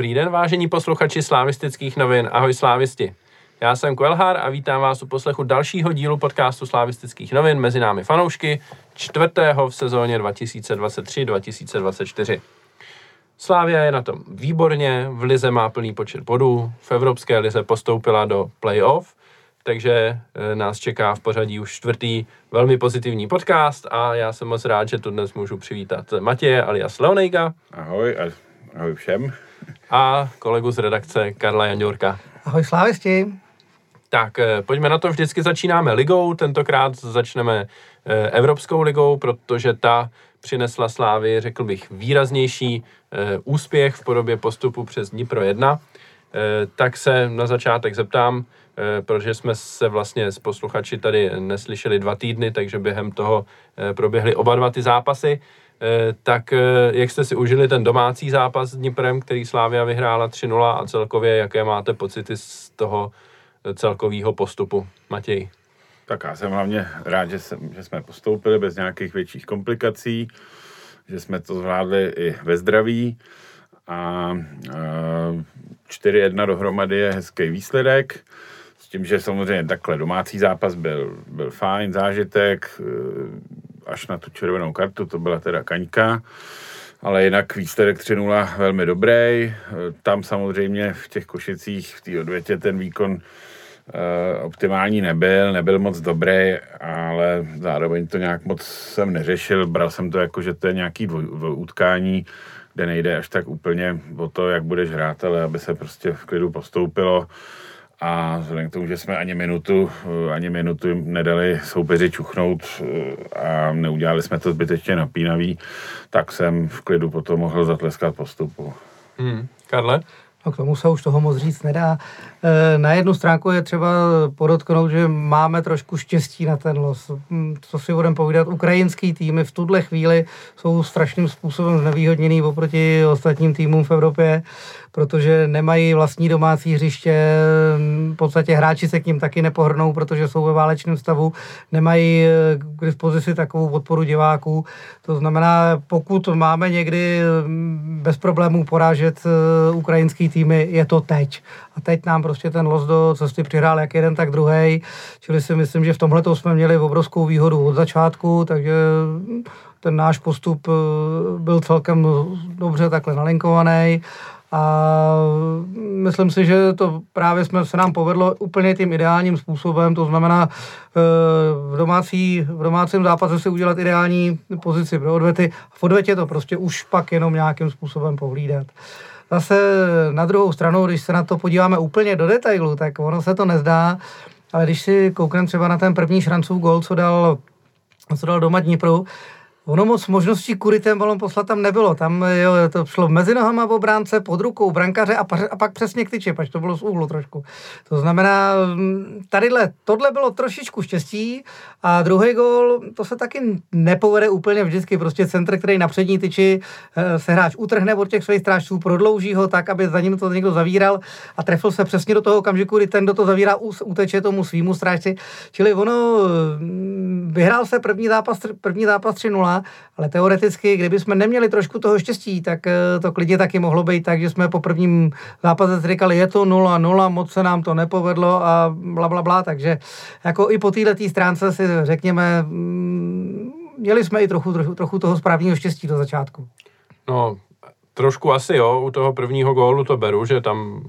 Dobrý den, vážení posluchači slávistických novin. Ahoj slávisti. Já jsem Kvelhar a vítám vás u poslechu dalšího dílu podcastu slávistických novin mezi námi fanoušky, čtvrtého v sezóně 2023-2024. Slávia je na tom výborně, v lize má plný počet bodů, v Evropské lize postoupila do playoff, takže eh, nás čeká v pořadí už čtvrtý velmi pozitivní podcast a já jsem moc rád, že tu dnes můžu přivítat Matěje alias Leonejka. Ahoj a ahoj všem. A kolegu z redakce Karla Janďorka. Ahoj slávisti. Tak, eh, pojďme na to. Vždycky začínáme ligou, tentokrát začneme eh, Evropskou ligou, protože ta přinesla Slávy, řekl bych, výraznější úspěch v podobě postupu přes Dnipro 1. Tak se na začátek zeptám, Eh, protože jsme se vlastně s posluchači tady neslyšeli dva týdny, takže během toho eh, proběhly oba dva ty zápasy. Eh, tak jak jste si užili ten domácí zápas s Dniprem, který Slávia vyhrála 3-0 a celkově jaké máte pocity z toho celkového postupu? Matěj. Tak já jsem hlavně rád, že, jsem, že jsme postoupili bez nějakých větších komplikací, že jsme to zvládli i ve zdraví a 4-1 dohromady je hezký výsledek tím, že samozřejmě takhle domácí zápas byl, byl fajn zážitek, eh, až na tu červenou kartu, to byla teda kaňka, ale jinak výsledek 3-0 velmi dobrý. Eh, tam samozřejmě v těch košicích, v té odvětě ten výkon Uh, optimální nebyl, nebyl moc dobrý, ale zároveň to nějak moc jsem neřešil. Bral jsem to jako, že to je nějaký dvoj utkání, kde nejde až tak úplně o to, jak budeš hrát, ale aby se prostě v klidu postoupilo a vzhledem k tomu, že jsme ani minutu, eh, ani minutu nedali soupeři čuchnout eh, a neudělali jsme to zbytečně napínavý, tak jsem v klidu potom mohl zatleskat postupu. Hmm. Karle? No k tomu se už toho moc říct nedá. E, na jednu stránku je třeba podotknout, že máme trošku štěstí na ten los. Hm, co si budeme povídat, ukrajinský týmy v tuhle chvíli jsou strašným způsobem znevýhodněný oproti ostatním týmům v Evropě protože nemají vlastní domácí hřiště, v podstatě hráči se k ním taky nepohrnou, protože jsou ve válečném stavu, nemají eh, k dispozici takovou podporu diváků. To znamená, pokud máme někdy mm, bez problémů porážet eh, ukrajinský týmy, je to teď. Teď nám prostě ten los do cesty přihrál jak jeden, tak druhý. Čili si myslím, že v tomhle jsme měli obrovskou výhodu od začátku, takže ten náš postup eh, byl celkem dobře takhle nalinkovaný. A myslím si, že to právě jsme, se nám povedlo úplně tím ideálním způsobem, to znamená eh, v, domácí, v domácím zápase si udělat ideální pozici pro odvety. V odvetě to prostě už pak jenom nějakým způsobem pohlídat. Zase na druhou stranu, když se na to podíváme úplně do detailu, tak ono se to nezdá, ale když si koukneme třeba na ten první šrancův gol, co dal, co dal doma Dnipru, Ono moc možností kudy ten balon poslat tam nebylo. Tam jo, to šlo mezi nohama v obránce, pod rukou brankaře a, a pak přesně k tyči, pač to bylo z úhlu trošku. To znamená, mm, tadyhle, tohle bylo trošičku štěstí a druhý gol, to se taky nepovede úplně vždycky. Prostě centr, který na přední tyči eh, se hráč utrhne od těch svých strážců, prodlouží ho tak, aby za ním to někdo zavíral a trefil se přesně do toho okamžiku, kdy ten, kdo to zavírá, uteče tomu svýmu strážci. Čili ono mm, vyhrál se první zápas, první zápas 3-0 ale teoreticky, kdyby jsme neměli trošku toho štěstí, tak eh, to klidně taky mohlo být tak, že jsme po prvním zápase říkali, je to 0-0, moc se nám to nepovedlo a bla, bla, bla, takže jako i po této stránce si řekněme, mm, měli jsme i trochu, trochu, trochu toho správního štěstí do začátku. No, trošku asi jo, u toho prvního gólu to beru, že tam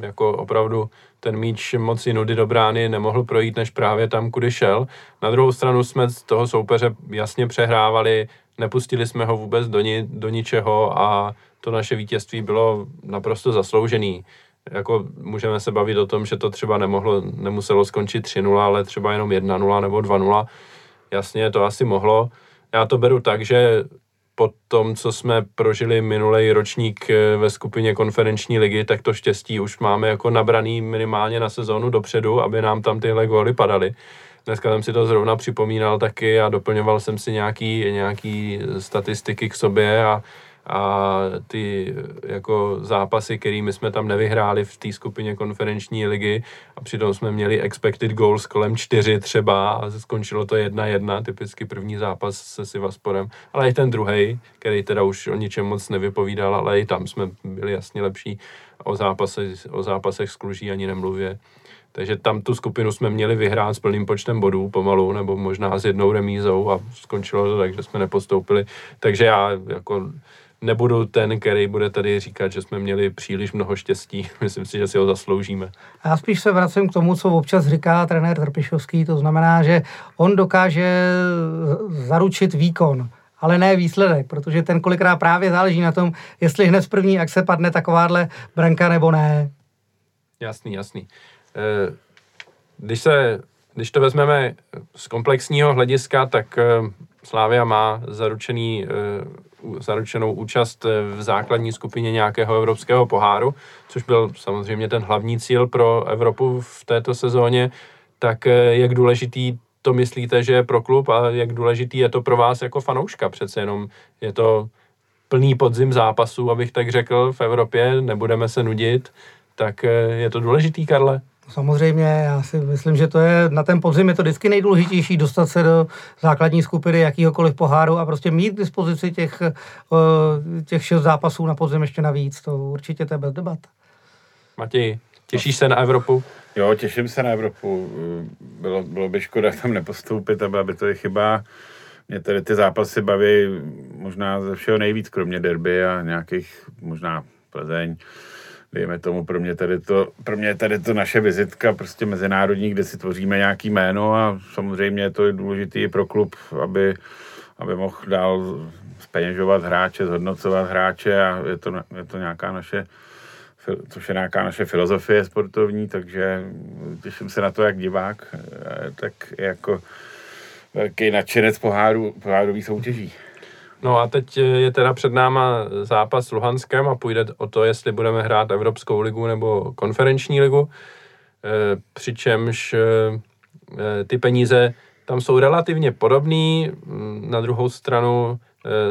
jako opravdu ten míč moc nudy do brány nemohl projít, než právě tam, kudy šel. Na druhou stranu jsme z toho soupeře jasně přehrávali, nepustili jsme ho vůbec do, ni, do ničeho a to naše vítězství bylo naprosto zasloužený. Jako můžeme se bavit o tom, že to třeba nemohlo, nemuselo skončit 3-0, ale třeba jenom 1-0 nebo 2-0. Jasně, to asi mohlo. Já to beru tak, že po tom, co jsme prožili minulý ročník eh, ve skupině konferenční ligy, tak to štěstí už máme jako nabraný minimálně na sezónu dopředu, aby nám tam tyhle góly padaly. Dneska jsem si to zrovna připomínal taky a doplňoval jsem si nějaký, nějaký statistiky k sobě a, a ty jako zápasy, kterými jsme tam nevyhráli v té skupině konferenční ligy a přitom jsme měli expected goals kolem čtyři třeba a skončilo to jedna jedna, typicky první zápas se Sivasporem, ale i ten druhý, který teda už o ničem moc nevypovídal, ale i tam jsme byli jasně lepší o, zápase, o zápasech s Kluží ani nemluvě. Takže tam tu skupinu jsme měli vyhrát s plným počtem bodů pomalu, nebo možná s jednou remízou a skončilo to tak, že jsme nepostoupili. Takže já jako nebudu ten, který bude tady říkat, že jsme měli příliš mnoho štěstí. Myslím si, že si ho zasloužíme. Já spíš se vracím k tomu, co občas říká trenér Trpišovský, to znamená, že on dokáže zaručit výkon ale ne výsledek, protože ten kolikrát právě záleží na tom, jestli hned z první akce padne takováhle branka nebo ne. Jasný, jasný. Eh, když, se, když to vezmeme z komplexního hlediska, tak eh, Slávia má zaručený, eh, zaručenou účast v základní skupině nějakého evropského poháru, což byl samozřejmě ten hlavní cíl pro Evropu v této sezóně, tak jak důležitý to myslíte, že je pro klub a jak důležitý je to pro vás jako fanouška? Přece jenom je to plný podzim zápasů, abych tak řekl, v Evropě, nebudeme se nudit, tak je to důležitý, Karle? Samozřejmě, já si myslím, že to je na ten podzim je to vždycky nejdůležitější dostat se do základní skupiny jakýhokoliv poháru a prostě mít k dispozici těch, eh, těch šest zápasů na podzim ještě navíc. To určitě to je bez debat. Matěj, těšíš se na Evropu? Jo, těším se na Evropu. Bylo, bylo by škoda tam nepostoupit, aby to je chyba. Mě tady ty zápasy baví možná ze všeho nejvíc, kromě derby a nějakých možná Plzeň dejme tomu, pro mě tady to, pro mě tady to naše vizitka prostě mezinárodní, kde si tvoříme nějaký jméno a samozřejmě to je důležité i pro klub, aby, aby mohl dál speněžovat hráče, zhodnocovat hráče a je to, je to nějaká naše což je nějaká naše filozofie sportovní, takže těším se na to, jak divák, eh, tak jako velký nadšenec poháru, pohárový soutěží. No a teď je teda před náma zápas s Luhanskem a půjde o to, jestli budeme hrát Evropskou ligu nebo konferenční ligu. E, přičemž e, ty peníze tam jsou relativně podobný. Na druhou stranu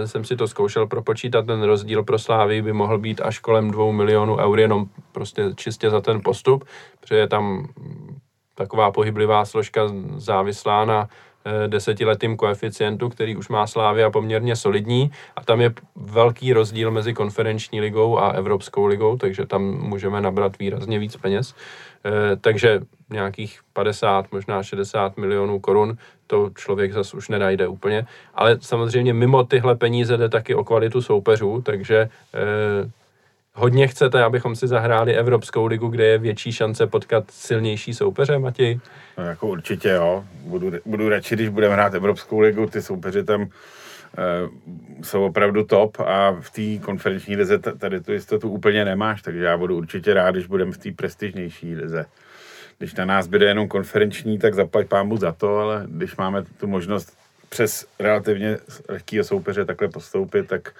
jsem si to zkoušel propočítat, ten rozdíl pro Slávy by mohl být až kolem 2 milionů eur, jenom prostě čistě za ten postup, protože je tam taková pohyblivá složka závislá na Eh, desetiletým koeficientu, který už má Slávia poměrně solidní a tam je velký rozdíl mezi konferenční ligou a Evropskou ligou, takže tam můžeme nabrat výrazně víc peněz. Eh, takže nějakých 50, možná 60 milionů korun, to člověk zase už nedajde úplně. Ale samozřejmě mimo tyhle peníze jde taky o kvalitu soupeřů, takže eh, hodně chcete, abychom si zahráli Evropskou ligu, kde je větší šance potkat silnější soupeře, Matěj? No, jako určitě jo. Budu, budu radši, když budeme hrát Evropskou ligu, ty soupeři tam e, jsou opravdu top a v té konferenční lize tady tu jistotu úplně nemáš, takže já budu určitě rád, když budeme v té prestižnější lize. Když na nás bude jenom konferenční, tak zaplať pámu za to, ale když máme tu možnost přes relativně lehkého soupeře takhle postoupit, tak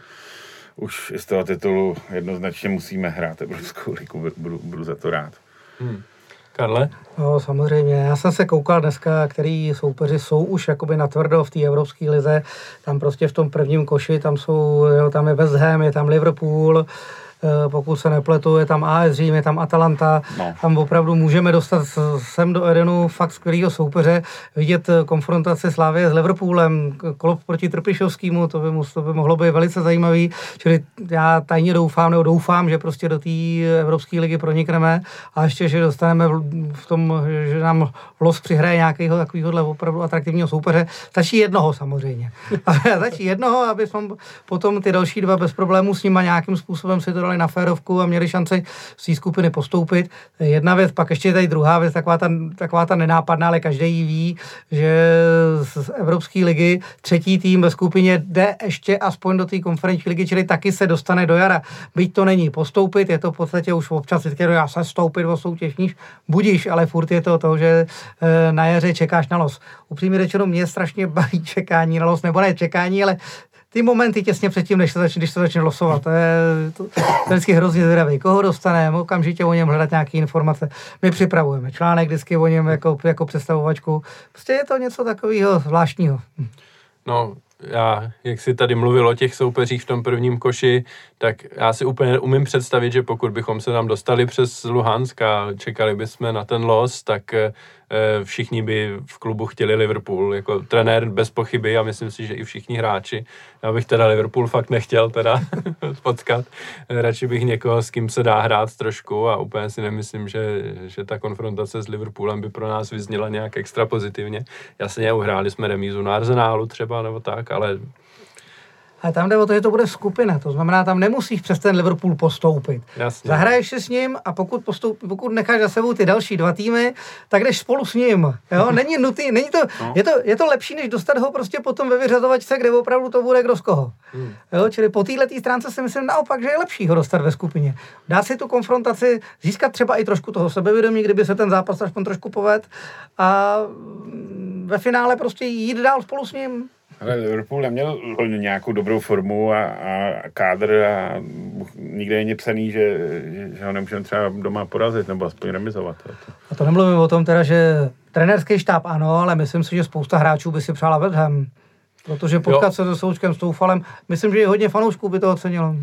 už z toho titulu jednoznačně musíme hrát Evropskou ligu, budu, budu za to rád. Hmm. Karle? No, samozřejmě. Já jsem se koukal dneska, který soupeři jsou už jakoby natvrdo v té Evropské lize. Tam prostě v tom prvním koši, tam jsou, jo, tam je West Ham, je tam Liverpool, pokud se nepletu, je tam AS Řím, je tam Atalanta, no. tam opravdu můžeme dostat sem do Edenu fakt skvělého soupeře, vidět eh, konfrontaci Slávě s Liverpoolem, kolo proti Trpišovskému, to by, to by mohlo být velice zajímavý, čili já tajně doufám, nebo doufám, že prostě do té Evropské ligy pronikneme a ještě, že dostaneme v tom, že nám los přihraje nějakého takového opravdu atraktivního soupeře. Stačí jednoho samozřejmě. Stačí jednoho, aby jsme potom ty další dva bez problémů s nima nějakým způsobem si to dali na férovku a měli šanci z té skupiny postoupit. Jedna věc, pak ještě tady druhá věc, taková ta, taková ta nenápadná, ale každý jí ví, že z Evropské ligy třetí tým ve skupině jde ještě aspoň do té konferenční ligy, čili taky se dostane do jara. Byť to není postoupit, je to v podstatě už občas vždycky, já se stoupit o soutěž budíš, ale furt je to to, že eh, na jaře čekáš na los. Upřímně řečeno, mě strašně baví čekání na los, nebo ne čekání, ale ty momenty těsně předtím, než se začne, když se začne losovat. To je, to, to je vždycky hrozně zdravý. Koho dostaneme, okamžitě o něm hledat nějaké informace. My připravujeme článek vždycky o něm jako, jako představovačku. Prostě je to něco takového zvláštního. No, já, jak si tady mluvil o těch soupeřích v tom prvním koši, tak já si úplně umím představit, že pokud bychom se tam dostali přes Luhansk a čekali bychom na ten los, tak eh, všichni by v klubu chtěli Liverpool, jako trenér bez pochyby a myslím si, že i všichni hráči. Já bych teda Liverpool fakt nechtěl teda potkat. Radši bych někoho, s kým se dá hrát trošku a úplně si nemyslím, že, že ta konfrontace s Liverpoolem by pro nás vyzněla nějak extra pozitivně. Jasně, uhráli jsme remízu na Arsenálu třeba nebo tak, ale ale tam jde o to, že to bude skupina, to znamená, tam nemusíš přes ten Liverpool postoupit. Jasně. Zahraješ si s ním a pokud, postoup, pokud necháš za sebou ty další dva týmy, tak jdeš spolu s ním. Jo? Není nutný, není to, no. je, to, je to lepší, než dostat ho prostě potom ve vyřazovačce, kde opravdu to bude kdo z koho. Hmm. Jo? Čili po této stránce si myslím naopak, že je lepší ho dostat ve skupině. Dát si tu konfrontaci, získat třeba i trošku toho sebevědomí, kdyby se ten zápas aspoň trošku poved a ve finále prostě jít dál spolu s ním. Ale Liverpool neměl nějakou dobrou formu a, a kádr a nikde není psaný, že, že ho nemůžeme třeba doma porazit nebo aspoň remizovat. A to nemluvím o tom teda, že trenérský štáb ano, ale myslím si, že spousta hráčů by si přála West Ham. Protože potkat jo. se se Součkem, s Toufalem, myslím, že i hodně fanoušků by to ocenilo.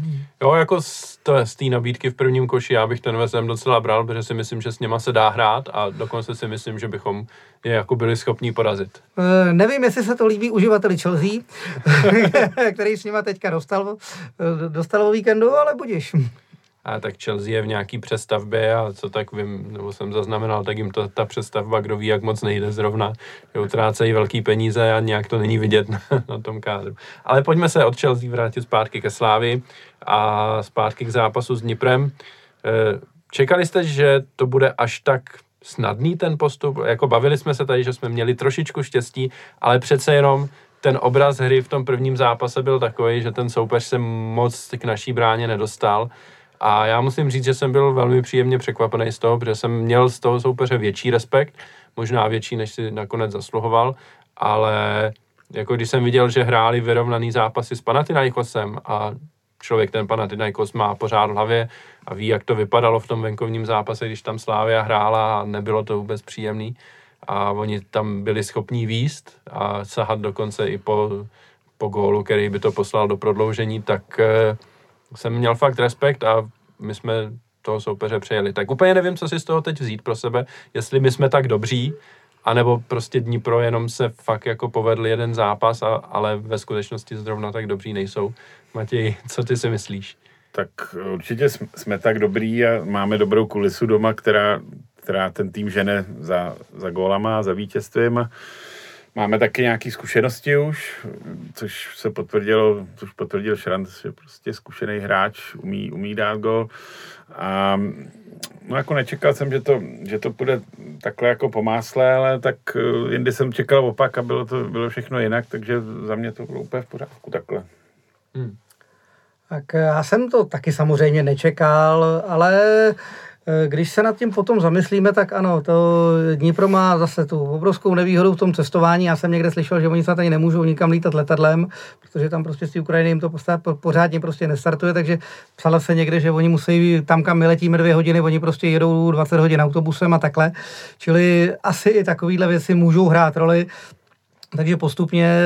Jo, jako z té nabídky v prvním koši já bych ten vezem docela bral, protože si myslím, že s něma se dá hrát a dokonce si myslím, že bychom je jako byli schopní porazit. E, nevím, jestli se to líbí uživateli Chelsea, který s nima teďka dostal, eh, dostal o víkendu, ale budíš a tak Chelsea je v nějaký přestavbě a co tak vím, nebo jsem zaznamenal, tak jim to, ta přestavba, kdo ví, jak moc nejde zrovna, že utrácejí velký peníze a nějak to není vidět na, na tom kádru. Ale pojďme se od Chelsea vrátit zpátky ke Slávi a zpátky k zápasu s Dniprem. Eh, čekali jste, že to bude až tak snadný ten postup? Jako bavili jsme se tady, že jsme měli trošičku štěstí, ale přece jenom ten obraz hry v tom prvním zápase byl takový, že ten soupeř se moc k naší bráně nedostal a já musím říct, že jsem byl velmi příjemně překvapený z toho, protože jsem měl z toho soupeře větší respekt, možná větší, než si nakonec zasluhoval, ale jako když jsem viděl, že hráli vyrovnaný zápasy s Panathinaikosem a člověk ten Panathinaikos má pořád v hlavě a ví, jak to vypadalo v tom venkovním zápase, když tam Slávia hrála a nebylo to vůbec příjemný. A oni tam byli schopní výst a sahat dokonce i po, po gólu, který by to poslal do prodloužení, tak eh, jsem měl fakt respekt a my jsme toho soupeře přejeli. Tak úplně nevím, co si z toho teď vzít pro sebe, jestli my jsme tak dobří, anebo prostě Dnipro jenom se fakt jako povedl jeden zápas, a, ale ve skutečnosti zrovna tak dobří nejsou. Matěj, co ty si myslíš? Tak určitě jsme tak dobrý a máme dobrou kulisu doma, která, která ten tým žene za, za gólama, za vítězstvím. Máme taky nějaké zkušenosti už, což se potvrdilo, což potvrdil Šrant, že prostě zkušený hráč umí, umí dát gol. A no jako nečekal jsem, že to, že to bude takhle jako po másle, ale tak eh, jindy jsem čekal opak a bylo to bylo všechno jinak, takže za mě to bylo úplně v pořádku takhle. Hmm. Tak já jsem to taky samozřejmě nečekal, ale když se nad tím potom zamyslíme, tak ano, to Dnipro má zase tu obrovskou nevýhodu v tom cestování. Já jsem někde slyšel, že oni snad ani nemůžou nikam lítat letadlem, protože tam prostě z Ukrajiny jim to pořádně prostě nestartuje, takže psala se někde, že oni musí tam, kam my letíme dvě hodiny, oni prostě jedou 20 hodin autobusem a takhle. Čili asi i takovéhle věci můžou hrát roli. Takže postupně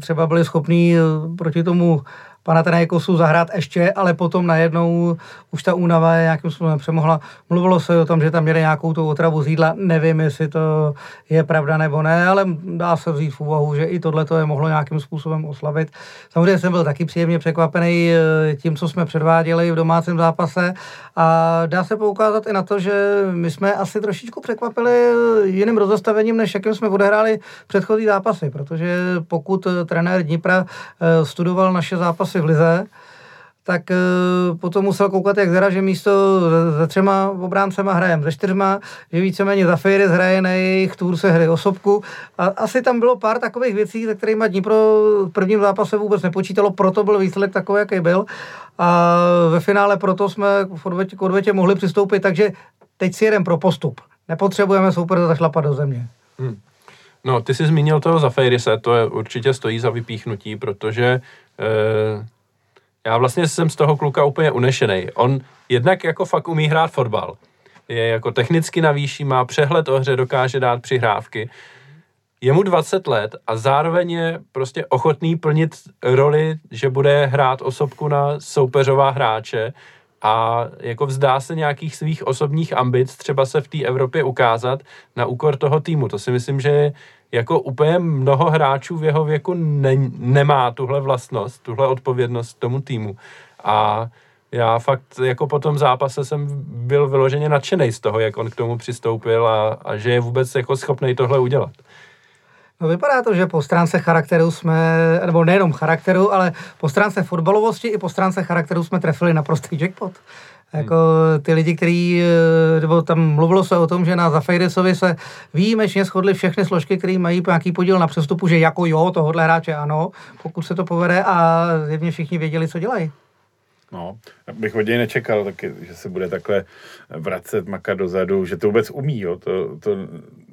třeba byli schopní proti tomu pana Tenajekosu zahrát ještě, ale potom najednou už ta únava je nějakým způsobem přemohla. Mluvilo se o tom, že tam měli nějakou tu otravu z jídla, nevím, jestli to je pravda nebo ne, ale dá se vzít v úvahu, že i tohle to je mohlo nějakým způsobem oslavit. Samozřejmě jsem byl taky příjemně překvapený eh, tím, co jsme předváděli v domácím zápase a dá se poukázat i na to, že my jsme asi trošičku překvapili jiným rozastavením, než jakým jsme odehráli předchozí zápasy, protože pokud trenér Dnipra eh, studoval naše zápasy v Lize, tak e, potom musel koukat, jak zera, že místo ze třema obráncema hrajeme ze čtyřma, že víceméně za Fejry hraje na jejich tour se hry osobku. A asi tam bylo pár takových věcí, se kterými Dnipro v prvním zápase vůbec nepočítalo, proto byl výsledek takový, jaký byl. A ve finále proto jsme v odvětě, k odvětě mohli přistoupit, takže teď si jeden pro postup. Nepotřebujeme super zašlapat do země. Hmm. No, ty jsi zmínil toho za Fejrise, to je určitě stojí za vypíchnutí, protože já vlastně jsem z toho kluka úplně unešený. On jednak jako fakt umí hrát fotbal. Je jako technicky na výši, má přehled o hře, dokáže dát přihrávky. je mu 20 let a zároveň je prostě ochotný plnit roli, že bude hrát osobku na soupeřová hráče a jako vzdá se nějakých svých osobních ambic, třeba se v té Evropě ukázat na úkor toho týmu. To si myslím, že jako úplně mnoho hráčů v jeho věku ne, nemá tuhle vlastnost, tuhle odpovědnost tomu týmu. A já fakt jako po tom zápase jsem byl vyloženě nadšený z toho, jak on k tomu přistoupil a, a že je vůbec jako schopný tohle udělat. No vypadá to, že po stránce charakteru jsme, nebo nejenom charakteru, ale po stránce fotbalovosti i po stránce charakteru jsme trefili naprostý jackpot. Jako ty lidi, kteří, nebo tam mluvilo se o tom, že na Zafejdesovi se výjimečně shodly všechny složky, které mají nějaký podíl na přestupu, že jako jo, tohohle hráče ano, pokud se to povede a zjevně všichni věděli, co dělají. No, bych od něj nečekal taky, že se bude takhle vracet, makat dozadu, že to vůbec umí, jo. To, to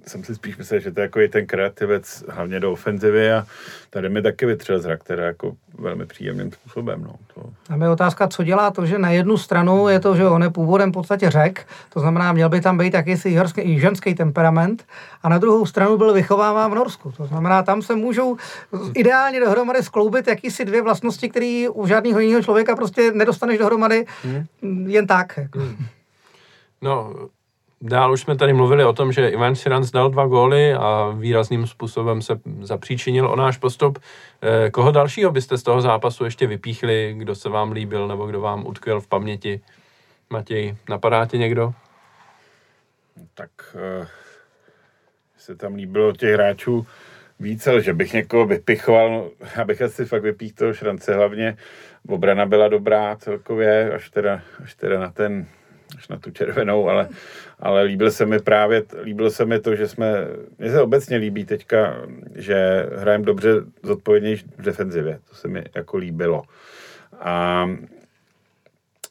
jsem si spíš myslel, že to jako je ten kreativec hlavně do ofenzivy a tady mi taky vytřel zrak, teda jako velmi příjemným způsobem. No. To... A mi otázka, co dělá to, že na jednu stranu je to, že on je původem v podstatě řek, to znamená, měl by tam být jakýsi i ženský temperament, a na druhou stranu byl vychováván v Norsku. To znamená, tam se můžou ideálně dohromady skloubit jakýsi dvě vlastnosti, které u žádného jiného člověka prostě nedostaneš dohromady hmm. jen tak. Jako. Hmm. No, Dál už jsme tady mluvili o tom, že Ivan Siranc dal dva góly a výrazným způsobem se zapříčinil o náš postup. Eh, koho dalšího byste z toho zápasu ještě vypíchli, kdo se vám líbil nebo kdo vám utkvěl v paměti? Matěj, napadá tě někdo? Tak uh, se tam líbilo těch hráčů víc, ale že bych někoho vypichoval, abych asi fakt vypích toho šrance hlavně. Obrana byla dobrá celkově, až teda, až teda na ten až na tu červenou, ale, ale líbil se mi právě, líbilo se mi to, že jsme, mně se obecně líbí teďka, že hrajeme dobře zodpovědněji v defenzivě, to se mi jako líbilo. A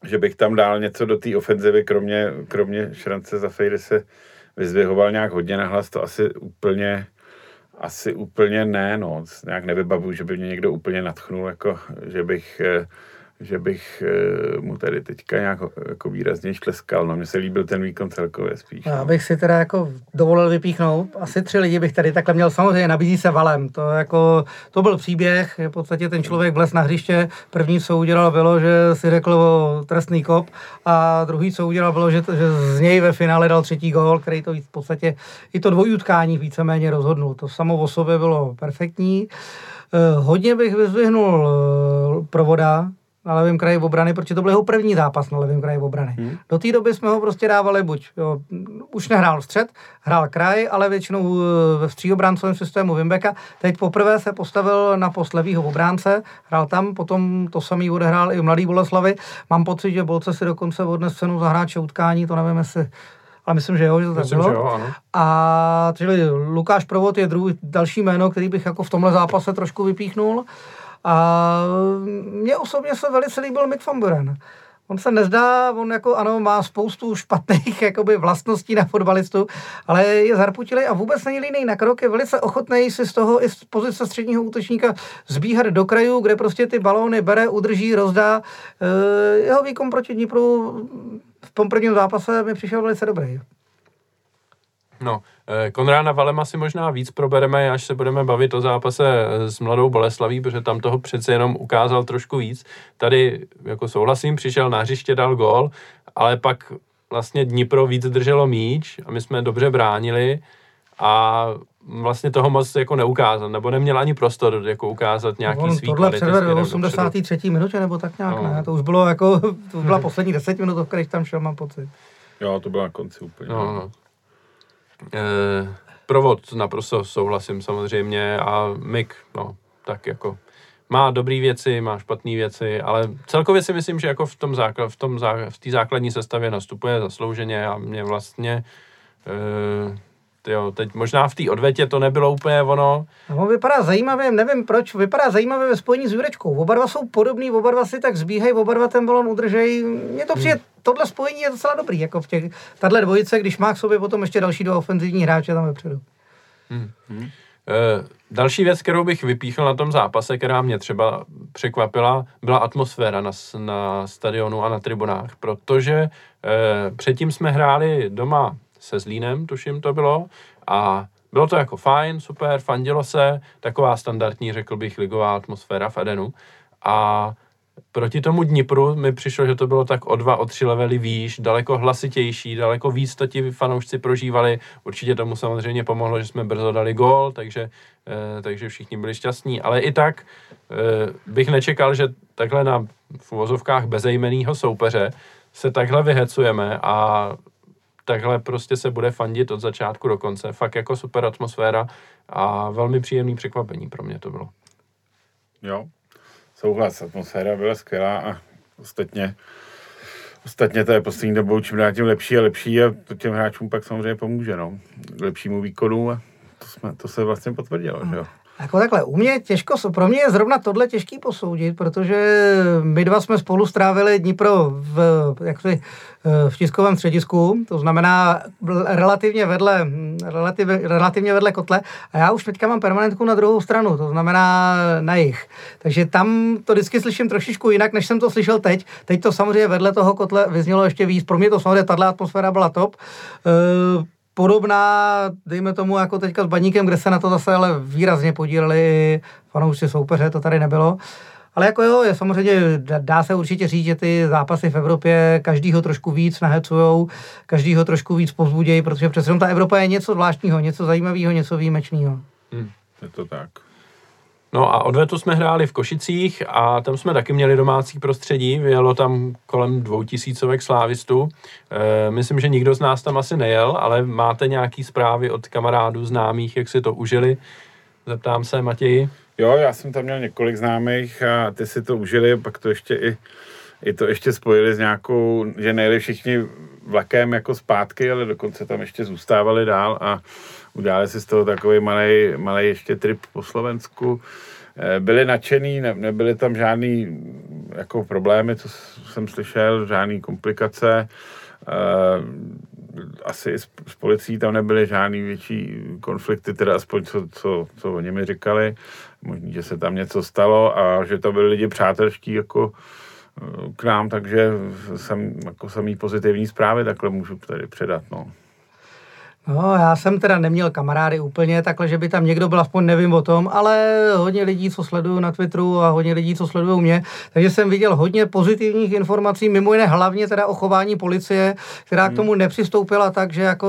že bych tam dal něco do té ofenzivy, kromě, kromě šrance za Fejry se vyzvěhoval nějak hodně nahlas, to asi úplně asi úplně ne, no. Nějak nevybavuju, že by mě někdo úplně natchnul, jako, že bych eh, že bych eh, mu tady teďka nějak jako výrazně štleskal. No, mně se líbil ten výkon celkově spíš. Já no. bych si teda jako dovolil vypíchnout. Asi tři lidi bych tady takhle měl. Samozřejmě nabízí se valem. To, jako, to byl příběh. V podstatě ten člověk vlez na hřiště. První, co udělal, bylo, že si řekl o trestný kop. A druhý, co udělal, bylo, že, že z něj ve finále dal třetí gól, který to v podstatě i to dvojutkání víceméně rozhodnul. To samo o sobě bylo perfektní. Eh, hodně bych vyzvihnul eh, provoda, na levém kraji obrany, protože to byl jeho první zápas na levém kraji obrany. Hmm. Do té doby jsme ho prostě dávali buď, jo, už nehrál střed, hrál kraj, ale většinou eh, ve stříobráncovém systému Wimbeka. Teď poprvé se postavil na post levýho obránce, hrál tam, potom to samý odehrál i mladý Boleslavy. Mám pocit, že Bolce si dokonce odnes cenu za hráče utkání, to nevím, jestli ale myslím, že jo, že to myslím, tak bylo. Jo, ano. A čili Lukáš Provod je druhý, další jméno, který bych jako v tomhle zápase trošku vypíchnul. A mně osobně se velice líbil Mick van Buren. On se nezdá, on jako ano, má spoustu špatných jakoby, vlastností na fotbalistu, ale je zarputilý a vůbec není líný na krok, je velice ochotný si z toho i z pozice středního útočníka zbíhat do krajů, kde prostě ty balóny bere, udrží, rozdá. E, jeho výkon proti Dnipru v tom prvním zápase mi přišel velice dobrý. No, eh, Konrána Valema si možná víc probereme, až se budeme bavit o zápase eh, s Mladou Boleslaví, protože tam toho přece jenom ukázal trošku víc. Tady, jako souhlasím, přišel na hřiště, dal gól, ale pak vlastně Dnipro víc drželo míč a my jsme dobře bránili a vlastně toho moc jako neukázal, nebo neměl ani prostor jako ukázat nějaký no, svý Tohle předvedl v 83. minutě, nebo tak nějak, no. ne? To už bylo jako, to byla poslední 10 minut, o kterých tam šel, mám pocit. Jo, to bylo na konci úplně. No, no. Eh, provod naprosto souhlasím samozřejmě a Mick, no, tak jako má dobré věci, má špatné věci, ale celkově si myslím, že jako v tom základ, v tom zá, v té základní sestavě nastupuje zaslouženě a mě vlastně eh, jo, teď možná v té odvetě to nebylo úplně ono. On vypadá zajímavě, nevím proč, vypadá zajímavě ve spojení s Jurečkou. Oba dva jsou podobný, oba dva si tak zbíhají, oba dva ten balon udržejí. Mně to přijde, hmm. tohle spojení je docela dobrý, jako v těch, tahle dvojice, když má k sobě potom ještě další dva ofenzivní hráče tam vepředu. Hmm. Hmm. E, další věc, kterou bych vypíchl na tom zápase, která mě třeba překvapila, byla atmosféra na, na stadionu a na tribunách, protože e, předtím jsme hráli doma se Zlínem, tuším to bylo, a bylo to jako fajn, super, fandilo se, taková standardní, řekl bych, ligová atmosféra v Edenu. A proti tomu Dnipru mi přišlo, že to bylo tak o dva, o tři levely výš, daleko hlasitější, daleko víc to ti fanoušci prožívali. Určitě tomu samozřejmě pomohlo, že jsme brzo dali gól, takže, eh, takže všichni byli šťastní. Ale i tak eh, bych nečekal, že takhle na v uvozovkách bezejmenného soupeře se takhle vyhecujeme a takhle prostě se bude fandit od začátku do konce. Fakt jako super atmosféra a velmi příjemný překvapení pro mě to bylo. Jo, souhlas, atmosféra byla skvělá a ostatně Ostatně to je poslední dobou čím dál tím lepší a lepší a to těm hráčům pak samozřejmě pomůže, no. K lepšímu výkonu a to, jsme, to se vlastně potvrdilo, že jo. Jako takhle, u mě těžko, pro mě je zrovna tohle těžký posoudit, protože my dva jsme spolu strávili Dnipro v, jak si, eh, v tiskovém středisku, to znamená relativně vedle, relativ, relativně vedle kotle a já už teďka mám permanentku na druhou stranu, to znamená na jich. Takže tam to vždycky slyším trošičku jinak, než jsem to slyšel teď. Teď to samozřejmě vedle toho kotle vyznělo ještě víc. Pro mě to samozřejmě tahle atmosféra byla top. Podobná, dejme tomu, jako teďka s Baníkem, kde se na to zase ale výrazně podíleli fanoušci soupeře, to tady nebylo. Ale jako jo, je samozřejmě, dá se určitě říct, že ty zápasy v Evropě každýho trošku víc nahecujou, každýho trošku víc povzbudějí, protože přece ta Evropa je něco zvláštního, něco zajímavého, něco výjimečného. Hmm, je to tak. No a odvetu jsme hráli v Košicích a tam jsme taky měli domácí prostředí, vyjelo tam kolem dvoutisícovek slávistů. E, myslím, že nikdo z nás tam asi nejel, ale máte nějaký zprávy od kamarádů, známých, jak si to užili? Zeptám se, Matěji. Jo, já jsem tam měl několik známých a ty si to užili, pak to ještě i, i to ještě spojili s nějakou, že nejeli všichni vlakem jako zpátky, ale dokonce tam ještě zůstávali dál a udělali si z toho takový malý, malý ještě trip po Slovensku. Eh, byli nadšený, ne, nebyly tam žádný jako problémy, co jsem slyšel, žádný komplikace. Eh, asi s, s policií tam nebyly žádný větší konflikty, teda aspoň co, co, co oni mi říkali. Možná, že se tam něco stalo a že to byli lidi přátelští jako k nám, takže jsem jako samý pozitivní zprávy takhle můžu tady předat. No. No, já jsem teda neměl kamarády úplně takhle, že by tam někdo byl, aspoň nevím o tom, ale hodně lidí, co sleduju na Twitteru a hodně lidí, co sledují mě, takže jsem viděl hodně pozitivních informací, mimo jiné hlavně teda o chování policie, která k tomu hmm. nepřistoupila tak, že jako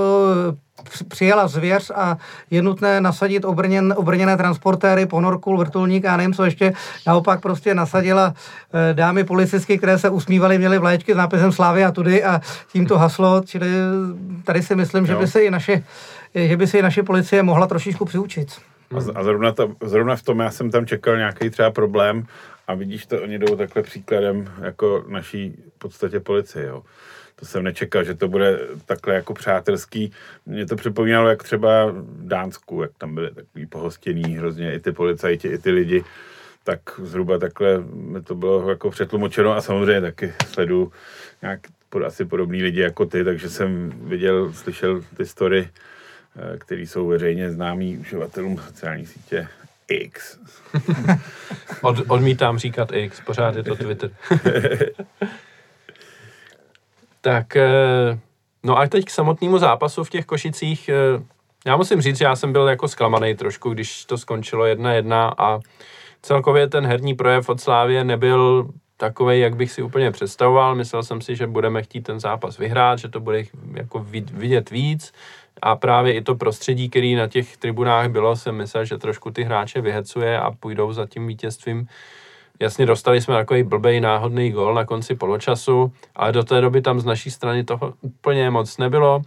přijela zvěř a je nutné nasadit obrněn, obrněné transportéry, ponorku, vrtulník a nevím co ještě. Naopak prostě nasadila eh, dámy policistky, které se usmívaly, měly vlaječky s nápisem Slávy a tudy a tím to haslo. Čili tady si myslím, jo. že by se i naše že by se i naše policie mohla trošičku přiučit. A, a zrovna, to, zrovna v tom já jsem tam čekal nějaký třeba problém a vidíš to, oni jdou takhle příkladem jako naší v podstatě policie, jo to jsem nečekal, že to bude takhle jako přátelský. Mě to připomínalo, jak třeba v Dánsku, jak tam byly takový pohostění hrozně i ty policajti, i ty lidi, tak zhruba takhle mi to bylo jako přetlumočeno a samozřejmě taky sledu nějak asi podobný lidi jako ty, takže jsem viděl, slyšel ty story, eh, které jsou veřejně známý uživatelům sociální sítě X. Od, odmítám říkat X, pořád je to Twitter. Tak, eh, no a teď k samotnému zápasu v těch Košicích. Eh, já musím říct, že já jsem byl jako zklamaný trošku, když to skončilo jedna jedna a celkově ten herní projev od Slávě nebyl takový, jak bych si úplně představoval. Myslel jsem si, že budeme chtít ten zápas vyhrát, že to bude jako vidět víc a právě i to prostředí, který na těch tribunách bylo, jsem myslel, že trošku ty hráče vyhecuje a půjdou za tím vítězstvím Jasně, dostali jsme takový blbej náhodný gol na konci poločasu, ale do té doby tam z naší strany toho úplně moc nebylo.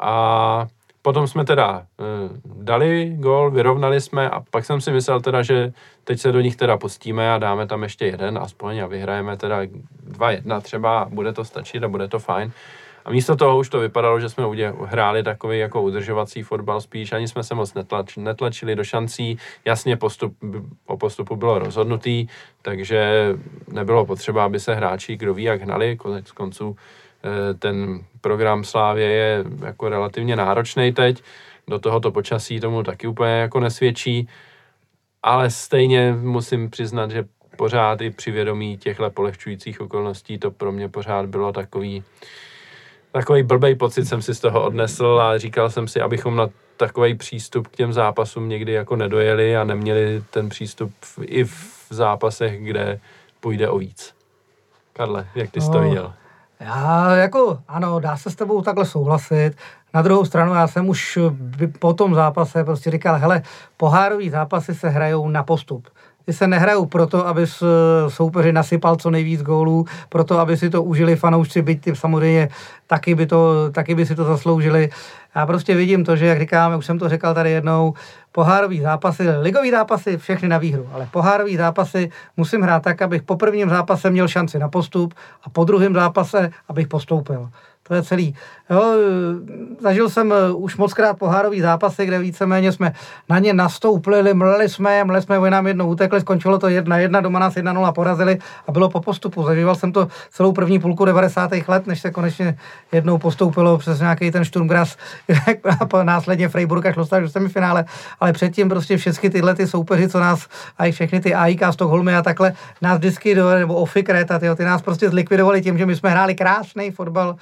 A potom jsme teda e, dali gol, vyrovnali jsme a pak jsem si myslel teda, že teď se do nich teda pustíme a dáme tam ještě jeden aspoň a vyhrajeme teda 2-1 třeba a bude to stačit a bude to fajn. A místo toho už to vypadalo, že jsme hráli takový jako udržovací fotbal spíš, ani jsme se moc netlač, netlačili do šancí, jasně postup, o postupu bylo rozhodnutý, takže nebylo potřeba, aby se hráči kdo ví jak hnali, konec konců eh, ten program Slávě je jako relativně náročný teď, do tohoto počasí tomu taky úplně jako nesvědčí, ale stejně musím přiznat, že pořád i při vědomí těchto polehčujících okolností to pro mě pořád bylo takový takový blbej pocit jsem si z toho odnesl a říkal jsem si, abychom na takový přístup k těm zápasům někdy jako nedojeli a neměli ten přístup v, i v zápasech, kde půjde o víc. Karle, jak ty jsi to No. viděl? Já jako, ano, dá se s tebou takhle souhlasit. Na druhou stranu, já jsem už po tom zápase prostě říkal, hele, pohárový zápasy se hrajou na postup. Ty se nehrajou proto, aby s soupeři nasypal co nejvíc gólů, proto, aby si to užili fanoušci, byť ty samozřejmě taky by, to, taky by si to zasloužili. Já prostě vidím to, že jak říkáme, už jsem to říkal tady jednou, pohárový zápasy, ligový zápasy, všechny na výhru, ale pohárový zápasy musím hrát tak, abych po prvním zápase měl šanci na postup a po druhém zápase, abych postoupil. To je celý. Jo, zažil jsem eh, už moc krát pohárový zápasy, kde víceméně jsme na ně nastoupili, mleli jsme, mleli jsme, oni nám jednou utekli, skončilo to 1-1, doma nás 1-0 porazili a bylo po postupu. Zažíval jsem to celou první půlku 90. let, než se konečně jednou postoupilo přes nějaký ten Sturmgras a následně Freiburg až dostali do semifinále, ale předtím prostě všechny tyhle ty soupeři, co nás, a i všechny ty AIK, Stockholmy a takhle, nás vždycky, do, nebo Ofy Kreta, tyjo, ty nás prostě zlikvidovali tím, že my jsme hráli krásný fotbal,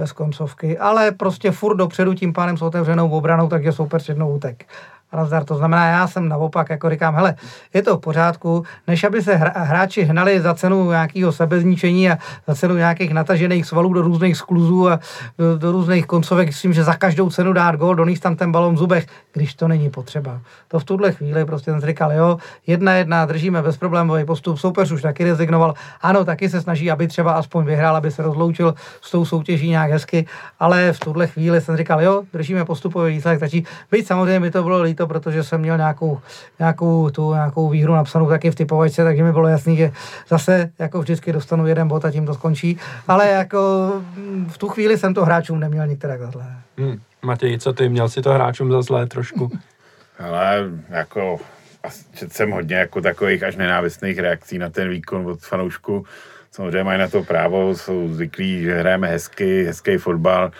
bez koncovky, ale prostě furt dopředu tím pádem s otevřenou obranou, takže soupeř jednou útek. Nazdar. To znamená, já jsem naopak, jako říkám, hele, je to v pořádku, než aby se hráči hnali za cenu nějakého sebezničení a za cenu nějakých natažených svalů do různých skluzů a do, do různých koncovek, myslím, že za každou cenu dát gol, donést tam ten balon v zubech, když to není potřeba. To v tuhle chvíli prostě jsem říkal, jo, jedna jedna, držíme bezproblémový postup, soupeř už taky rezignoval, ano, taky se snaží, aby třeba aspoň vyhrál, aby se rozloučil s tou soutěží nějak hezky, ale v tuhle chvíli jsem říkal, jo, držíme postupový výsledek, stačí. Byť samozřejmě mi to bylo líto, protože jsem měl nějakou, nějakou, tu, nějakou výhru napsanou taky v typovačce, takže mi bylo jasný, že zase jako vždycky dostanu jeden bod a tím to skončí. Ale jako v tu chvíli jsem to hráčům neměl některé za zlé. Hm. Matěj, co ty, měl si to hráčům za zlé trošku? Ale jako asi četl jsem hodně jako takových až nenávistných reakcí na ten výkon od fanoušku. Samozřejmě mají na to právo, jsou zvyklí, že hrajeme hezky, hezký fotbal.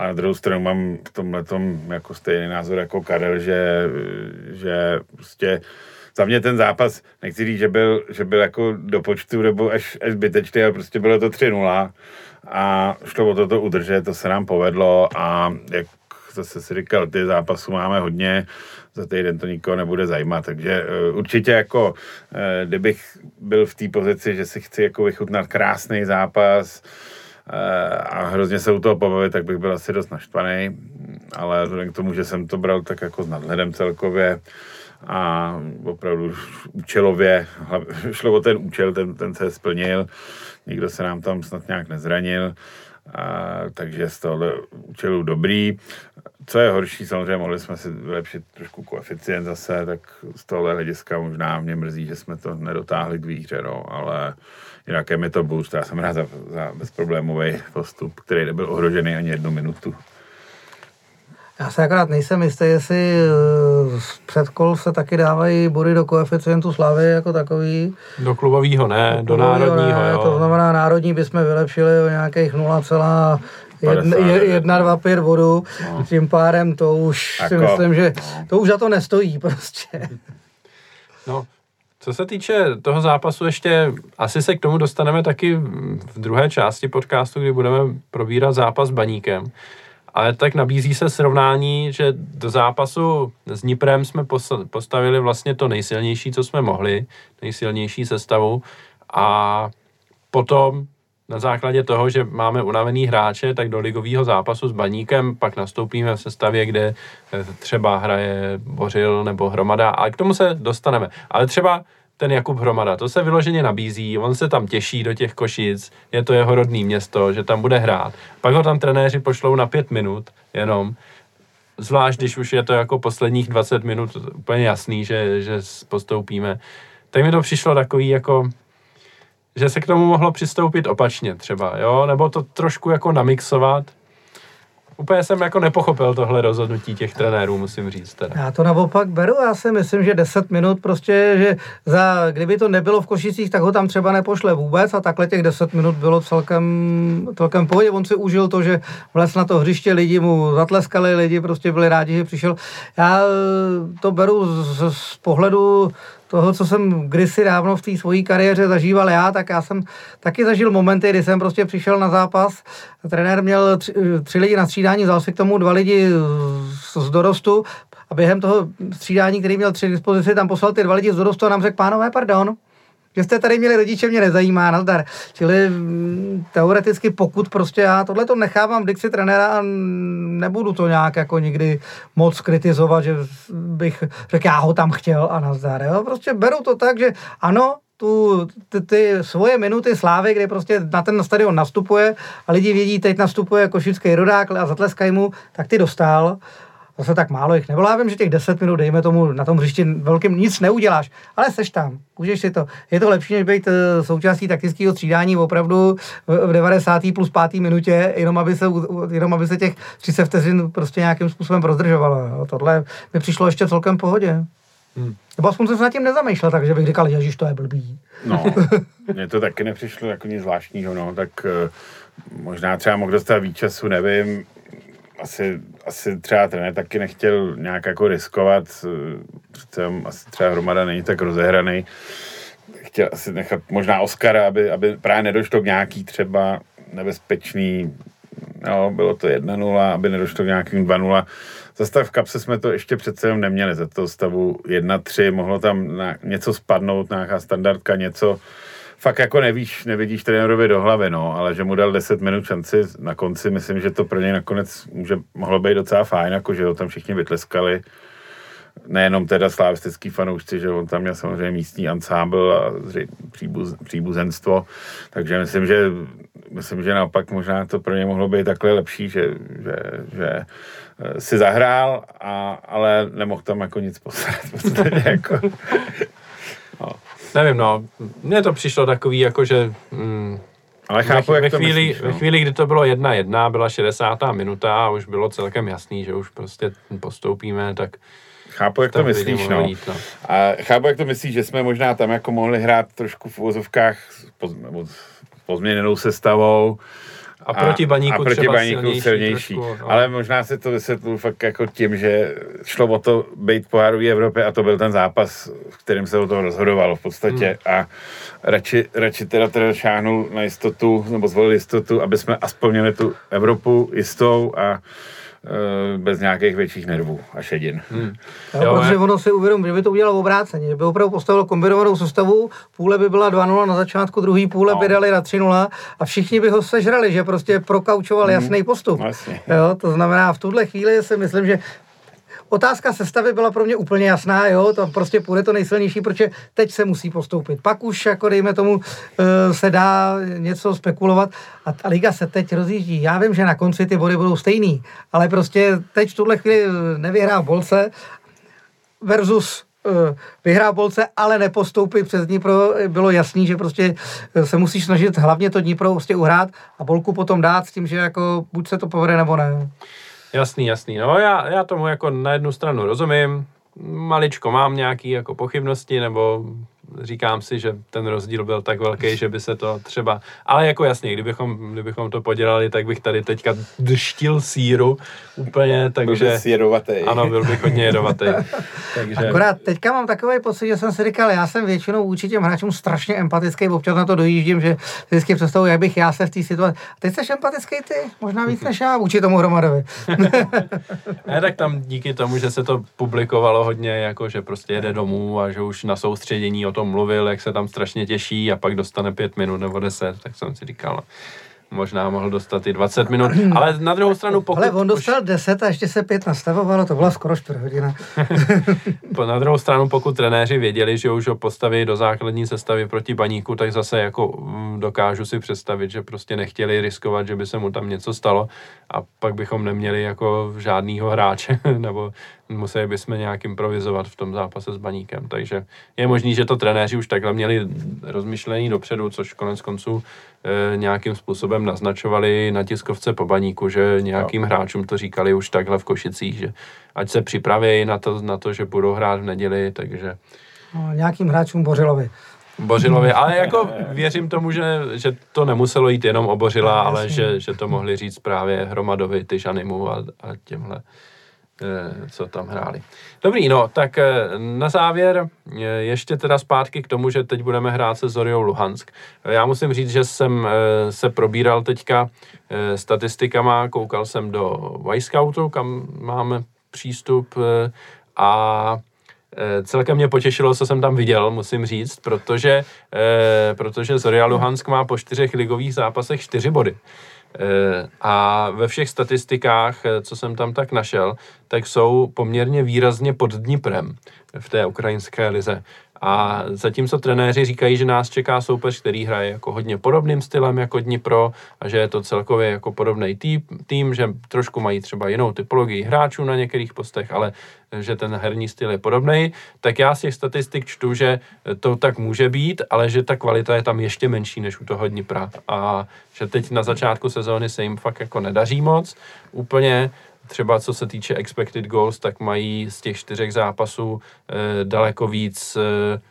A na druhou stranu mám v tomhle jako stejný názor jako Karel, že, že prostě za mě ten zápas, nechci říct, že byl, že byl jako do počtu nebo až, až zbytečný, ale prostě bylo to 3-0 a šlo o to to udržet, to se nám povedlo a jak zase si říkal, ty zápasů máme hodně, za týden to nikoho nebude zajímat, takže uh, určitě jako, uh, kdybych byl v té pozici, že si chci jako vychutnat krásný zápas a hrozně se u toho pobavit, tak bych byl asi dost naštvaný, ale vzhledem k tomu, že jsem to bral tak jako s nadhledem celkově, a opravdu účelově, šlo o ten účel, ten, ten se splnil, nikdo se nám tam snad nějak nezranil, a, takže z tohohle účelu dobrý. Co je horší, samozřejmě mohli jsme si vylepšit trošku koeficient zase, tak z tohohle hlediska možná mě mrzí, že jsme to nedotáhli k výhře, no, ale jinak je mi to boost. Já jsem rád za, za bezproblémový postup, který nebyl ohrožený ani jednu minutu. Já se akorát nejsem jistý, jestli eh, z předkol se taky dávají body do koeficientu slavy jako takový. Do klubového ne, do Klubovýho národního, ne, jo. To znamená, národní bychom vylepšili o nějakých 0,125 bodů. No. Tím pádem to už si Jako, myslím, že to už za to nestojí prostě. No, co se týče toho zápasu, ještě asi se k tomu dostaneme taky v druhé části podcastu, kdy budeme probírat zápas s Baníkem. Ale tak nabízí se srovnání, že do zápasu s Niprem jsme pos- postavili vlastně to nejsilnější, co jsme mohli, nejsilnější sestavu a potom na základě toho, že máme unavený hráče, tak do ligového zápasu s Baníkem pak nastoupíme v sestavě, kde eh, třeba hraje Bořil nebo Hromada, ale k tomu se dostaneme. Ale třeba ten Jakub Hromada, to se vyloženě nabízí, on se tam těší do těch Košic, je to jeho rodný město, že tam bude hrát. Pak ho tam trenéři pošlou na pět minut jenom, zvlášť když už je to jako posledních 20 minut úplně jasný, že, že postoupíme. Tak mi to přišlo takový jako, že se k tomu mohlo přistoupit opačně třeba, jo, nebo to trošku jako namixovat. Úplně jsem jako nepochopil tohle rozhodnutí těch trenérů, musím říct teda. Já to naopak beru, já si myslím, že 10 minut prostě, že za, kdyby to nebylo v Košicích, tak ho tam třeba nepošle vůbec a takhle těch 10 minut bylo celkem, celkem pohodě. On si užil to, že vlez na to hřiště, lidi mu zatleskali, lidi prostě byli rádi, že přišel. Já to beru z, z pohledu toho, co jsem kdysi dávno v té svojí kariéře zažíval já, tak já jsem taky zažil momenty, kdy jsem prostě přišel na zápas, trenér měl tři, tři lidi na střídání, vzal si k tomu dva lidi z, z dorostu a během toho střídání, který měl tři dispozici, tam poslal ty dva lidi z dorostu a nám řekl, pánové, pardon, že jste tady měli rodiče, mě nezajímá, nazdar. Čili mm, teoreticky pokud prostě já tohle to nechávám v dikci trenéra a nebudu to nějak jako nikdy moc kritizovat, že bych řekl, já ho tam chtěl a nazdar. Jo? Prostě beru to tak, že ano, tu, ty, ty svoje minuty slávy, kde prostě na ten stadion nastupuje a lidi vědí, teď nastupuje košický rodák a zatleskají mu, tak ty dostal zase tak málo jich nebylo. Já vím, že těch 10 minut, dejme tomu, na tom hřišti velkým nic neuděláš, ale seš tam, můžeš si to. Je to lepší, než být eh, součástí taktického střídání opravdu v 90. plus 5. minutě, jenom aby se, jenom aby se těch 30 vteřin prostě nějakým způsobem prozdržovalo. Jo. Tohle mi přišlo ještě celkem v pohodě. Hmm. Nebo aspoň jsem se nad tím nezamýšlel, takže bych říkal, že to je blbý. No, mně to taky nepřišlo jako nic zvláštního, no, tak uh, možná třeba mohl dostat víc času, nevím, asi, asi třeba trenér taky nechtěl nějak jako riskovat, přece asi třeba hromada není tak rozehraný. Chtěl asi nechat možná Oscara, aby, aby právě nedošlo k nějaký třeba nebezpečný, no, bylo to 1-0, aby nedošlo k nějakým 2-0. Za stav v kapse jsme to ještě přece jenom neměli, za toho stavu 1-3, mohlo tam na, něco spadnout, nějaká standardka, něco, fakt jako nevíš, nevidíš trenérovi do hlavy, no, ale že mu dal 10 minut šanci na konci, myslím, že to pro něj nakonec může, mohlo být docela fajn, jako že ho tam všichni vytleskali. Nejenom teda slavistický fanoušci, že on tam měl samozřejmě místní ansámbl a příbuz, příbuzenstvo, takže myslím, že myslím, že naopak možná to pro ně mohlo být takhle lepší, že, že, že eh, si zahrál, a, ale nemohl tam jako nic poslat. jako, no. Nevím, no, mně to přišlo takový, jako že... Mm, ale chápu, ve, jak ve, chvíli, myslíš, no. ve chvíli, kdy to bylo jedna jedna, byla 60. minuta a už bylo celkem jasný, že už prostě postoupíme, tak... Chápu, jak to myslíš, no. Jít, no. A chápu, jak to myslíš, že jsme možná tam jako mohli hrát trošku v uvozovkách pozměněnou sestavou, a proti baníku, a proti třeba baníku silnější. silnější. Trošku, no. Ale možná se to vysvětlil fakt jako tím, že šlo o to být pohárový Evropě a to byl ten zápas, v kterém se o to rozhodovalo v podstatě. Hmm. A radši, radši teda, teda šáhnul na jistotu, nebo zvolil jistotu, aby jsme aspoň měli tu Evropu jistou a bez nějakých větších nervů a šedin. Hmm. Jo, jo, protože ono si uvědomí, že by to udělalo obráceně, že by opravdu postavilo kombinovanou sestavu, půle by byla 2-0 na začátku, druhý půle no. by dali na 3-0 a všichni by ho sežrali, že prostě prokaučoval hmm. jasný postup. Vlastně. Jo, to znamená, v tuhle chvíli si myslím, že otázka sestavy byla pro mě úplně jasná, jo, to prostě půjde to nejsilnější, protože teď se musí postoupit. Pak už, jako dejme tomu, eh, se dá něco spekulovat a ta liga se teď rozjíždí. Já vím, že na konci ty body budou stejný, ale prostě teď v tuhle chvíli nevyhrá Bolce versus eh, vyhrá Bolce, ale nepostoupit přes Dnipro, bylo jasný, že prostě eh, se musí snažit hlavně to Dnipro prostě uhrát a Bolku potom dát s tím, že jako buď se to povede nebo ne. Jasný, jasný. No já, já tomu jako na jednu stranu rozumím, maličko mám nějaký jako pochybnosti, nebo říkám si, že ten rozdíl byl tak velký, že by se to třeba, ale jako jasně, kdybychom, kdybychom to podělali, tak bych tady teďka dštil síru úplně, takže... Byl jedovatý. Ano, byl bych hodně jedovatý. takže... Akorát teďka mám takový pocit, že jsem si říkal, já jsem většinou vůči těm hráčům strašně empatický, občas na to dojíždím, že vždycky představuji, jak bych já se v té situaci... Teď jsi empatický ty, možná víc než já vůči tomu hromadovi. ne, tak tam díky tomu, že se to publikovalo hodně, jako že prostě jede domů a že už na soustředění o tom mluvil, jak se tam strašně těší a pak dostane pět minut nebo deset, tak jsem si říkal, no, možná mohl dostat i 20 minut, ale na druhou stranu pokud... Ale on dostal už... 10 a ještě se pět nastavovalo, to byla skoro čtvrt hodina. na druhou stranu, pokud trenéři věděli, že už ho postaví do základní sestavy proti baníku, tak zase jako mm, dokážu si představit, že prostě nechtěli riskovat, že by se mu tam něco stalo a pak bychom neměli jako žádnýho hráče, nebo museli bychom nějak improvizovat v tom zápase s baníkem. Takže je možný, že to trenéři už takhle měli rozmyšlení dopředu, což konec konců e, nějakým způsobem naznačovali na tiskovce po baníku, že nějakým no. hráčům to říkali už takhle v Košicích, že ať se připraví na to, na to že budou hrát v neděli, takže... No, nějakým hráčům Bořilovi. Bořilovi, ale jako věřím tomu, že, že to nemuselo jít jenom o Bořila, no, ale že, že to mohli říct právě Hromadovi, Tyžanimu a, a těmhle co tam hráli. Dobrý, no, tak na závěr ještě teda zpátky k tomu, že teď budeme hrát se Zoriou Luhansk. Já musím říct, že jsem se probíral teďka statistikama, koukal jsem do Scoutu, kam máme přístup a Eh, celkem mě potěšilo, co jsem tam viděl, musím říct, protože, eh, protože Zoria Luhansk má po čtyřech ligových zápasech čtyři body. Eh, a ve všech statistikách, co jsem tam tak našel, tak jsou poměrně výrazně pod Dniprem v té ukrajinské lize. A zatímco trenéři říkají, že nás čeká soupeř, který hraje jako hodně podobným stylem jako Dnipro a že je to celkově jako podobný tým, tým, že trošku mají třeba jinou typologii hráčů na některých postech, ale že ten herní styl je podobný, tak já z těch statistik čtu, že to tak může být, ale že ta kvalita je tam ještě menší než u toho Dnipra. A že teď na začátku sezóny se jim fakt jako nedaří moc úplně, třeba co se týče expected goals, tak mají z těch čtyřech zápasů e, daleko víc e,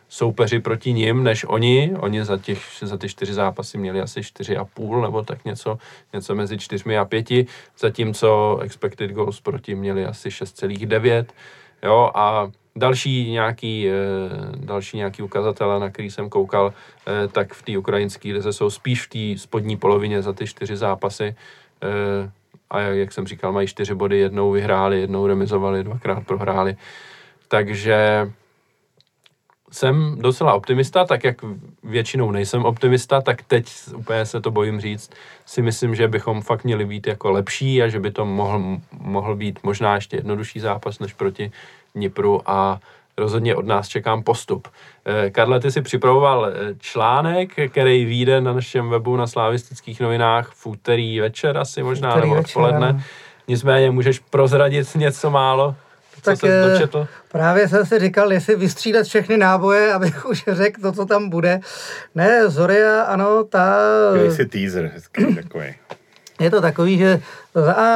soupeři proti nim, než oni. Oni za, těch, za ty čtyři zápasy měli asi čtyři a půl, nebo tak něco, něco mezi čtyřmi a pěti, zatímco expected goals proti měli asi 6,9. Jo, a další nějaký, e, další nějaký ukazatele, na který jsem koukal, tak v té ukrajinské lize jsou spíš v té spodní polovině za ty čtyři zápasy. A jak jsem říkal, mají čtyři body, jednou vyhráli, jednou remizovali, dvakrát prohráli. Takže jsem docela optimista, tak jak většinou nejsem optimista, tak teď úplně se to bojím říct. Si myslím, že bychom fakt měli být jako lepší a že by to mohl, mohl být možná ještě jednodušší zápas než proti Nipru a rozhodně od nás čekám postup. Eh, Karle, ty si připravoval eh, článek, který vyjde na našem webu na slavistických novinách v úterý večer asi možná, úterý nebo odpoledne. Večer, Nicméně můžeš prozradit něco málo? Co tak jsem eh, dočetl? právě jsem si říkal, jestli vystřídat všechny náboje, abych už řekl to, co tam bude. Ne, Zoria, ano, ta... si teaser, hezký takový. Je to takový, že a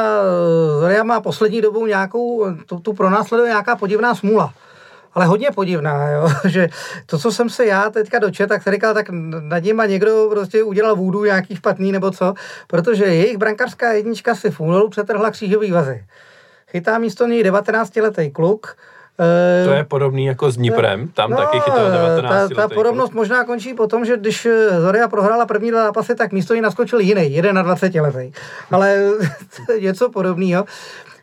Zoria má poslední dobou nějakou, tu, tu pronásleduje nějaká podivná smůla ale hodně podivná, jo? že to, co jsem se já teďka dočet, tak se říkal, tak nad nima někdo prostě udělal vůdu nějaký špatný nebo co, protože jejich brankářská jednička si v únoru přetrhla křížový vazy. Chytá místo něj 19-letý kluk, to je podobný jako s Dniprem, tam no, taky chytal 19 Ta, ta podobnost kluk. možná končí po tom, že když Zoria prohrála první dva zápasy, tak místo ní naskočil jiný, 21 letý. Ale něco podobného.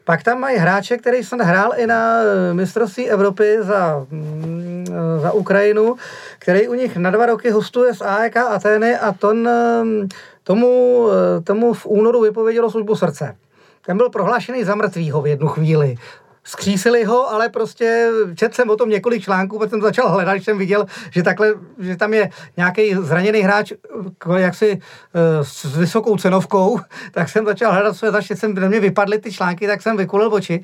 Pak tam mají hráče, který jsem hrál i na mistrovství Evropy za, mm, za Ukrajinu, který u nich na dva roky hostuje z AEK Ateny a ton, mm, tomu, tomu v únoru vypovědělo službu srdce. Ten byl prohlášený za mrtvýho v jednu chvíli skřísili ho, ale prostě četl jsem o tom několik článků, protože jsem začal hledat, když jsem viděl, že takhle, že tam je nějaký zraněný hráč jaksi eh, s vysokou cenovkou, tak jsem začal hledat své začít jsem na mě vypadly ty články, tak jsem vykulil oči.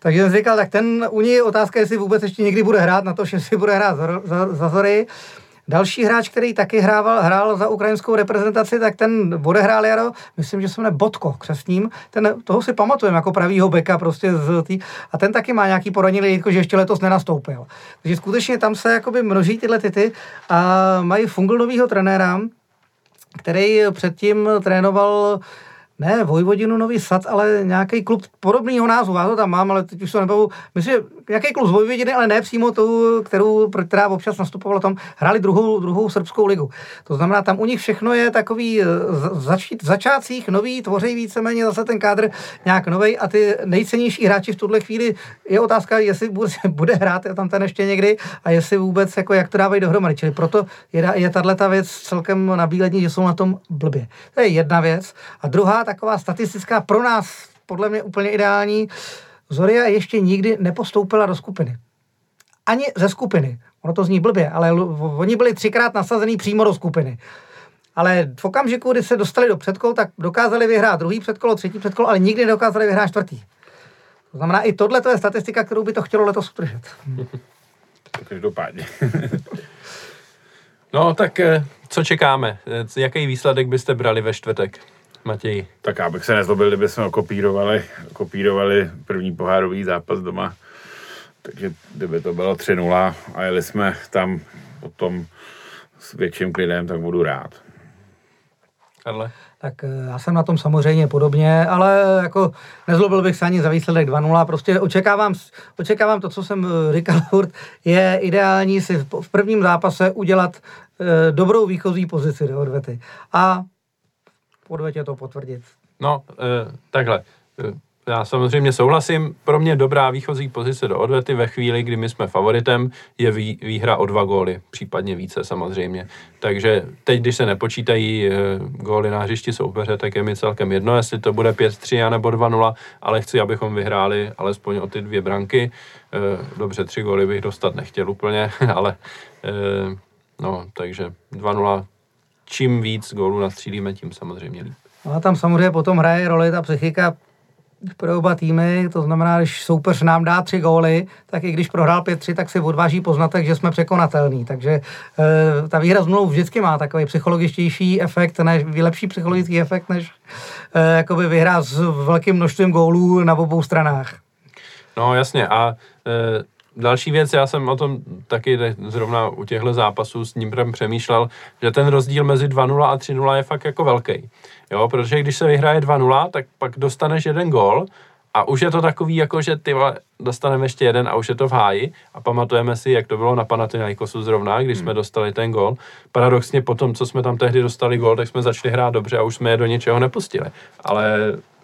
Takže jsem říkal, tak ten u ní otázka, jestli vůbec ještě někdy bude hrát na to, že si bude hrát za, za, za Zory. Další hráč, který taky hrával, hrál za ukrajinskou reprezentaci, tak ten odehrál jaro, myslím, že se jmenuje Botko křesním, ten, toho si pamatujeme jako pravýho beka prostě z tý, a ten taky má nějaký poraněný, že ještě letos nenastoupil. Takže skutečně tam se jakoby množí tyhle tyty a mají funglnovýho trenéra, který předtím trénoval ne Vojvodinu Nový Sad, ale nějaký klub podobného názvu. Já to tam mám, ale teď už to nebavu. Myslím, že nějaký klub z Vojvodiny, ale ne přímo tu, kterou, která občas nastupovala tam, hráli druhou, druhou srbskou ligu. To znamená, tam u nich všechno je takový eh, začít v začátcích nový, tvoří víceméně zase ten kádr nějak nový a ty nejcennější hráči v tuhle chvíli je otázka, jestli bude, bude hrát tam ten ještě někdy a jestli vůbec jako jak to dávají dohromady. Čili proto je, je tahle věc celkem nabílední, že jsou na tom blbě. To je jedna věc. A druhá taková statistická pro nás podle mě úplně ideální. Zoria ještě nikdy nepostoupila do skupiny. Ani ze skupiny. Ono to zní blbě, ale oni byli třikrát nasazený přímo do skupiny. Ale v okamžiku, kdy se dostali do předkol, tak dokázali vyhrát druhý předkolo, třetí předkolo, ale nikdy nedokázali vyhrát čtvrtý. To znamená, i tohle je statistika, kterou by to chtělo letos udržet. Každopádně. no, tak eh, co čekáme? Eh, jaký výsledek byste brali ve čtvrtek? Matěj. Tak já bych se nezlobil, kdyby jsme kopírovali, kopírovali první pohárový zápas doma. Takže kdyby to bylo 3-0 a jeli jsme tam potom s větším klidem, tak budu rád. Karle? tak eh, já jsem na tom samozřejmě podobně, ale jako nezlobil bych se ani za výsledek 2-0, prostě očekávám, očekávám to, co jsem eh, říkal furt, je ideální si v prvním zápase udělat e, dobrou výchozí pozici do odvety a v odvetě to potvrdit. No, e, takhle. Já samozřejmě souhlasím. Pro mě dobrá výchozí pozice do odvety ve chvíli, kdy my jsme favoritem, je vý, výhra o dva góly, případně více samozřejmě. Takže teď, když se nepočítají e, góly na hřišti soupeře, tak je mi celkem jedno, jestli to bude 5-3 nebo 2-0, ale chci, abychom vyhráli alespoň o ty dvě branky. E, dobře, tři góly bych dostat nechtěl úplně, ale e, no, takže 2-0. Čím víc gólů nastřílíme, tím samozřejmě líp. No a tam samozřejmě potom hraje roli ta psychika pro oba týmy, to znamená, když soupeř nám dá tři góly, tak i když prohrál 5-3, tak si odváží poznatek, že jsme překonatelní. Takže e, ta výhra z nulou vždycky má takový psychologičtější efekt, než lepší psychologický efekt, než e, jakoby vyhrá s velkým množstvím gólů na obou stranách. No jasně a e, další věc, já jsem o tom taky zrovna u těchto zápasů s ním přemýšlel, že ten rozdíl mezi 2-0 a 3-0 je fakt jako velký. Jo, protože když se vyhraje 2-0, tak pak dostaneš jeden gól a už je to takový, jako že ty dostaneme ještě jeden a už je to v háji a pamatujeme si, jak to bylo na Panathinaikosu zrovna, když hmm. jsme dostali ten gól. Paradoxně po tom, co jsme tam tehdy dostali gól, tak jsme začali hrát dobře a už jsme je do něčeho nepustili. Ale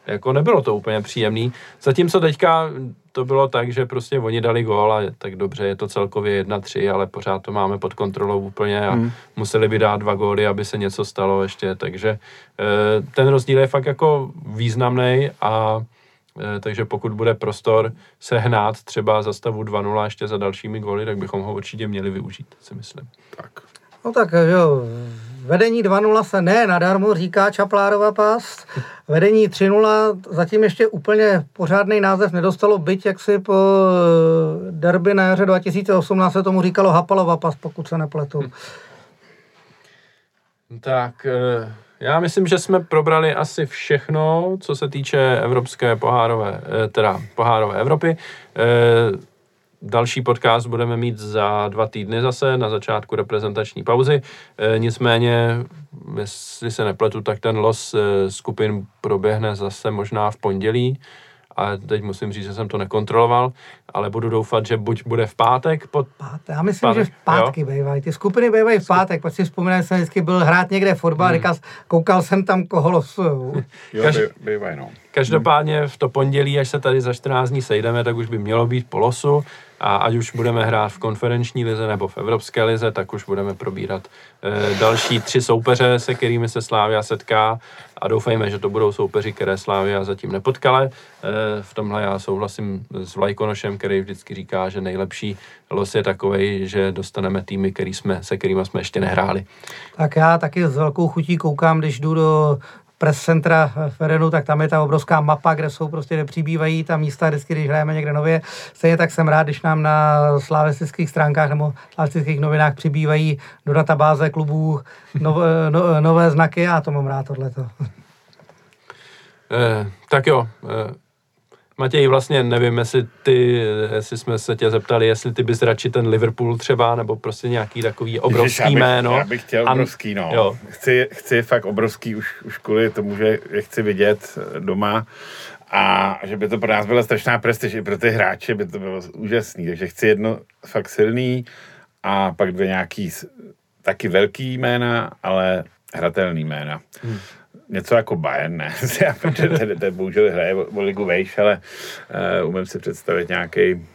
jako nebylo to úplně příjemný. Zatímco teďka to bylo tak, že prostě oni dali gól a tak dobře, je to celkově 1-3, ale pořád to máme pod kontrolou úplně a hmm. museli by dát dva góly, aby se něco stalo ještě, takže eh, ten rozdíl je fakt jako významný a eh, takže pokud bude prostor se hnát třeba za stavu 2-0 ještě za dalšími góly, tak bychom ho určitě měli využít, si myslím. Tak. No tak jo, vedení 2-0 se ne nadarmo říká Čaplárova past. Vedení 3-0 zatím ještě úplně pořádný název nedostalo, byť jak si po derby na jaře 2018 se tomu říkalo Hapalova past, pokud se nepletu. Hm. Tak eh, já myslím, že jsme probrali asi všechno, co se týče evropské pohárové, eh, teda pohárové Evropy. Další podcast budeme mít za dva týdny zase na začátku reprezentační pauzy. E, nicméně, jestli se nepletu, tak ten los e, skupin proběhne zase možná v pondělí. A teď musím říct, že jsem to nekontroloval, ale budu doufat, že buď bude v pátek. Pod... Pátek. Já myslím, pátek, že v pátky bývají. Ty skupiny bývají v pátek, protože si vzpomínám, jsem vždycky byl hrát někde fotbal, hmm. říkal, koukal jsem tam, koho losují. Jo, bývají, no. Každopádně v to pondělí, až se tady za 14 dní sejdeme, tak už by mělo být po losu a ať už budeme hrát v konferenční lize nebo v Evropské lize, tak už budeme probírat e, další tři soupeře, se kterými se Slávia setká a doufejme, že to budou soupeři, které Slávia zatím nepotkala. E, v tomhle já souhlasím s Vlajkonošem, který vždycky říká, že nejlepší los je takový, že dostaneme týmy, který jsme, se kterými jsme ještě nehráli. Tak já taky s velkou chutí koukám, když jdu do press centra Ferenu, tak tam je ta obrovská mapa, kde jsou prostě nepřibývají ta místa, vždycky, když hrajeme někde nově. Stejně tak jsem rád, když nám na slavistických stránkách nebo slavistických novinách přibývají do databáze klubů nové, no, nové znaky a to mám rád tohleto. Eh, tak jo, eh, Matěj, vlastně nevím, jestli ty, jestli jsme se tě zeptali, jestli ty bys radši ten Liverpool třeba, nebo prostě nějaký takový obrovský Ježiš, já bych, jméno. Já bych chtěl obrovský, no. Jo. Chci, chci fakt obrovský už, už kvůli tomu, že je chci vidět doma a že by to pro nás byla strašná prestiž, i pro ty hráče by to bylo úžasný, takže chci jedno fakt silný a pak dvě nějaký taky velký jména, ale hratelný jména. Hmm něco jako Bayern, ne, protože to bohužel hraje o, o ligu vejš, ale uh, umím si představit nějaký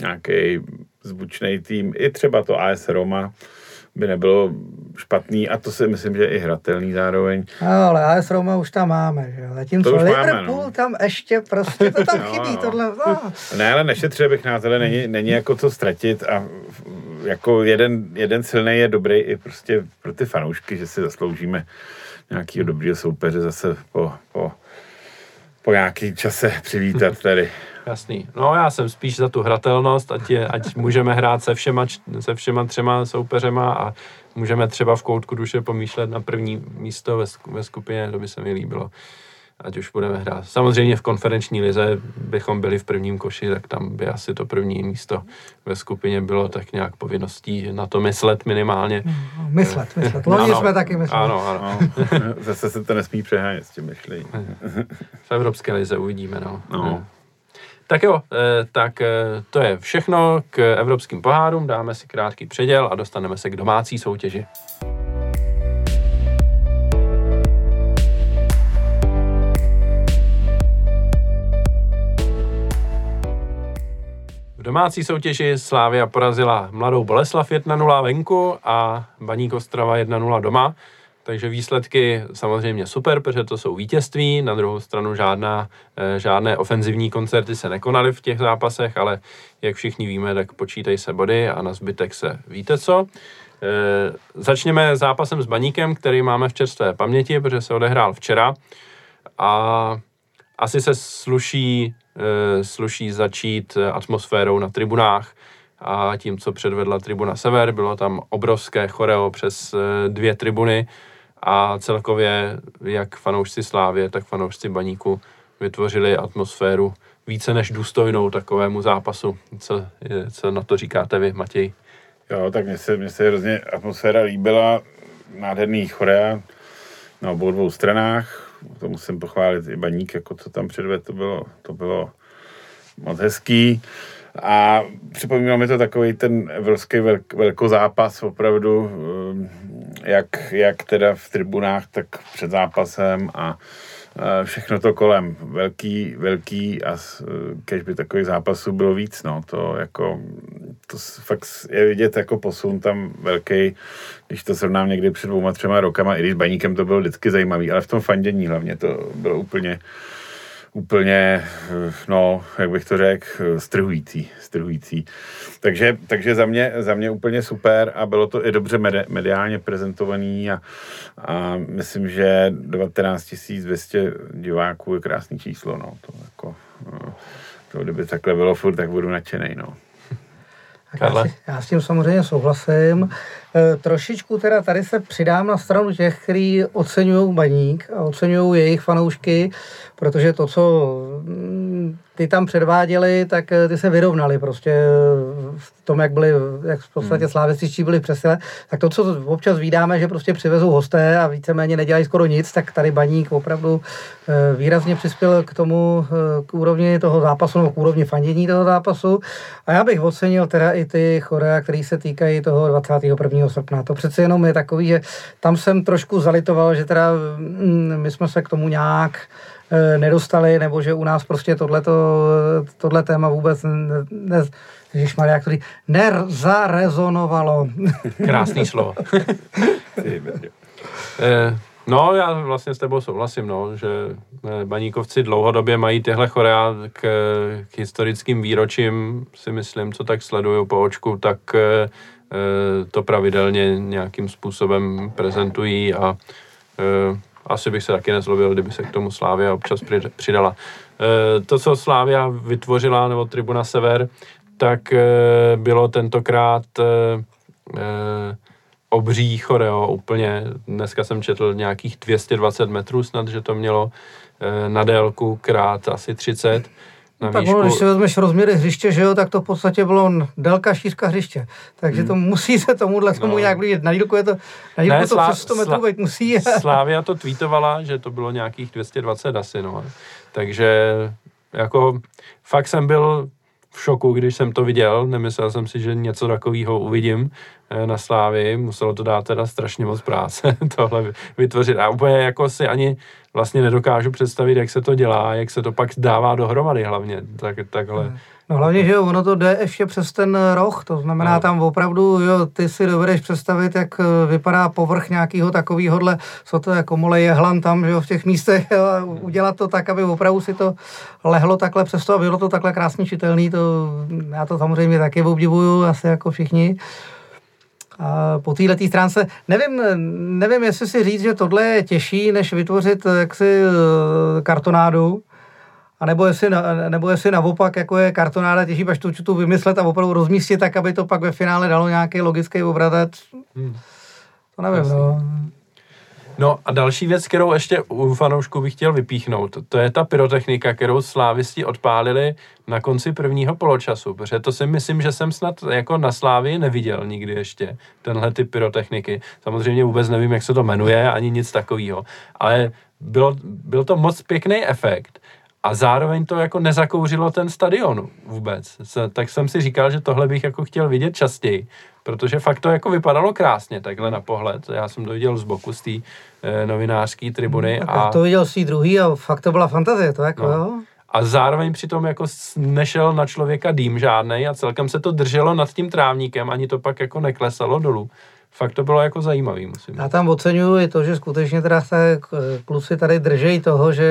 nějaký zvučný tým, i třeba to AS Roma, by nebylo špatný a to si myslím, že je i hratelný zároveň. No, ale AS Roma už tam máme, že jo. Zatímco Liverpool máme, no. tam ještě prostě to tam no, chybí. No. Tohle, no. Ne, ale nešetře bych na tohle není, není jako co ztratit a jako jeden, jeden silný je dobrý i prostě pro ty fanoušky, že si zasloužíme nějakého dobrého soupeře zase po, po, po nějaký čase přivítat tady. Jasný. No já jsem spíš za tu hratelnost, ať, je, ať můžeme hrát se všema, se všema třema soupeřema a můžeme třeba v koutku duše pomýšlet na první místo ve, ve skupině, to by se mi líbilo. Ať už budeme hrát. Samozřejmě v konferenční lize bychom byli v prvním koši, tak tam by asi to první místo ve skupině bylo tak nějak povinností na to myslet minimálně. Myslet, myslet. Loni jsme taky mysleli. Ano, ano. No, zase se to nesmí přehánět s tím myšlením. V Evropské lize uvidíme, no. No. Tak jo, eh, tak eh, to je všechno k evropským pohárům, dáme si krátký předěl a dostaneme se k domácí soutěži. V domácí soutěži Slávia porazila mladou Boleslav 1-0 venku a Baník Ostrava 1-0 doma. Takže výsledky samozřejmě super, protože to jsou vítězství. Na druhou stranu žádná, eh, žádné ofenzivní koncerty se nekonaly v těch zápasech, ale jak všichni víme, tak počítají se body a na zbytek se víte co. Eh, Začněme zápasem s Baníkem, který máme v čerstvé paměti, protože se odehrál včera. A asi se sluší, sluší začít atmosférou na tribunách a tím, co předvedla tribuna Sever. Bylo tam obrovské choreo přes eh, dvě tribuny a celkově jak fanoušci Slávě, tak fanoušci Baníku vytvořili atmosféru více než důstojnou takovému zápasu. Co, co na to říkáte vy, Matěj? Jo, tak mně se, mně se hrozně atmosféra líbila, nádherný chorea na obou dvou stranách, to musím pochválit i Baník, jako co tam předvedl, to bylo, to bylo moc hezký. A připomínalo mi to takový ten evropský velk, velkozápas opravdu, eh, jak, jak teda v tribunách, tak před zápasem a všechno to kolem. Velký, velký a eh, kež by takových zápasů bylo víc, no. To jako, to fakt je vidět jako posun tam velký, když to srovnám někdy před dvouma, třema rokama, i když Baníkem to bylo vždycky zajímavý, ale v tom fandění hlavně to bylo úplně, úplně, no, jak bych to řekl, strhující, strhující. Takže, takže za, mě, za mě úplně super a bylo to i dobře medi- mediálně prezentovaný a, a myslím, že 19 200 diváků je krásný číslo, no, to jako, no, to kdyby takhle bylo furt, tak budu nadšený, no. Tak já, si, já s tím samozřejmě souhlasím. E, trošičku teda tady se přidám na stranu těch, kteří oceňují baník a oceňují jejich fanoušky, protože to, co ty tam předváděli, tak eh, ty se vyrovnali prostě v tom, jak byli, jak v podstatě Hmm. slávističtí byli přesile. Tak to, co občas vídáme, že prostě přivezou hosté a víceméně nedělají skoro nic, tak tady baník opravdu eh, výrazně přispěl k tomu, eh, k úrovni toho zápasu, nebo k úrovni fandění toho zápasu. A já bych ocenil teda i ty chorea, které se týkají toho 21. srpna. To přece jenom je takový, že tam jsem trošku zalitoval, že teda mm, my jsme se k tomu nějak eh, nedostali, nebo že u nás prostě tohleto, tohle téma vůbec ne, ne, Ježišmarja, jak to nezarezonovalo. Krásný slovo. Eh, No, já vlastně s tebou souhlasím, no, že eh, baníkovci dlouhodobě mají tyhle chorea k, k historickým výročím, si myslím, co tak sleduju po očku, tak eh, eh, to pravidelně nějakým způsobem prezentují a eh, asi bych se taky nezlobil, kdyby se k tomu Slávia občas při- přidala. Eh, To, co Slávia vytvořila, nebo Tribuna Sever, tak eh, bylo tentokrát eh, obří choreo úplně. Dneska jsem četl nějakých 220 metrů snad, že to mělo na délku krát asi 30 na tak výšku. ono, když si vezmeš rozměry hřiště, že jo, tak to v podstatě bylo délka šířka hřiště. Takže to musí se tomuhle tomu Hmm. No. nějak blížit. Na dílku je to, na dílku Ne, to Slá- přes 100 metrů být musí. Slávia to tweetovala, že to bylo nějakých 220 asi, no. Takže jako fakt jsem byl v šoku, když jsem to viděl. Nemyslel jsem si, že něco takového uvidím eh, na Slávii. Muselo to dát teda strašně moc práce tohle vytvořit. A úplně jako si ani vlastně nedokážu představit, jak se to dělá, jak se to pak dává dohromady hlavně. Tak, takhle. No hlavně, že jo, ono to jde ještě přes ten roh, to znamená No. tam opravdu, jo, ty si dovedeš představit, jak eh, vypadá povrch nějakého takovýhodle, co to jako mole jehlan tam, že jo, v těch místech jo, a udělat to tak, aby opravdu si to lehlo takhle přes to a bylo to takhle krásně čitelný, to já to samozřejmě taky obdivuju, asi jako všichni. Po této stránce, nevím, nevím, jestli si říct, že tohle je těžší, než vytvořit eh, jaksi eh, kartonádu, a nebo jestli, nebo jestli naopak, jako je kartonáda těžší, až tu, tu vymyslet a opravdu rozmístit tak, aby to pak ve finále dalo nějaký logický obratet. Hmm. To nevím, Jasný. no. No a další věc, kterou ještě u fanoušků bych chtěl vypíchnout, to je ta pyrotechnika, kterou slávisti odpálili na konci prvního poločasu, protože to si myslím, že jsem snad jako na Slávii neviděl nikdy ještě, tenhle typ pyrotechniky. Samozřejmě vůbec nevím, jak se to jmenuje, ani nic takového, ale bylo, byl to moc pěkný efekt a zároveň to jako nezakouřilo ten stadion vůbec. Tak jsem si říkal, že tohle bych jako chtěl vidět častěji, protože fakt to jako vypadalo krásně takhle na pohled. Já jsem to viděl z boku z té e, novinářské tribuny. Hmm, a to viděl si druhý a fakt to byla fantazie, to jako no. jo. A zároveň přitom jako nešel na člověka dým žádnej a celkem se to drželo nad tím trávníkem, ani to pak jako neklesalo dolů fakt to bylo jako zajímavý, musím Já tam oceňuju i to, že skutečně teda se kluci tady držejí toho, že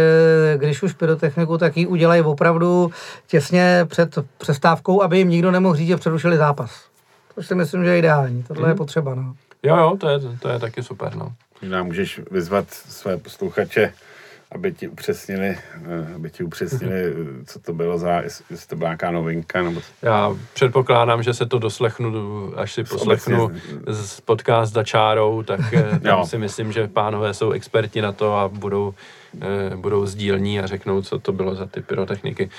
když už pyrotechniku, tak ji udělají opravdu těsně před přestávkou, aby jim nikdo nemohl říct, že přerušili zápas. To si myslím, že je ideální. Tohle mm. je mhm. potřeba, no. Jo, jo, to je, to je taky super, no. Možná můžeš vyzvat své posluchače, aby ti upřesnili, eh, aby ti upřesnili, co to bylo za, jestli to byla nějaká novinka, nebo... Já předpokládám, že se to doslechnu, až si poslechnu z podcast za čárou, tak eh, tam si myslím, že pánové jsou experti na to a budou, eh, budou sdílní a řeknou, co to bylo za ty pyrotechniky.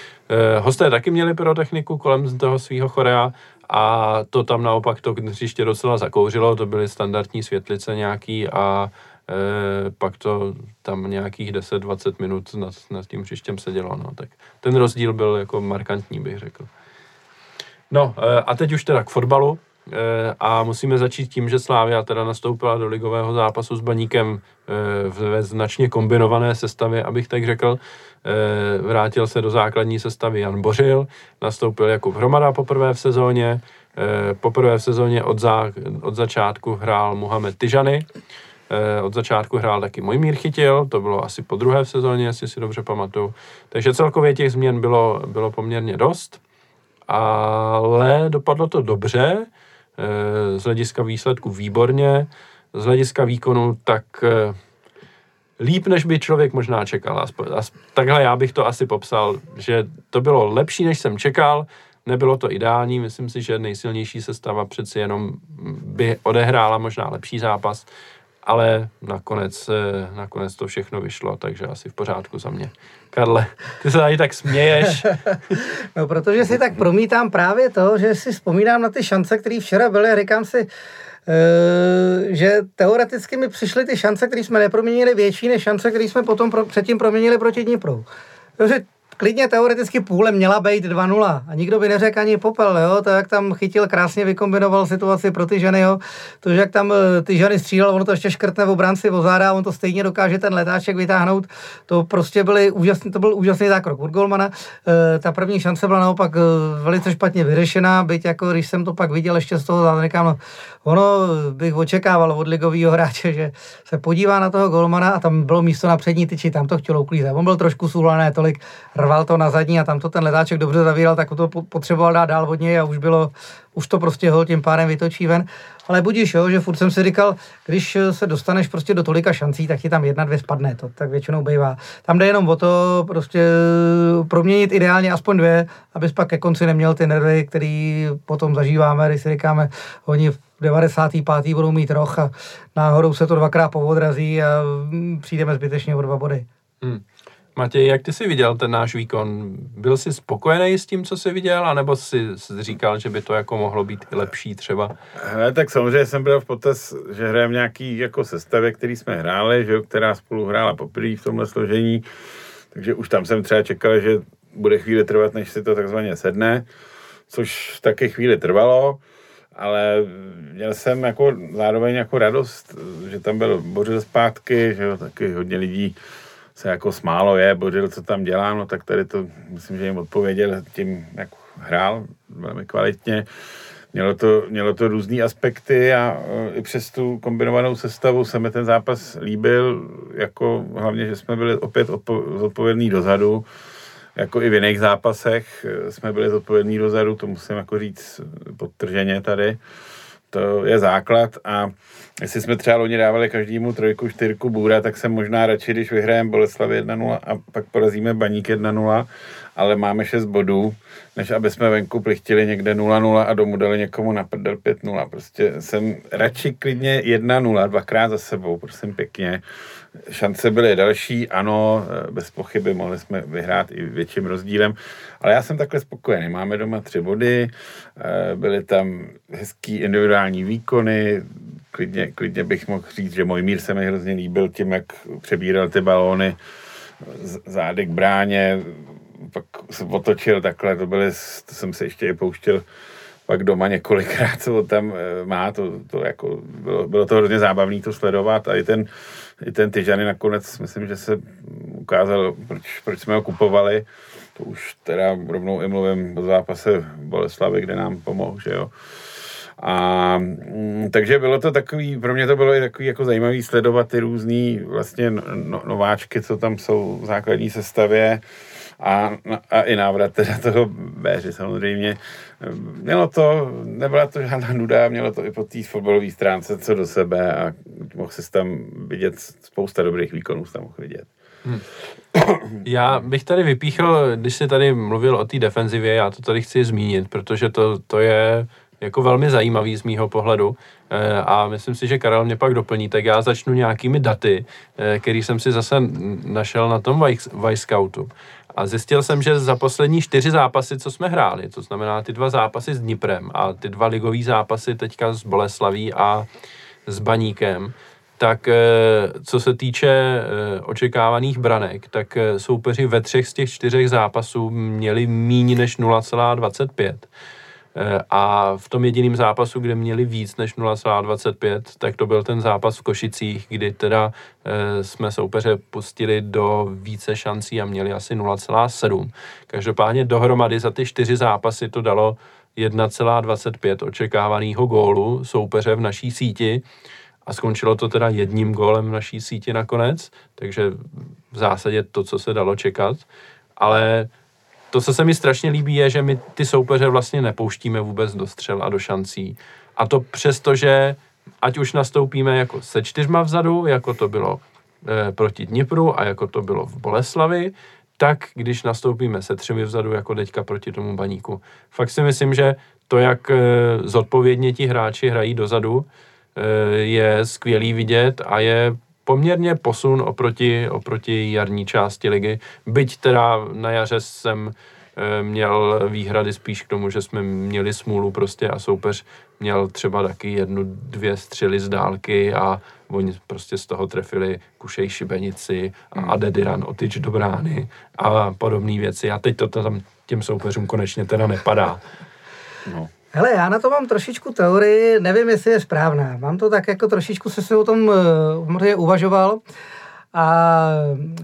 Hosté taky měli pyrotechniku kolem toho svého chorea a to tam naopak to hřiště docela zakouřilo, to byly standardní světlice nějaký a e, pak to tam nějakých 10-20 minut nad, nad tím hřištěm sedělo, no, tak ten rozdíl byl jako markantní, bych řekl. No e, a teď už teda k fotbalu e, a musíme začít tím, že Slávia teda nastoupila do ligového zápasu s Baníkem e, ve značně kombinované sestavě, abych tak řekl. E, vrátil se do základní sestavy Jan Bořil, nastoupil jako hromada poprvé v sezóně, poprvé v sezóně od, za, od začátku hrál Mohamed Tyžany, od začátku hrál taky Mojmír Chytil, to bylo asi po druhé v sezóně, jestli si dobře pamatuju. Takže celkově těch změn bylo, bylo poměrně dost, ale dopadlo to dobře, eh, z hlediska výsledku výborně, z hlediska výkonu tak eh, líp, než by člověk možná čekal. takhle já bych to asi popsal, že to bylo lepší, než jsem čekal, nebylo to ideální, myslím si, že nejsilnější sestava přeci jenom by odehrála možná lepší zápas, ale nakonec, eh, nakonec to všechno vyšlo, takže asi v pořádku za mě. Karle, ty se tady tak směješ. no, protože si tak promítám právě to, že si vzpomínám na ty šance, které včera byly říkám si, Uh, že teoreticky mi přišly ty šance, které jsme neproměnili větší než šance, které jsme potom pro, předtím proměnili proti Dnipru. Takže klidně teoreticky půle měla být 2-0 a nikdo by neřekl ani popel, jo? to jak tam chytil, krásně vykombinoval situaci pro ty ženy, jo? to, jak tam eh, ty ženy střílel, ono to ještě škrtne v obránci vozáda, on to stejně dokáže ten letáček vytáhnout, to prostě byly úžasný, to byl úžasný zákrok od Golmana. E, ta první šance byla naopak eh, velice špatně vyřešená, byť jako když jsem to pak viděl ještě z toho, říkám, no, ono bych očekával od ligového hráče, že se podívá na toho Golmana a tam bylo místo na přední tyči, tam to chtělo uklízet. On byl trošku sůlané, tolik rval to na zadní a tam to ten letáček dobře zavíral, tak to potřeboval dát dál od něj a už bylo, už to prostě hol tím pádem vytočí ven. Ale budíš, jo, že furt jsem si říkal, když se dostaneš prostě do tolika šancí, tak ti tam jedna, dvě spadne, to tak většinou bývá. Tam jde jenom o to prostě proměnit ideálně aspoň dvě, abys pak ke konci neměl ty nervy, který potom zažíváme, když si říkáme, oni v 95. budou mít roh a náhodou se to dvakrát povodrazí a přijdeme zbytečně o dva body. Hmm. Matěj, jak ty jsi viděl ten náš výkon? Byl jsi spokojený s tím, co jsi viděl, anebo jsi říkal, že by to jako mohlo být i lepší třeba? Ne, tak samozřejmě jsem byl v potaz, že hrajeme nějaký jako sestavě, který jsme hráli, že, která spolu hrála poprvé v tomhle složení, takže už tam jsem třeba čekal, že bude chvíli trvat, než si to takzvaně sedne, což taky chvíli trvalo, ale měl jsem jako zároveň jako radost, že tam byl Bořil zpátky, že jo, taky hodně lidí se jako smálo je, Bořil, co tam dělá, no tak tady to, myslím, že jim odpověděl tím, jak hrál velmi kvalitně. Mělo to, mělo to různé aspekty a e, i přes tu kombinovanou sestavu se mi ten zápas líbil, jako hlavně, že jsme byli opět zodpovědní dozadu, jako i v jiných zápasech e, jsme byli zodpovědní dozadu, to musím jako říct podtrženě tady. To je základ a Jestli jsme třeba loni dávali každému trojku, čtyřku bůra, tak jsem možná radši, když vyhrajeme Boleslav 1-0 a pak porazíme Baník 1-0 ale máme 6 bodů, než aby jsme venku plichtili někde 0-0 a domů dali někomu na prdel 5-0. Prostě jsem radši klidně 1-0, dvakrát za sebou, prosím pěkně. Šance byly další, ano, bez pochyby mohli jsme vyhrát i větším rozdílem, ale já jsem takhle spokojený. Máme doma tři body, eh, byly tam hezký individuální výkony, klidně, klidně bych mohl říct, že můj mír se mi hrozně líbil tím, jak přebíral ty balóny zádek bráně, pak se otočil takhle, to byly, to jsem se ještě pouštěl pak doma několikrát, co tam eh, má, to, to jako bylo, bylo to hrozně zábavné to sledovat a i ten, i ten Tyžany nakonec, myslím, že se ukázal, proč, proč jsme ho kupovali, to už teda rovnou i mluvím o zápase Boleslavy, kde nám pomohl, že jo. A mm, takže bylo to takový, pro mě to bylo i takový jako zajímavý sledovat ty různý vlastně no, nováčky, co tam jsou v základní sestavě a, a i návrat teda toho Béři samozřejmě. Mělo to, nebyla to žádná nuda, mělo to i po té fotbalové stránce co do sebe a mohl se tam vidět spousta dobrých výkonů, tam mohl vidět. Hmm. Já bych tady vypíchl, když jsi tady mluvil o té defenzivě, já to tady chci zmínit, protože to, to je jako velmi zajímavý z mýho pohledu eh, a myslím si, že Karel mě pak doplní, tak já začnu nějakými daty, eh, který jsem si zase našel na tom Scoutu. A zjistil jsem, že za poslední čtyři zápasy, co jsme hráli, to znamená ty dva zápasy s Dniprem a ty dva ligové zápasy teďka s Boleslaví a s Baníkem, tak eh, co se týče očekávaných branek, tak soupeři ve třech z těch čtyřech zápasů měli méně než 0,25. Eh, a v tom jediném zápasu, kde měli víc než 0,25, tak to byl ten zápas v Košicích, kdy teda eh, jsme soupeře pustili do více šancí a měli asi 0,7. Každopádně dohromady za ty čtyři zápasy to dalo 1,25 očekávaného gólu soupeře v naší síti a skončilo to teda jedním gólem v naší síti nakonec, takže v zásadě to, co se dalo čekat, ale to, co se mi strašně líbí, je, že my ty soupeře vlastně nepouštíme vůbec do střel a do šancí. A to přesto, že ať už nastoupíme jako se čtyřma vzadu, jako to bylo e, proti Dnipru a jako to bylo v Boleslavi, tak když nastoupíme se třemi vzadu, jako teďka proti tomu baníku. Fakt si myslím, že to, jak e, zodpovědně ti hráči hrají dozadu, e, je skvělý vidět a je poměrně posun oproti, oproti jarní části ligy. Byť teda na jaře jsem eh, měl výhrady spíš k tomu, že jsme měli smůlu prostě a soupeř měl třeba taky jednu, dvě střely z dálky a oni prostě z toho trefili Kušej Šibenici a hmm. Adediran Otyč do brány a podobné věci. A teď to tam těm soupeřům konečně teda nepadá. No. Hele, já na to mám trošičku teorii, nevím, jestli je správná. Mám to tak, jako trošičku se o tom uh, uvažoval. A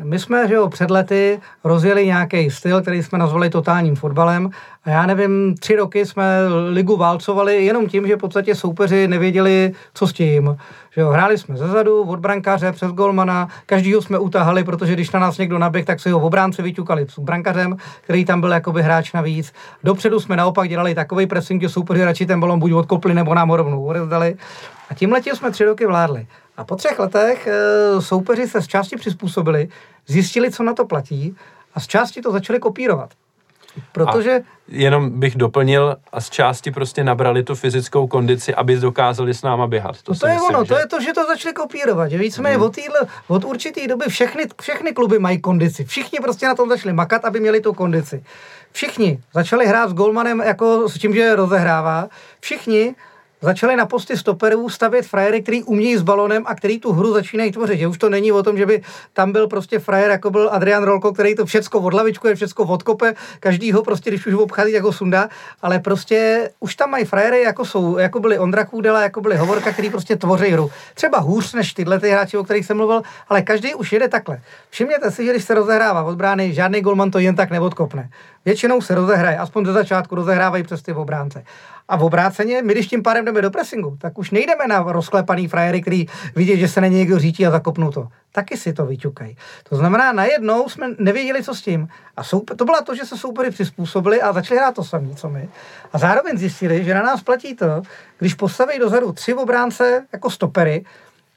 my jsme že jo, před lety rozjeli nějaký styl, který jsme nazvali totálním fotbalem. A já nevím, tři roky jsme ligu válcovali jenom tím, že v podstatě soupeři nevěděli, co s tím. Že jo, hráli jsme zezadu, od brankáře přes golmana, každýho jsme utahali, protože když na nás někdo naběh, tak si ho v obránce vyťukali s brankařem, který tam byl jakoby hráč navíc. Dopředu jsme naopak dělali takový pressing, že soupeři radši ten balon buď odkopli nebo nám ho rovnou odezdali. A tím letím jsme tři roky vládli. A po třech letech e, soupeři se z části přizpůsobili, zjistili, co na to platí a z části to začali kopírovat. Protože... A jenom bych doplnil a z části prostě nabrali tu fyzickou kondici, aby dokázali s náma běhat. To, to je myslím, ono, že... to je to, že to začali kopírovat. Že víceméně hmm. od, týhle, od určitý doby všechny, všechny kluby mají kondici. Všichni prostě na tom začali makat, aby měli tu kondici. Všichni začali hrát s Golmanem jako s tím, že rozehrává. Všichni začali na posty stoperů stavět frajery, který umějí s balonem a který tu hru začínají tvořit. Že už to není o tom, že by tam byl prostě frajer, jako byl Adrian Rolko, který to všecko odlavičkuje, všecko odkope, každýho prostě, když už ho obchází, jako sunda, ale prostě už tam mají frajery, jako jsou, jako byli Ondra Kůdela, jako byli Hovorka, který prostě tvoří hru. Třeba hůř než tyhle ty hráči, o kterých jsem mluvil, ale každý už jede takhle. Všimněte si, že když se rozehrává od brány, žádný golman to jen tak neodkopne. Většinou se rozehraje, aspoň ze začátku rozehrávají přes ty obránce. A v obráceně, my když tím pádem jdeme do pressingu, tak už nejdeme na rozklepaný frajery, který vidí, že se na někdo řítí a zakopnou to. Taky si to vyťukají. To znamená, najednou jsme nevěděli, co s tím. A soupe- to byla to, že se soupery přizpůsobili a začali hrát to samé, co my. A zároveň zjistili, že na nás platí to, když postaví dozadu tři obránce jako stopery,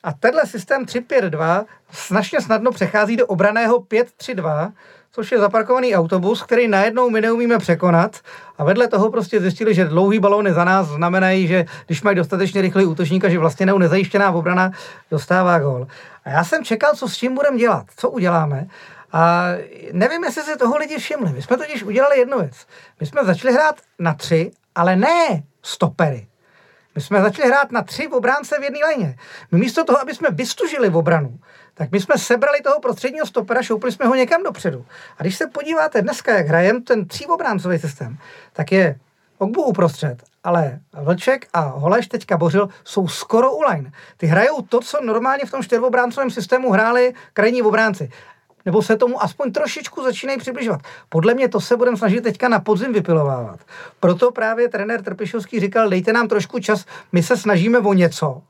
a tenhle systém 3-5-2 značně snadno přechází do obraného 5-3-2, což je zaparkovaný autobus, který najednou my neumíme překonat a vedle toho prostě zjistili, že dlouhý balóny za nás znamenají, že když mají dostatečně rychlý útočníka, že vlastně nezajištěná obrana dostává gol. A já jsem čekal, co s tím budeme dělat, co uděláme. A nevím, jestli si toho lidi všimli. My jsme totiž udělali jednu věc. My jsme začali hrát na tři, ale ne stopery. My jsme začali hrát na tři obránce v jedné léně. My místo toho, aby jsme vystužili v obranu, tak my jsme sebrali toho prostředního stopera, šoupli jsme ho někam dopředu. A když se podíváte dneska, jak hrajem ten třívobráncový systém, tak je Ogbu uprostřed, ale Vlček a Holeš teďka Bořil jsou skoro u line. Ty hrajou to, co normálně v tom čtyřobráncovém systému hráli krajní obránci nebo se tomu aspoň trošičku začínají přibližovat. Podle mě to se budeme snažit teďka na podzim vypilovávat. Proto právě trenér Trpišovský říkal, dejte nám trošku čas, my se snažíme o něco.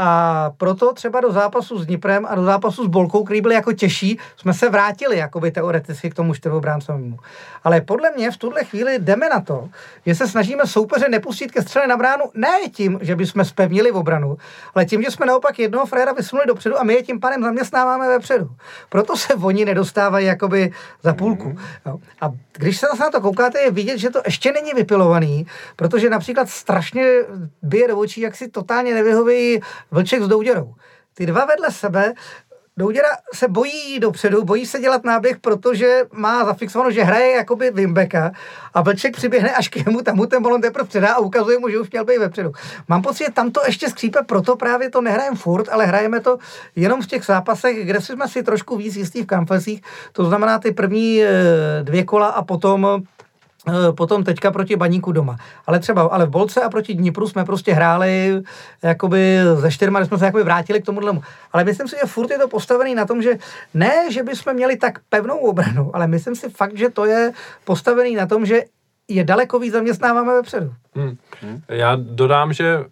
A proto třeba do zápasu s Dniprem a do zápasu s Bolkou, který byl jako těžší, jsme se vrátili jakoby teoreticky k tomu čtyřobráncovnímu. Ale podle mě v tuhle chvíli jdeme na to, že se snažíme soupeře nepustit ke střele na bránu ne tím, že bychom spevnili v obranu, ale tím, že jsme naopak jednoho frajera vysunuli dopředu a my je tím pádem zaměstnáváme vepředu. Proto se oni nedostávají jakoby za půlku. Jo. A když se zase na to koukáte, je vidět, že to ještě není vypilovaný, protože například strašně bije do očí, jak si totálně nevyhoví Vlček s Douděrou. Ty dva vedle sebe Douděra se bojí dopředu, bojí se dělat náběh, protože má zafixováno, že hraje jakoby Wimbeka a Vlček přiběhne až k němu, tam mu ten balon teprve předá a ukazuje mu, že už měl být vepředu. Mám pocit, že tam to ještě skřípe, proto právě to nehrajeme furt, ale hrajeme to jenom v těch zápasech, kde jsme si trošku víc jistí v kampesích, to znamená ty první eh, dvě kola a potom potom teďka proti Baníku doma. Ale třeba, ale v Bolce a proti Dnipru jsme prostě hráli jakoby ze čtyřma, jsme se jakoby vrátili k tomu. Ale myslím si, že furt je to postavený na tom, že ne, že bychom měli tak pevnou obranu, ale myslím si fakt, že to je postavený na tom, že je daleko víc zaměstnáváme vepředu. Hmm. Já dodám, že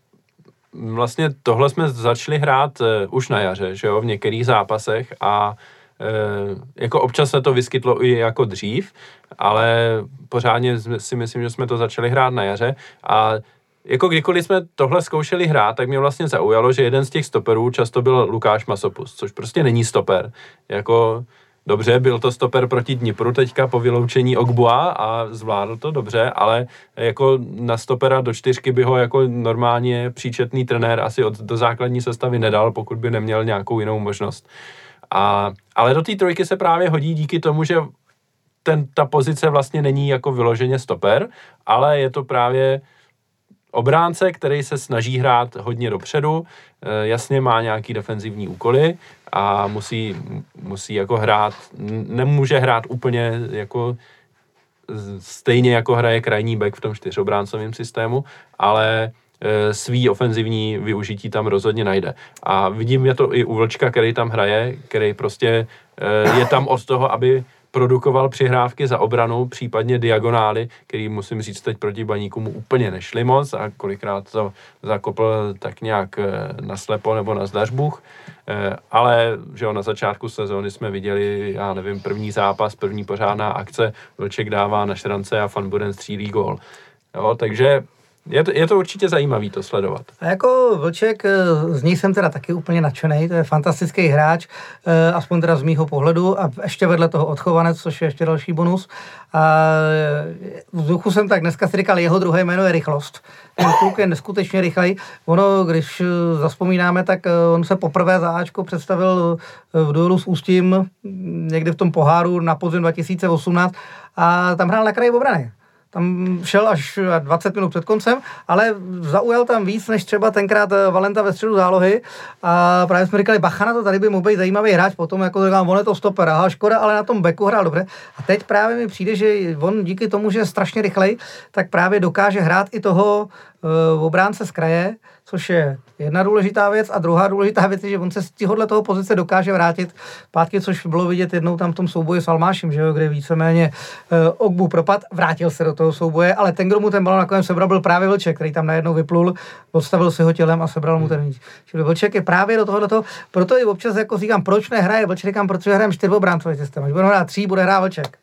vlastně tohle jsme začali hrát uh, už na jaře, že jo, v některých zápasech a jako občas se to vyskytlo i jako dřív, ale pořádně si myslím, že jsme to začali hrát na jaře a jako kdykoliv jsme tohle zkoušeli hrát, tak mě vlastně zaujalo, že jeden z těch stoperů často byl Lukáš Masopus, což prostě není stoper. Jako dobře, byl to stoper proti Dnipru teďka po vyloučení Ogbua a zvládl to dobře, ale jako na stopera do čtyřky by ho jako normálně příčetný trenér asi od, do základní sestavy nedal, pokud by neměl nějakou jinou možnost. A, ale do té trojky se právě hodí díky tomu, že ten, ta pozice vlastně není jako vyloženě stoper, ale je to právě obránce, který se snaží hrát hodně dopředu, e, jasně má nějaký defenzivní úkoly a musí, musí jako hrát, nemůže hrát úplně jako stejně jako hraje krajní back v tom čtyřobráncovém systému, ale svý ofenzivní využití tam rozhodně najde. A vidím je to i u Vlčka, který tam hraje, který prostě e, je tam od toho, aby produkoval přihrávky za obranu, případně diagonály, který musím říct teď proti baníku mu úplně nešli moc a kolikrát to zakopl tak nějak eh, na slepo nebo na zdařbuch. Eh, ale že jo, na začátku sezóny jsme viděli, já nevím, první zápas, první pořádná akce, Vlček dává na šrance a Fanburen střílí gól. Jo, takže je to, je to určitě zajímavý to sledovat. A jako Vlček, eh, z ní jsem teda taky úplně nadšený, to je fantastický hráč, eh, aspoň teda z mýho pohledu a ještě vedle toho odchovanec, což je ještě další bonus. A eh, v duchu jsem tak dneska si říkal, jeho druhé jméno je rychlost. Ten kluk je neskutečně rychlej. Ono, když zaspomínáme, tak on se poprvé za Ačko představil v duelu s Ústím někdy v tom poháru na podzim 2018 a tam hrál na kraji obrany tam šel až 20 minut před koncem, ale zaujal tam víc než třeba tenkrát eh, Valenta ve středu zálohy. A právě jsme říkali, bacha na to, tady by mohl být zajímavý hráč, potom jako říkám, on je to stoper, aha, škoda, ale na tom beku hrál dobře. A teď právě mi přijde, že on díky tomu, že je strašně rychlej, tak právě dokáže hrát i toho uh, obránce z kraje, což je jedna důležitá věc. A druhá důležitá věc je, že on se z tohohle toho pozice dokáže vrátit zpátky, což bylo vidět jednou tam v tom souboji s Almášem, že jo, kde víceméně uh, Ogbu propad, vrátil se do toho souboje, ale ten, kdo mu ten balon nakonec sebral, byl právě Vlček, který tam najednou vyplul, odstavil si ho tělem a sebral mu ten míč. Čili Vlček je právě do tohohle toho, proto i občas jako říkám, proč nehraje Vlček, říkám, protože hrajeme čtyřobráncový systém. Až budeme hrát tří, bude hrát Vlček.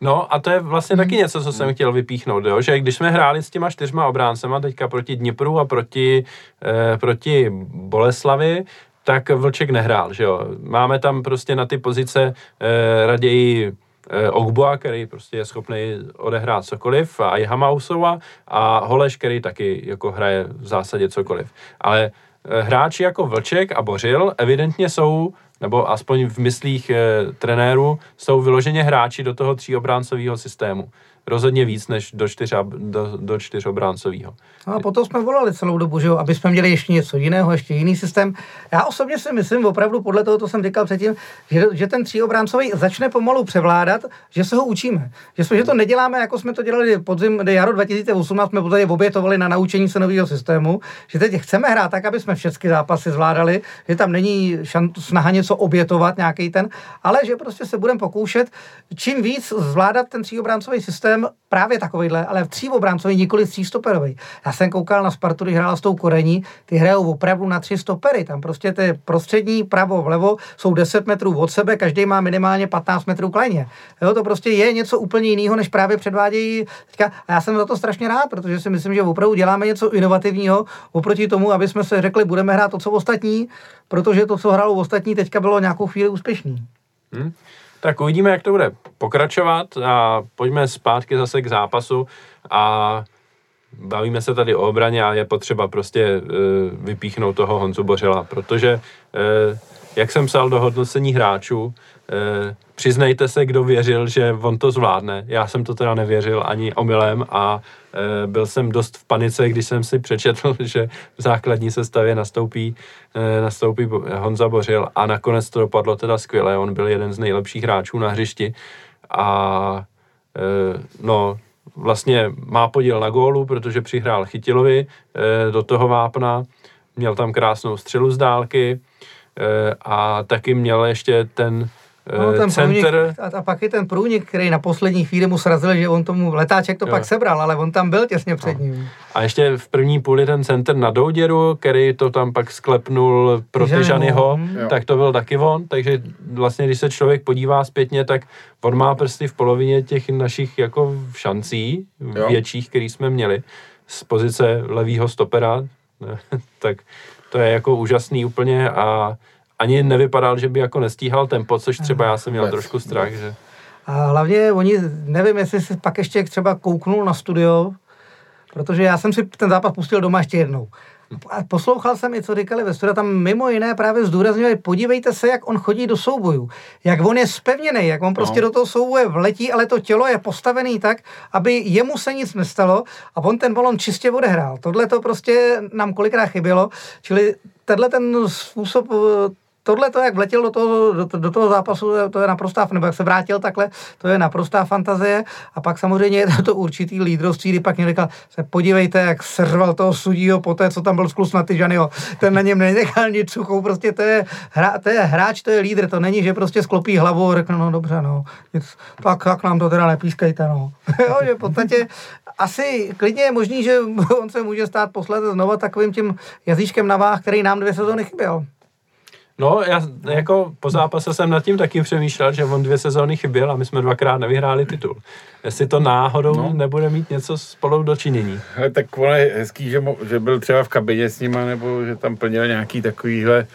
No a to je vlastně taky hmm. něco, co jsem chtěl vypíchnout, jo? že když jsme hráli s těma čtyřma obráncema teďka proti Dnipru a proti, eh, proti Boleslavi, tak Vlček nehrál, že jo. Máme tam prostě na ty pozice eh, raději eh, Ogboa, který prostě je schopný odehrát cokoliv, a i Hamausova a Holeš, který taky jako hraje v zásadě cokoliv. Ale eh, hráči jako Vlček a Bořil evidentně jsou nebo aspoň v myslích e, trenérů, jsou vyloženě hráči do toho tříobráncového systému rozhodně víc než do, čtyř, do, do čtyřobráncového. No a potom jsme volali celou dobu, že jo, aby jsme měli ještě něco jiného, ještě jiný systém. Já osobně si myslím, opravdu podle toho, co jsem říkal předtím, že, že ten tříobráncový začne pomalu převládat, že se ho učíme. Že, jsme, že to neděláme, jako jsme to dělali podzim, jaro 2018, jsme podle obětovali na naučení se nového systému, že teď chceme hrát tak, aby jsme všechny zápasy zvládali, že tam není šan, snaha něco obětovat, nějaký ten, ale že prostě se budeme pokoušet čím víc zvládat ten tříobráncový systém, systém právě takovýhle, ale v tříobráncový, nikoli třístoperový. Já jsem koukal na Spartu, když hrála s tou Korení, ty hrajou opravdu na tři stopery. Tam prostě ty prostřední pravo vlevo jsou 10 metrů od sebe, každý má minimálně 15 metrů kleně. Jo, to prostě je něco úplně jiného, než právě předvádějí teďka. A já jsem za to strašně rád, protože si myslím, že opravdu děláme něco inovativního oproti tomu, aby jsme se řekli, budeme hrát to, co ostatní, protože to, co hrálo ostatní, teďka bylo nějakou chvíli úspěšný. Hmm. Tak uvidíme, jak to bude pokračovat a pojďme zpátky zase k zápasu a bavíme se tady o obraně a je potřeba prostě uh, vypíchnout toho Honzu Bořila, protože uh, jak jsem psal do hodnocení hráčů, Eh, přiznejte se, kdo věřil, že on to zvládne. Já jsem to teda nevěřil ani omylem a eh, byl jsem dost v panice, když jsem si přečetl, že v základní sestavě nastoupí, eh, nastoupí Honza Bořil a nakonec to dopadlo teda skvěle. On byl jeden z nejlepších hráčů na hřišti a no, vlastně má podíl na gólu, protože přihrál Chytilovi do toho vápna, měl tam krásnou střelu z dálky a taky měl ještě ten No, ten center. Průnik, a, a pak je ten průnik, který na poslední chvíli mu srazil, že on tomu letáček to jo. pak sebral, ale on tam byl těsně před no. ním. A ještě v první půli ten center na Douděru, který to tam pak sklepnul pro Tyžanyho, hmm. tak to byl taky on, takže vlastně, když se člověk podívá zpětně, tak on má prsty v polovině těch našich jako šancí jo. větších, který jsme měli z pozice levýho stopera, tak to je jako úžasný úplně a ani nevypadal, že by jako nestíhal tempo, což třeba já jsem měl Bez. trošku strach, že... A hlavně oni, nevím, jestli si pak ještě třeba kouknul na studio, protože já jsem si ten zápas pustil doma ještě jednou. A poslouchal jsem i, co říkali ve studiu, tam mimo jiné právě zdůrazňovali, podívejte se, jak on chodí do soubojů, jak on je spevněný, jak on prostě no. do toho souboje vletí, ale to tělo je postavený tak, aby jemu se nic nestalo a on ten balon čistě odehrál. Tohle to prostě nám kolikrát chybělo, čili tenhle ten způsob tohle to, jak vletěl do toho, do, do toho zápasu, to je naprostá, nebo jak se vrátil takhle, to je naprostá fantazie. A pak samozřejmě je to určitý lídrovství, kdy pak mě říkal, se podívejte, jak srval toho sudího po té, co tam byl sklus na Tyžanyho. Ten na něm nenechal nic suchou, prostě to je, hra, to je hráč, to je lídr, to není, že prostě sklopí hlavu a řekne, no dobře, no, nic, tak, tak nám to teda nepískejte, no. jo, že v podstatě asi klidně je možný, že on se může stát posledně znova takovým tím jazyčkem na váh, který nám dvě sezóny chyběl. No, já jako po zápase jsem nad tím taky přemýšlel, že on dvě sezóny chyběl a my jsme dvakrát nevyhráli titul. Jestli to náhodou no. nebude mít něco spolu do činění. Ale tak ono je hezký, že, mo, že byl třeba v kabině s nima, nebo že tam plnil nějaký takovýhle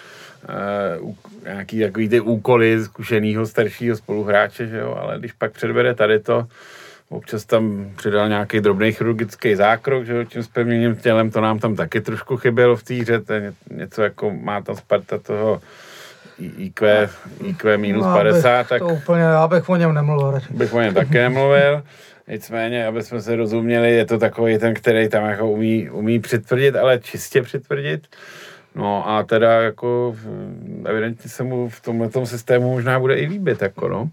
uh, nějaký takový ty úkoly zkušenýho staršího spoluhráče, že jo, ale když pak předvede tady to, Občas tam přidal nějaký drobný chirurgický zákrok, že tím spevněním tělem, to nám tam taky trošku chybělo v té hře, to je něco jako má tam Sparta toho IQ, IQ minus no, 50, tak... To úplně, já bych o něm nemluvil. Radši. Bych o něm taky nemluvil. Nicméně, aby jsme se rozuměli, je to takový ten, který tam jako umí, umí přitvrdit, ale čistě přitvrdit. No a teda jako evidentně se mu v tomhle systému možná bude i líbit, jako no.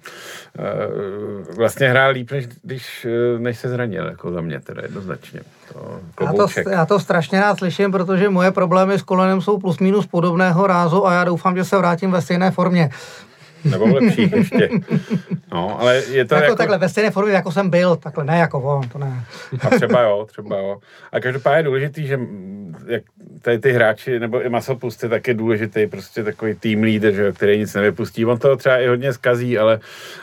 E, vlastně hrál líp, než, když, než se zranil, jako za mě teda jednoznačně. To, já, to, já to strašně rád slyším, protože moje problémy s kolenem jsou plus minus podobného rázu a já doufám, že se vrátím ve stejné formě. Nebo lepší ještě. No, ale je to jako, jako... takhle, ve stejné formě, jako jsem byl, takhle, ne jako on, to ne. A třeba jo, třeba jo. A každopádně je důležitý, že jak tady ty hráči, nebo i Masopust je taky důležitý, prostě takový tým leader, že, který nic nevypustí. On toho třeba i hodně skazí, ale,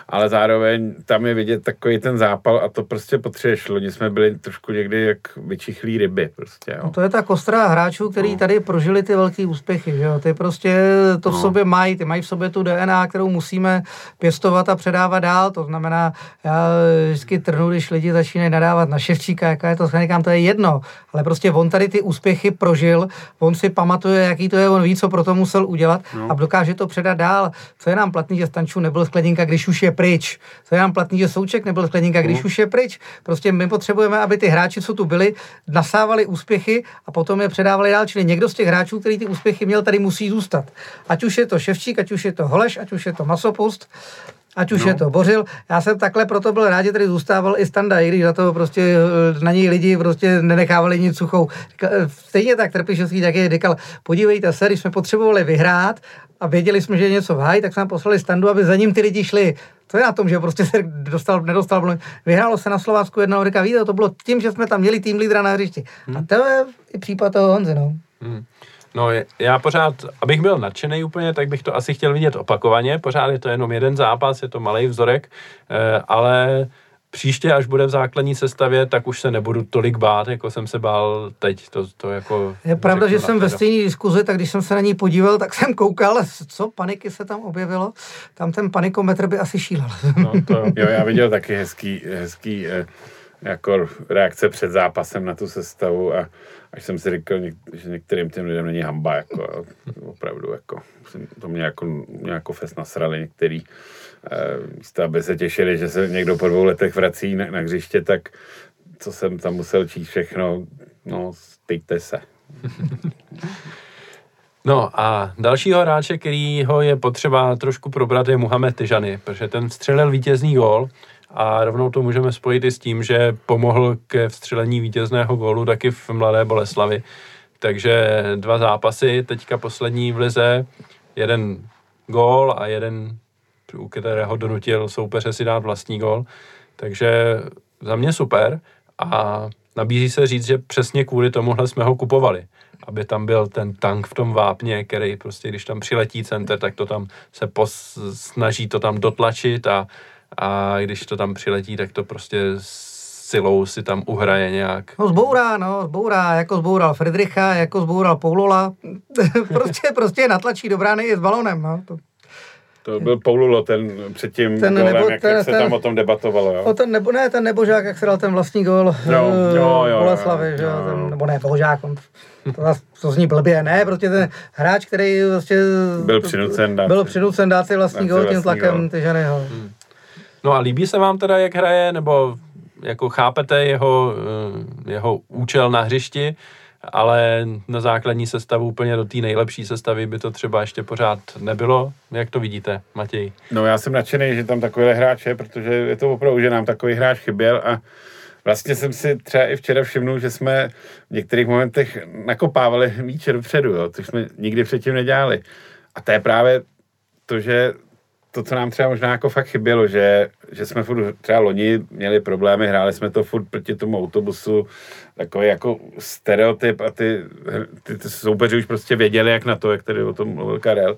ale zároveň tam je vidět takový ten zápal a to prostě potřebuješ. Loni jsme byli trošku někdy jak vyčichlí ryby. Prostě, jo. No to je ta kostra hráčů, který no. tady prožili ty velké úspěchy. Že jo? Ty prostě to v no. sobě mají, ty mají v sobě tu DNA, kterou kterou musíme pěstovat a předávat dál. To znamená, já vždycky trhnu, když lidi začínají nadávat na Ševčíka, jaká je to, říkám, to je jedno, ale prostě on tady ty úspěchy prožil, on si pamatuje, jaký to je, on ví, co pro to musel udělat no. a dokáže to předat dál. Co je nám platný, že Stančů nebyl skleníka, když už je pryč. Co je nám platný, že Souček nebyl skleníka, když no. už je pryč. Prostě my potřebujeme, aby ty hráči, co tu byli, nasávali úspěchy a potom je předávali dál. Čili někdo z těch hráčů, který ty úspěchy měl, tady musí zůstat. Ať už je to Ševčík, ať už je to Holeš, ať už je to Masopust, ať už no. je to Bořil. Já jsem takhle proto byl rád, že tady zůstával i Standa, i když za to prostě eh, na něj lidi prostě nenechávali nic suchou. Eh, stejně tak Trpišovský taky říkal, podívejte se, když jsme potřebovali vyhrát a věděli jsme, že je něco v háji, tak jsme nám poslali Standu, aby za ním ty lidi šli. To je na tom, že prostě se dostal, nedostal. Vyhrálo se na Slovácku jednou, říká, víte, to bylo tím, že jsme tam měli tým lídra na hřišti. Hmm. A to je i případ toho Honzy, no. Hmm. No já pořád, abych byl nadšený úplně, tak bych to asi chtěl vidět opakovaně. Pořád je to jenom jeden zápas, je to malý vzorek, eh, ale příště, až bude v základní sestavě, tak už se nebudu tolik bát, jako jsem se bál teď. To, to jako je pravda, že jsem ve stejné diskuzi, tak když jsem se na ní podíval, tak jsem koukal, co paniky se tam objevilo. Tam ten panikometr by asi šílel. No, to, jo, já viděl taky hezký, hezký eh, jako reakce před zápasem na tu sestavu a až jsem si říkal, že některým těm lidem není hamba, jako, opravdu, jako, to mě jako, mě jako fest nasrali některý, eh, místo, aby se těšili, že se někdo po dvou letech vrací na, na hřiště, tak co jsem tam musel číst všechno, no, styďte se. No a dalšího hráče, kterýho je potřeba trošku probrat, je Muhammed Tyžany, protože ten střelil vítězný gól a rovnou to můžeme spojit i s tím, že pomohl ke vstřelení vítězného gólu taky v Mladé Boleslavi. Takže dva zápasy, teďka poslední v lize, jeden gól a jeden, u kterého donutil soupeře si dát vlastní gól. Takže za mě super a nabízí se říct, že přesně kvůli tomuhle jsme ho kupovali aby tam byl ten tank v tom vápně, který prostě, když tam přiletí center, tak to tam se pos, snaží to tam dotlačit a a když to tam přiletí, tak to prostě silou si tam uhraje nějak. No zbourá, no, zbourá, jako zboural Friedricha, jako zboural Poulola, prostě, prostě natlačí do brány i s balonem, no. To... To byl Poululo, ten předtím ten golem, nebo, jak, ten, jak se ten, tam o tom debatovalo, jo? O ten nebo, ne, ten nebožák, jak se dal ten vlastní gol uh, jo, jo, Boleslavy, jo, že jo, ten, nebo ne, božák, on, to, to zní blbě, ne, prostě ten hráč, který prostě byl přinucen dát, byl přinucen dát si vlastní gol tím tlakem Tyžanyho. Hmm. No a líbí se vám teda, jak hraje, nebo jako chápete jeho, eh, jeho účel na hřišti, ale na základní sestavu úplně do té nejlepší sestavy by to třeba ještě pořád nebylo. Jak to vidíte, Matěj? No já jsem nadšený, že tam takovýhle hráč je, protože je to opravdu, že nám takový hráč chyběl a Vlastně jsem si třeba i včera všimnul, že jsme v některých momentech nakopávali míče dopředu, jo, což jsme nikdy předtím nedělali. A to je právě to, že to, co nám třeba možná jako fakt chybělo, že, že jsme furt třeba loni měli problémy, hráli jsme to furt proti tomu autobusu, takový jako stereotyp a ty, ty, ty soupeři už prostě věděli, jak na to, jak tady o tom mluvil Karel.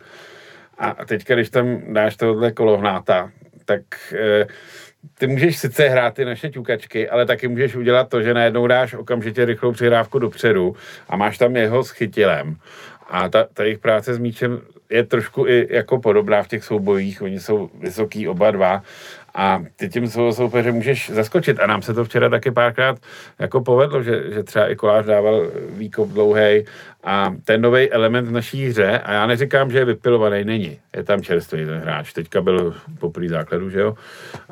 A teďka, když tam dáš tohle kolohnáta, tak eh, ty můžeš sice hrát ty naše ťukačky, ale taky můžeš udělat to, že najednou dáš okamžitě rychlou přihrávku dopředu a máš tam jeho s chytilem. A ta, ta jejich práce s míčem je trošku i jako podobná v těch soubojích, oni jsou vysoký oba dva a ty tím soupeře můžeš zaskočit a nám se to včera taky párkrát jako povedlo, že, že třeba i kolář dával výkop dlouhý a ten nový element v naší hře, a já neříkám, že je vypilovaný, není. Je tam čerstvý ten hráč. Teďka byl poprvé základu, že jo?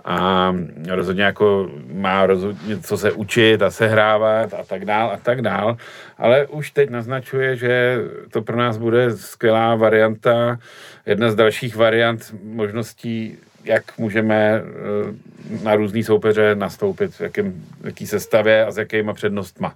A rozhodně jako má rozhodně co se učit a sehrávat a tak dál a tak dál. Ale už teď naznačuje, že to pro nás bude skvělá varianta, jedna z dalších variant možností jak můžeme eh, na různý soupeře nastoupit, v jakým, jaký sestavě a s jakýma přednostma.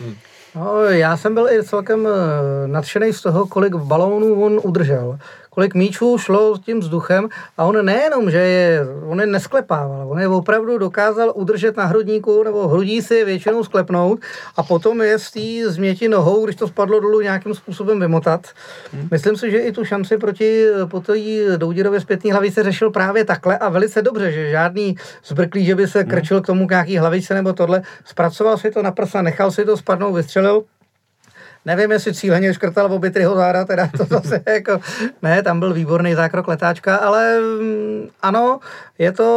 Hmm. No, já jsem byl i celkem eh, nadšený z toho, kolik balónů on udržel kolik míčů šlo s tím vzduchem a on nejenom, že je, on je nesklepával, on je opravdu dokázal udržet na hrudníku nebo hrudí si většinou sklepnout a potom je z té změti nohou, když to spadlo dolů nějakým způsobem vymotat. Hmm. Myslím si, že i tu šanci proti po té Doudirově zpětní hlavice řešil právě takhle a velice dobře, že žádný zbrklý, že by se hmm. krčil k tomu nějaký hlavice nebo tohle, zpracoval si to na prsa, nechal si to spadnout, vystřelil nevím, jestli cíleně škrtal v obě záda, teda to zase jako, ne, tam byl výborný zákrok letáčka, ale mm, ano, je to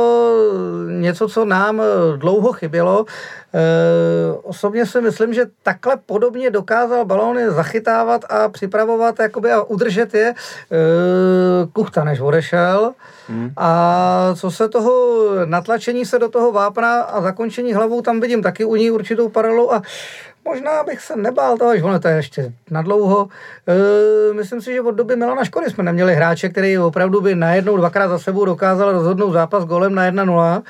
něco, co nám dlouho chybělo. E, osobně si myslím, že takhle podobně dokázal balóny zachytávat a připravovat jakoby, a udržet je e, Kuchta, než odešel. Hmm. A co se toho natlačení se do toho vápna a zakončení hlavou, tam vidím taky u ní určitou paralelu a Možná bych se nebál toho, že ono to je ještě nadlouho. E, myslím si, že od doby Milana Škody jsme neměli hráče, který opravdu by najednou dvakrát za sebou dokázal rozhodnout zápas golem na 1-0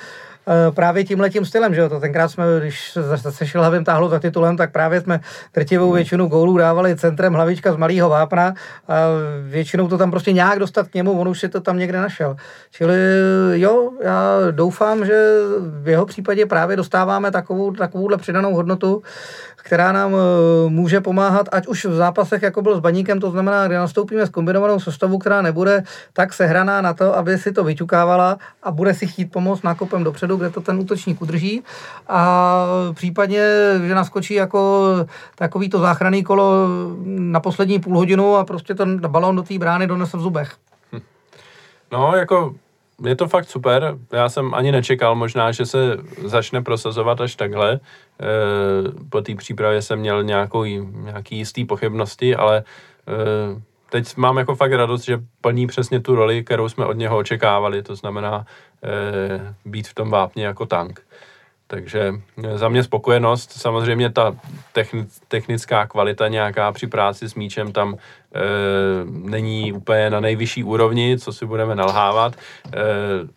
Eh, právě tím letím stylem, že jo, to tenkrát jsme, když se Šilhavým táhlo za titulem, tak právě jsme drtivou hmm. většinu gólů dávali centrem hlavička z malého vápna a většinou to tam prostě nějak dostat k němu, on už si to tam někde našel. Čili jo, já doufám, že v jeho případě právě dostáváme takovou, takovouhle přidanou hodnotu, která nám eh, může pomáhat, ať už v zápasech, jako byl s Baníkem, to znamená, kdy nastoupíme s kombinovanou sestavu, která nebude tak sehraná na to, aby si to vyťukávala a bude si chtít pomoct nákopem dopředu, kde to ten útočník udrží a případně, že naskočí jako takový to záchranný kolo na poslední půl hodinu a prostě ten balón do té brány donese v zubech. Hm. No, jako je to fakt super. Já jsem ani nečekal možná, že se začne prosazovat až takhle. E, po té přípravě jsem měl nějakou, nějaký jistý pochybnosti, ale e, teď mám jako fakt radost, že plní přesně tu roli, kterou jsme od něho očekávali, to znamená e, být v tom vápně jako tank. Takže za mě spokojenost, samozřejmě ta technická kvalita nějaká při práci s míčem tam e, není úplně na nejvyšší úrovni, co si budeme nalhávat. E,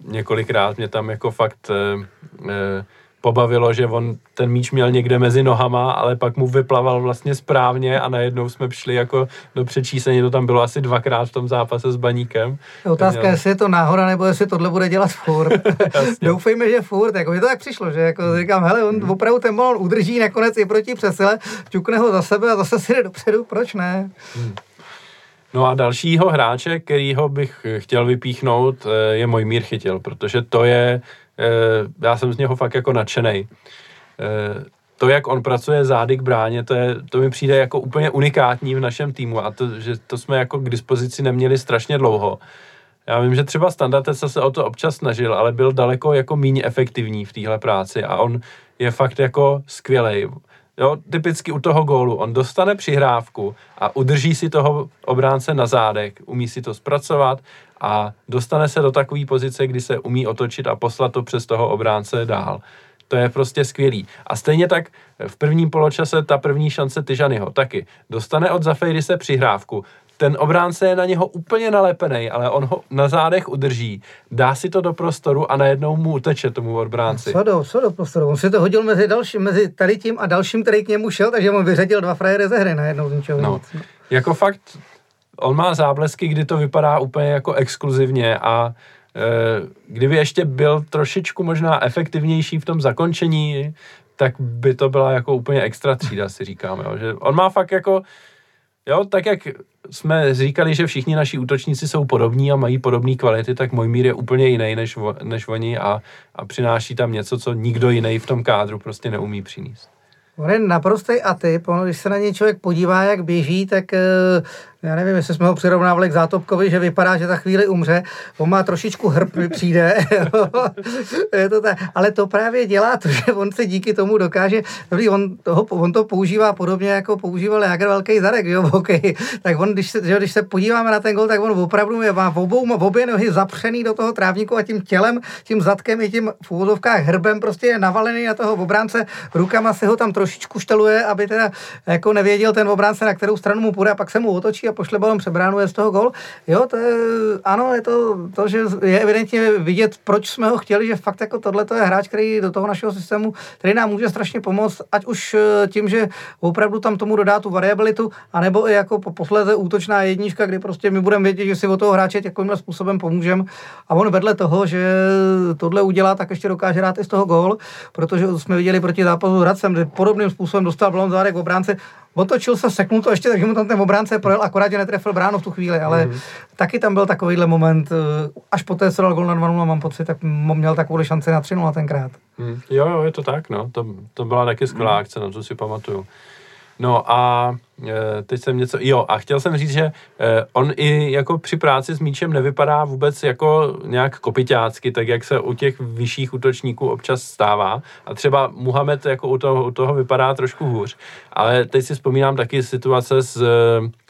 několikrát mě tam jako fakt e, e, pobavilo, že on ten míč měl někde mezi nohama, ale pak mu vyplaval vlastně správně a najednou jsme přišli jako do přečísení, to tam bylo asi dvakrát v tom zápase s Baníkem. Otázka, měl... jestli je to náhoda, nebo jestli tohle bude dělat furt. Doufejme, že furt, jako mi to tak přišlo, že jako říkám, hele, on opravdu ten balon udrží nakonec i proti přesile, ťukne ho za sebe a zase si jde dopředu, proč ne? Hmm. No a dalšího hráče, kterýho bych chtěl vypíchnout, eh, je můj Mír Chytil, protože to je já jsem z něho fakt jako nadšený. Eh, to, jak on pracuje zády k bráně, to, je, to mi přijde jako úplně unikátní v našem týmu a to, že to jsme jako k dispozici neměli strašně dlouho. Já vím, že třeba Standardec se o to občas snažil, ale byl daleko jako méně efektivní v téhle práci a on je fakt jako skvělej. Jo, typicky u toho gólu. On dostane přihrávku a udrží si toho obránce na zádech, umí si to zpracovat a dostane se do takové pozice, kdy se umí otočit a poslat to přes toho obránce dál. To je prostě skvělý. A stejně tak v prvním poločase ta první šance Tyžanyho taky. Dostane od se přihrávku, ten obránce je na něho úplně nalepený, ale on ho na zádech udrží, dá si to do prostoru a najednou mu uteče tomu obránci. Co do, co do prostoru? On si to hodil mezi, dalším, mezi tady tím a dalším, který k němu šel, takže on vyřadil dva frajery ze hry najednou z ničeho no, nic. Jako fakt, on má záblesky, kdy to vypadá úplně jako exkluzivně a e, kdyby ještě byl trošičku možná efektivnější v tom zakončení, tak by to byla jako úplně extra třída, si říkáme. Jo. Že on má fakt jako Jo, tak jak jsme říkali, že všichni naši útočníci jsou podobní a mají podobné kvality, tak můj mír je úplně jiný než, než oni a, a přináší tam něco, co nikdo jiný v tom kádru prostě neumí přinést. On je naprostý atyp, když se na něj člověk podívá, jak běží, tak eh, já nevím, jestli jsme ho přirovnávali k Zátopkovi, že vypadá, že za chvíli umře. On má trošičku hrb, přijde. je to tak. Ale to právě dělá to, že on se díky tomu dokáže, dobrý, on, toho, on to používá podobně, jako používal Jager velký zadek, jo, okay. Tak on, když se, že, když se podíváme na ten gol, tak on opravdu je, má v obou, v obě nohy zapřený do toho trávníku a tím tělem, tím zadkem i tím v úvodovkách hrbem prostě je navalený na toho obránce, rukama se ho tam trošičku šteluje, aby teda jako nevěděl ten obránce, na kterou stranu mu půjde a pak se mu otočí a pošle balon přebránu, je z toho gol. Jo, to je, ano, je to, to, že je evidentně vidět, proč jsme ho chtěli, že fakt jako tohle je hráč, který do toho našeho systému, který nám může strašně pomoct, ať už eh, tím, že opravdu tam tomu dodá tu variabilitu, anebo i jako posléze útočná jednička, kdy prostě my budeme vědět, že si o toho hráče takovým způsobem pomůžeme. A on vedle toho, že tohle udělá, tak ještě dokáže dát i z toho gol, protože jsme viděli proti zápasu s Hradcem, že podobným způsobem dostal balon zádek v obránce, otočil se, seknul to ještě, takže mu tam ten obránce projel, akorát že netrefil bránu v tu chvíli, ale mm-hmm. taky tam byl takovýhle moment, eh, až poté, co dal gol na 2 mám pocit, tak měl takovou šanci na 3 tenkrát. Mm. Jo, jo, je to tak, no, to, to byla taky skvělá mm. akce, na to si pamatuju. No a e, teď jsem něco, jo, a chtěl jsem říct, že e, on i jako při práci s míčem nevypadá vůbec jako nějak kopiťácky, tak jak se u těch vyšších útočníků občas stává. A třeba Muhammed jako u toho, u toho vypadá trošku hůř. Ale teď si vzpomínám taky situace z,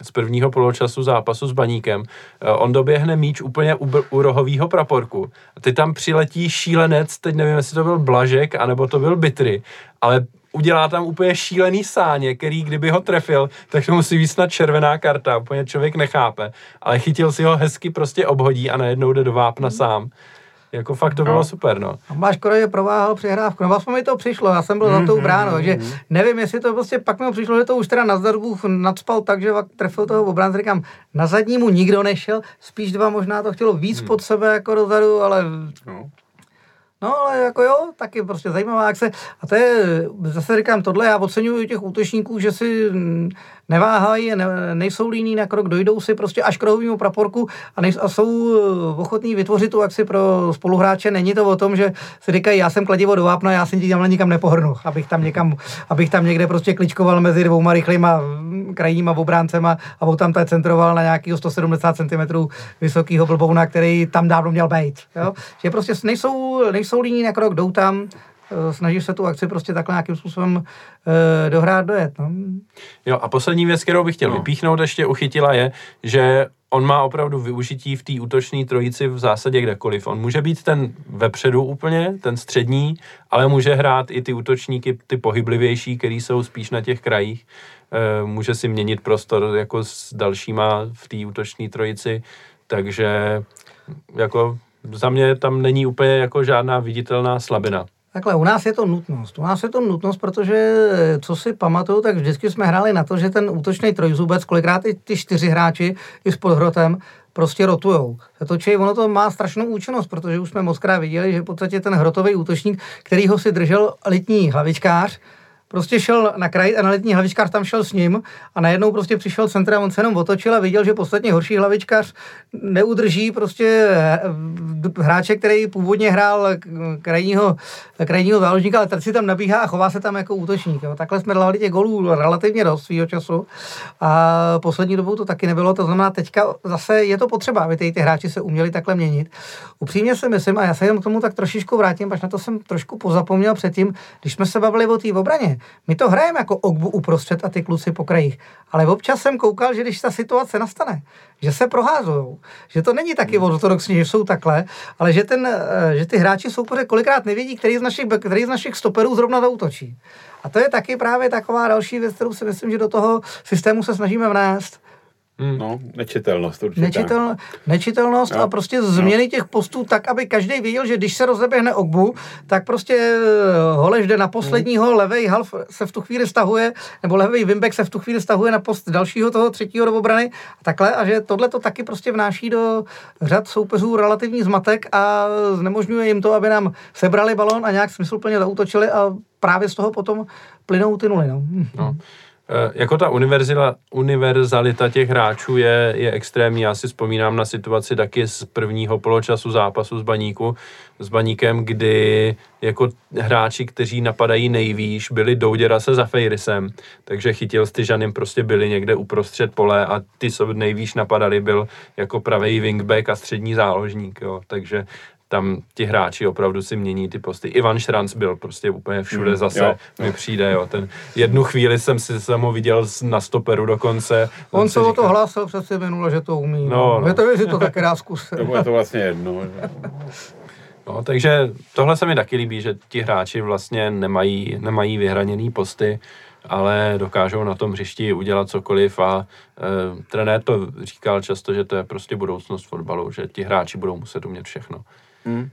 z prvního poločasu zápasu s Baníkem. E, on doběhne míč úplně u, u rohového praporku. A teď tam přiletí šílenec, teď nevím, jestli to byl Blažek, anebo to byl Bitry, ale udělá tam úplně šílený sáně, který kdyby ho trefil, tak to musí být snad červená karta, úplně člověk nechápe. Ale chytil si ho hezky prostě obhodí a najednou jde do vápna mm. sám. Jako fakt to bylo no. super, no. A máš škoda, že prováhal přihrávku. No vlastně mi to přišlo, já jsem byl mm, za tou mhm, bránou, takže mm. nevím, jestli to prostě pak mi přišlo, že to už teda na zdarbu nadspal tak, že trefil toho obránce, říkám, na zadnímu nikdo nešel, spíš dva možná to chtělo víc mm. pod sebe jako dozadu, ale no. No ale jako jo, taky prostě zajímavá akce. A to je, zase říkám, tohle já oceňuji těch útočníků, že si neváhají, ne, nejsou líní na krok, dojdou si prostě až k rohovému praporku a, nej, a jsou eh, ochotní vytvořit tu akci pro spoluhráče. Není to o tom, že si říkají, já jsem kladivo do vápna, já si tím nikam nepohrnu, abych tam někam, abych tam někde prostě kličkoval mezi dvouma rychlýma mm, krajníma obráncema a tam tady centroval na nějakého 170 cm vysokého blbouna, který tam dávno měl být. Jo? Že prostě nejsou, nejsou líní na krok, jdou tam, Eh, snaží se tu akci prostě takhle nějakým způsobem e, dohrát, dojet. No. Jo, a poslední věc, kterou bych chtěl no. vypíchnout ještě uchytila je, že on má opravdu využití v té útočné trojici v zásadě kdekoliv. On může být ten vepředu úplně, ten střední, ale může hrát i ty útočníky, ty pohyblivější, který jsou spíš na těch krajích. E, může si měnit prostor jako s dalšíma v té útočné trojici, takže jako za mě tam není úplně jako žádná viditelná slabina. Takhle, u nás je to nutnost. U nás je to nutnost, protože, co si pamatuju, tak vždycky jsme hráli na to, že ten útočný trojzubec, kolikrát i ty čtyři hráči i s podhrotem, prostě rotujou. Se točí, ono to má strašnou účinnost, protože už jsme moc viděli, že v podstatě ten hrotový útočník, který ho si držel letní hlavičkář, prostě šel na kraj a na letní hlavičkář tam šel s ním a najednou prostě přišel centra, on se jenom otočil a viděl, že podstatně horší hlavičkář neudrží prostě eh, hráče, který původně hrál krajního, krajního záložníka, ale si tam nabíhá a chová se tam jako útočník. Jo. Takhle jsme dali těch golů relativně dost svého času a poslední dobou to taky nebylo, to znamená teďka zase je to potřeba, aby ty, ty hráči se uměli takhle měnit. Upřímně si myslím, a já se jenom k tomu tak trošičku vrátím, až na to jsem trošku pozapomněl předtím, když jsme se bavili o té obraně. My to hrajeme jako ogbu uprostřed a ty kluci po krajích, ale občas jsem koukal, že když ta situace nastane, že se proházují, že to není taky ortodoxní, že jsou takhle, ale že, ten, eh, že ty hráči soupeře kolikrát nevědí, který z našich, který z našich stoperů zrovna zautočí. A to je taky právě taková další věc, kterou si myslím, že do toho systému se snažíme vnést. Hmm. No, nečitelnost určitě. Nečitelnost, nečitelnost no. a prostě změny no. těch postů tak, aby každý věděl, že když se rozeběhne Ogbu, tak prostě eh, Holeš jde na posledního, hmm. levej half se v tu chvíli stahuje, nebo levej Wimbek se v tu chvíli stahuje na post dalšího toho třetího do obrany a takhle a že tohle to taky prostě vnáší do řad soupeřů relativní zmatek a znemožňuje jim to, aby nám sebrali balon a nějak smysluplně zautočili a právě z toho potom plynou ty nuly. No. no. Eh, jako ta univerzalita těch hráčů je, je extrémní. Já si vzpomínám na situaci taky z prvního poločasu zápasu s Baníku, s Baníkem, kdy jako hráči, kteří napadají nejvýš, byli Douděra se za Fejrisem, takže chytil s Tyžanem prostě byli někde uprostřed pole a ty, co nejvýš napadali, byl jako pravý wingback a střední záložník, jo. takže tam ti hráči opravdu si mění ty posty. Ivan Šranc byl prostě úplně všude mm, zase, jo, mi jo. přijde, jo. Ten jednu chvíli jsem si jsem ho viděl na stoperu dokonce. On se o to hlásil přece minule, že to umí. No, no. Je to, že to také rád zkusit. to je to vlastně jedno. No, takže tohle se mi taky líbí, že ti hráči vlastně nemají, nemají vyhraněný posty, ale dokážou na tom hřišti udělat cokoliv a e, trenér to říkal často, že to je prostě budoucnost fotbalu, že ti hráči budou muset umět všechno. Hmm.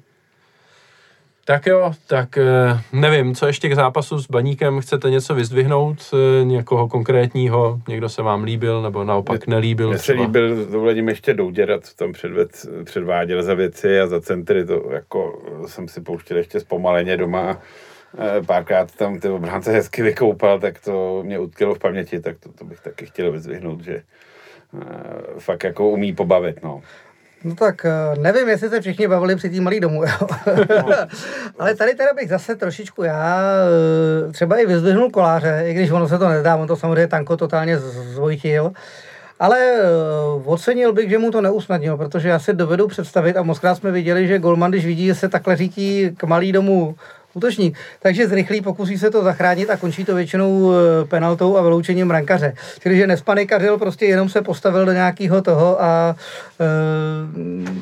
Tak jo, tak eh, nevím, co ještě k zápasu s Baníkem, chcete něco vyzdvihnout, eh, někoho konkrétního, někdo se vám líbil, nebo naopak nelíbil? Mně se líbil, dovolením ještě Douděrat, co tam předved, předváděl za věci a za centry, to jako jsem si pouštěl ještě zpomaleně doma eh, párkrát tam ty obránce hezky vykoupal, tak to mě utkilo v paměti, tak to, to bych taky chtěl vyzvihnout, že fakt jako umí pobavit, no. No tak eh, nevím, jestli se všichni bavili při té malý domů, jo. Ale tady teda bych zase trošičku já eh, třeba i vyzdvihnul koláře, i když ono se to nedá, on to samozřejmě tanko totálně zvojtil. Ale eh, ocenil bych, že mu to neusnadnil, protože já si dovedu představit, a moc jsme viděli, že Golman, když vidí, že se takhle řítí k malý domů útočník. Takže zrychlí, pokusí se to zachránit a končí to většinou eh, penaltou a vyloučením brankaře. Čili, že nespanikařil, prostě jenom se postavil do nějakého toho a e,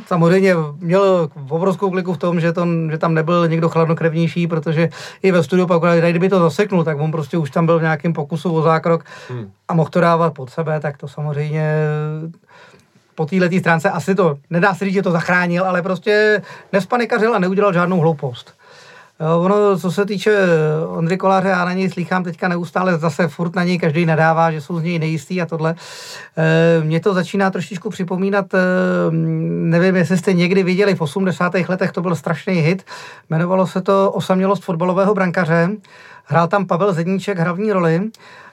samozřejmě měl obrovskou kliku v tom, že, to, že tam nebyl někdo chladnokrevnější, protože i ve studiu pak, kdyby to zaseknul, tak on prostě už tam byl v nějakém pokusu o zákrok hmm. a mohl to dávat pod sebe, tak to samozřejmě po této stránce asi to, nedá se říct, že to zachránil, ale prostě nespanikařil a neudělal žádnou hloupost. Ono, co se týče Ondry Koláře, já na něj slychám teďka neustále, zase furt na něj každý nadává, že jsou z něj nejistý a tohle. E, Mně to začíná trošičku připomínat, e, nevím, jestli jste někdy viděli, v 80. letech to byl strašný hit, jmenovalo se to Osamělost fotbalového brankaře, hrál tam Pavel Zedníček hlavní roli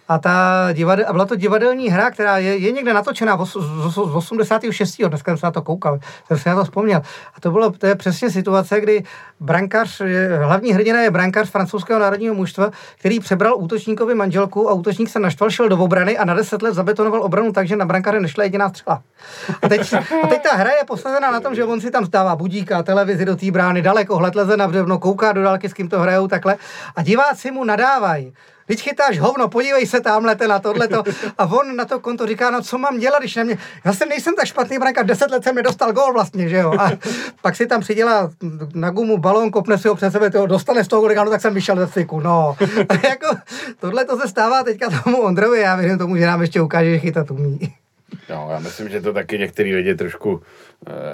a, ta divadel, a byla to divadelní hra, která je, je někde natočená z, z 86. Dneska jsem se na to koukal, jsem si na to vzpomněl. A to, bylo, to je přesně situace, kdy brankář, hlavní hrdina je brankář francouzského národního mužstva, který přebral útočníkovi manželku a útočník se naštval, šel do obrany a na deset let zabetonoval obranu tak, že na brankáře nešla jediná střela. A teď, a teď ta hra je posazená na tom, že on si tam stává budíka, televizi do té brány, daleko hled leze na břevno, kouká do dálky, s kým to hrajou takhle a diváci mu nadávají Teď chytáš hovno, podívej se tamhle na tohleto. A on na to konto říká, no co mám dělat, když na mě, já jsem nejsem tak špatný brankář, deset let jsem nedostal gól vlastně, že jo. A pak si tam přidělá na gumu balón, kopne si ho před sebe, toho dostane z toho no tak jsem vyšel ze styku, no. A jako tohle to se stává teďka tomu Ondrovi, já věřím tomu, že nám ještě ukáže, že chytat umí. No, já myslím, že to taky některý lidi trošku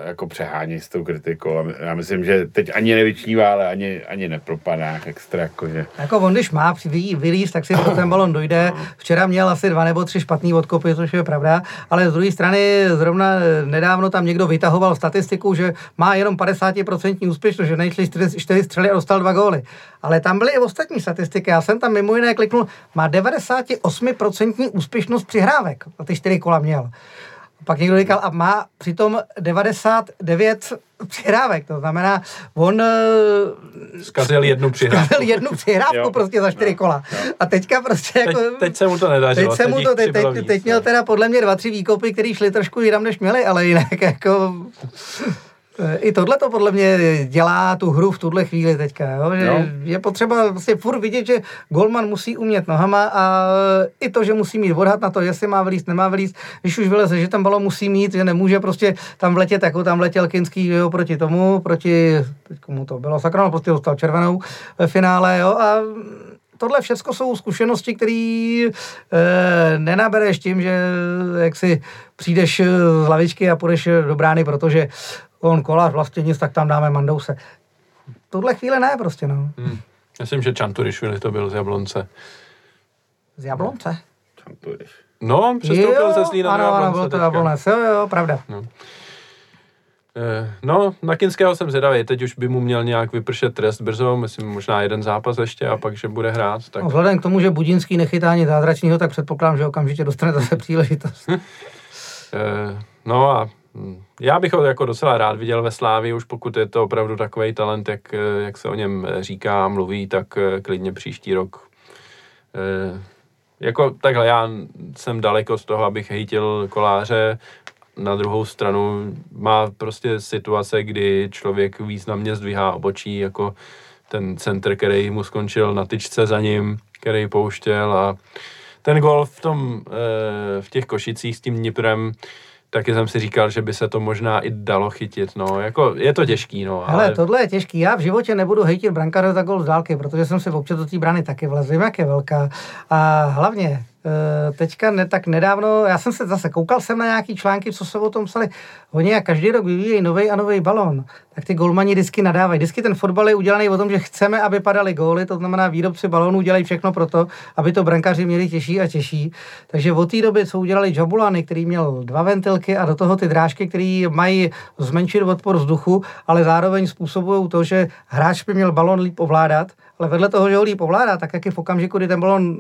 jako přehání s tou kritikou. Já myslím, že teď ani nevyčnívá, ale ani, ani nepropadá extra. Jako, že... jako on, když má vylíz, tak si ten balon dojde. Včera měl asi dva nebo tři špatný odkopy, což je pravda, ale z druhé strany zrovna nedávno tam někdo vytahoval statistiku, že má jenom 50% úspěšnost, že nejšli čtyři střely a dostal dva góly. Ale tam byly i ostatní statistiky. Já jsem tam mimo jiné kliknul, má 98% úspěšnost přihrávek. A ty čtyři kola měl. Pak někdo říkal, a má přitom 99 přihrávek, to znamená, on... Eh, zkazil jednu přihrávku. Zkazil jednu přihrávku prostě za čtyři kola. A teďka prostě jako... Teď, teď se mu to nedařilo. Teď, se mu to, teď, teď, teď měl teda podle mě dva, tři výkopy, které šly trošku jinam, než měli, ale jinak jako... I tohle to podle mě dělá tu hru v tuhle chvíli teďka, jo? že no. je potřeba vlastně furt vidět, že Golman musí umět nohama a i to, že musí mít odhad na to, jestli má vylíst, nemá vylíst, když už vyleze, že tam balon musí mít, že nemůže prostě tam vletět, jako tam letěl Kinský jo, proti tomu, proti, teď komu to bylo, sakra, prostě dostal červenou ve finále, jo, a tohle všechno jsou zkušenosti, které e, nenabereš tím, že jak si přijdeš z lavičky a půjdeš do brány, protože on kolář vlastně nic, tak tam dáme Mandouse. Tohle chvíle ne prostě, no. Hmm. Myslím, že Čanturišvili to byl z Jablonce. Z Jablonce? Čanturiš. No, přestoupil ze Zlína ano, ano, bylo to Jablonec, jo, jo, pravda. No. Eh, no, na Kinského jsem zvědavý, teď už by mu měl nějak vypršet trest brzo, myslím možná jeden zápas ještě a pak, že bude hrát. Tak... No, vzhledem k tomu, že Budinský nechytá ani zázračního, tak předpokládám, že okamžitě dostane zase příležitost. Eh, no a já bych ho jako docela rád viděl ve Slávi, už pokud je to opravdu takový talent, jak, jak se o něm říká, mluví, tak eh, klidně příští rok. E, jako takhle, já jsem daleko z toho, abych hejtil koláře, na druhou stranu má prostě situace, kdy člověk významně zdvihá obočí, jako ten center, který mu skončil na tyčce za ním, který pouštěl a ten gol v tom, eh, v těch košicích s tím Dniprem, taky jsem si říkal, že by se to možná i dalo chytit, no, jako je to těžký, no. Ale, ale tohle je těžký, já v životě nebudu hejtit brankáře za gol z dálky, protože jsem si občas do té brány taky vlezl, jak je velká. A hlavně teďka ne, tak nedávno, já jsem se zase koukal jsem na nějaký články, co se o tom psali. Oni jak každý rok vyvíjejí nový a nový balon, tak ty golmani disky nadávají. Disky ten fotbal je udělaný o tom, že chceme, aby padaly góly, to znamená výrobci balónů dělají všechno pro to, aby to brankáři měli těžší a těžší. Takže od té doby, co udělali Jabulany, který měl dva ventilky a do toho ty drážky, které mají zmenšit odpor vzduchu, ale zároveň způsobují to, že hráč by měl balon líp ovládat, ale vedle toho, že ho líp ovládá, tak jak je v okamžiku, kdy ten balon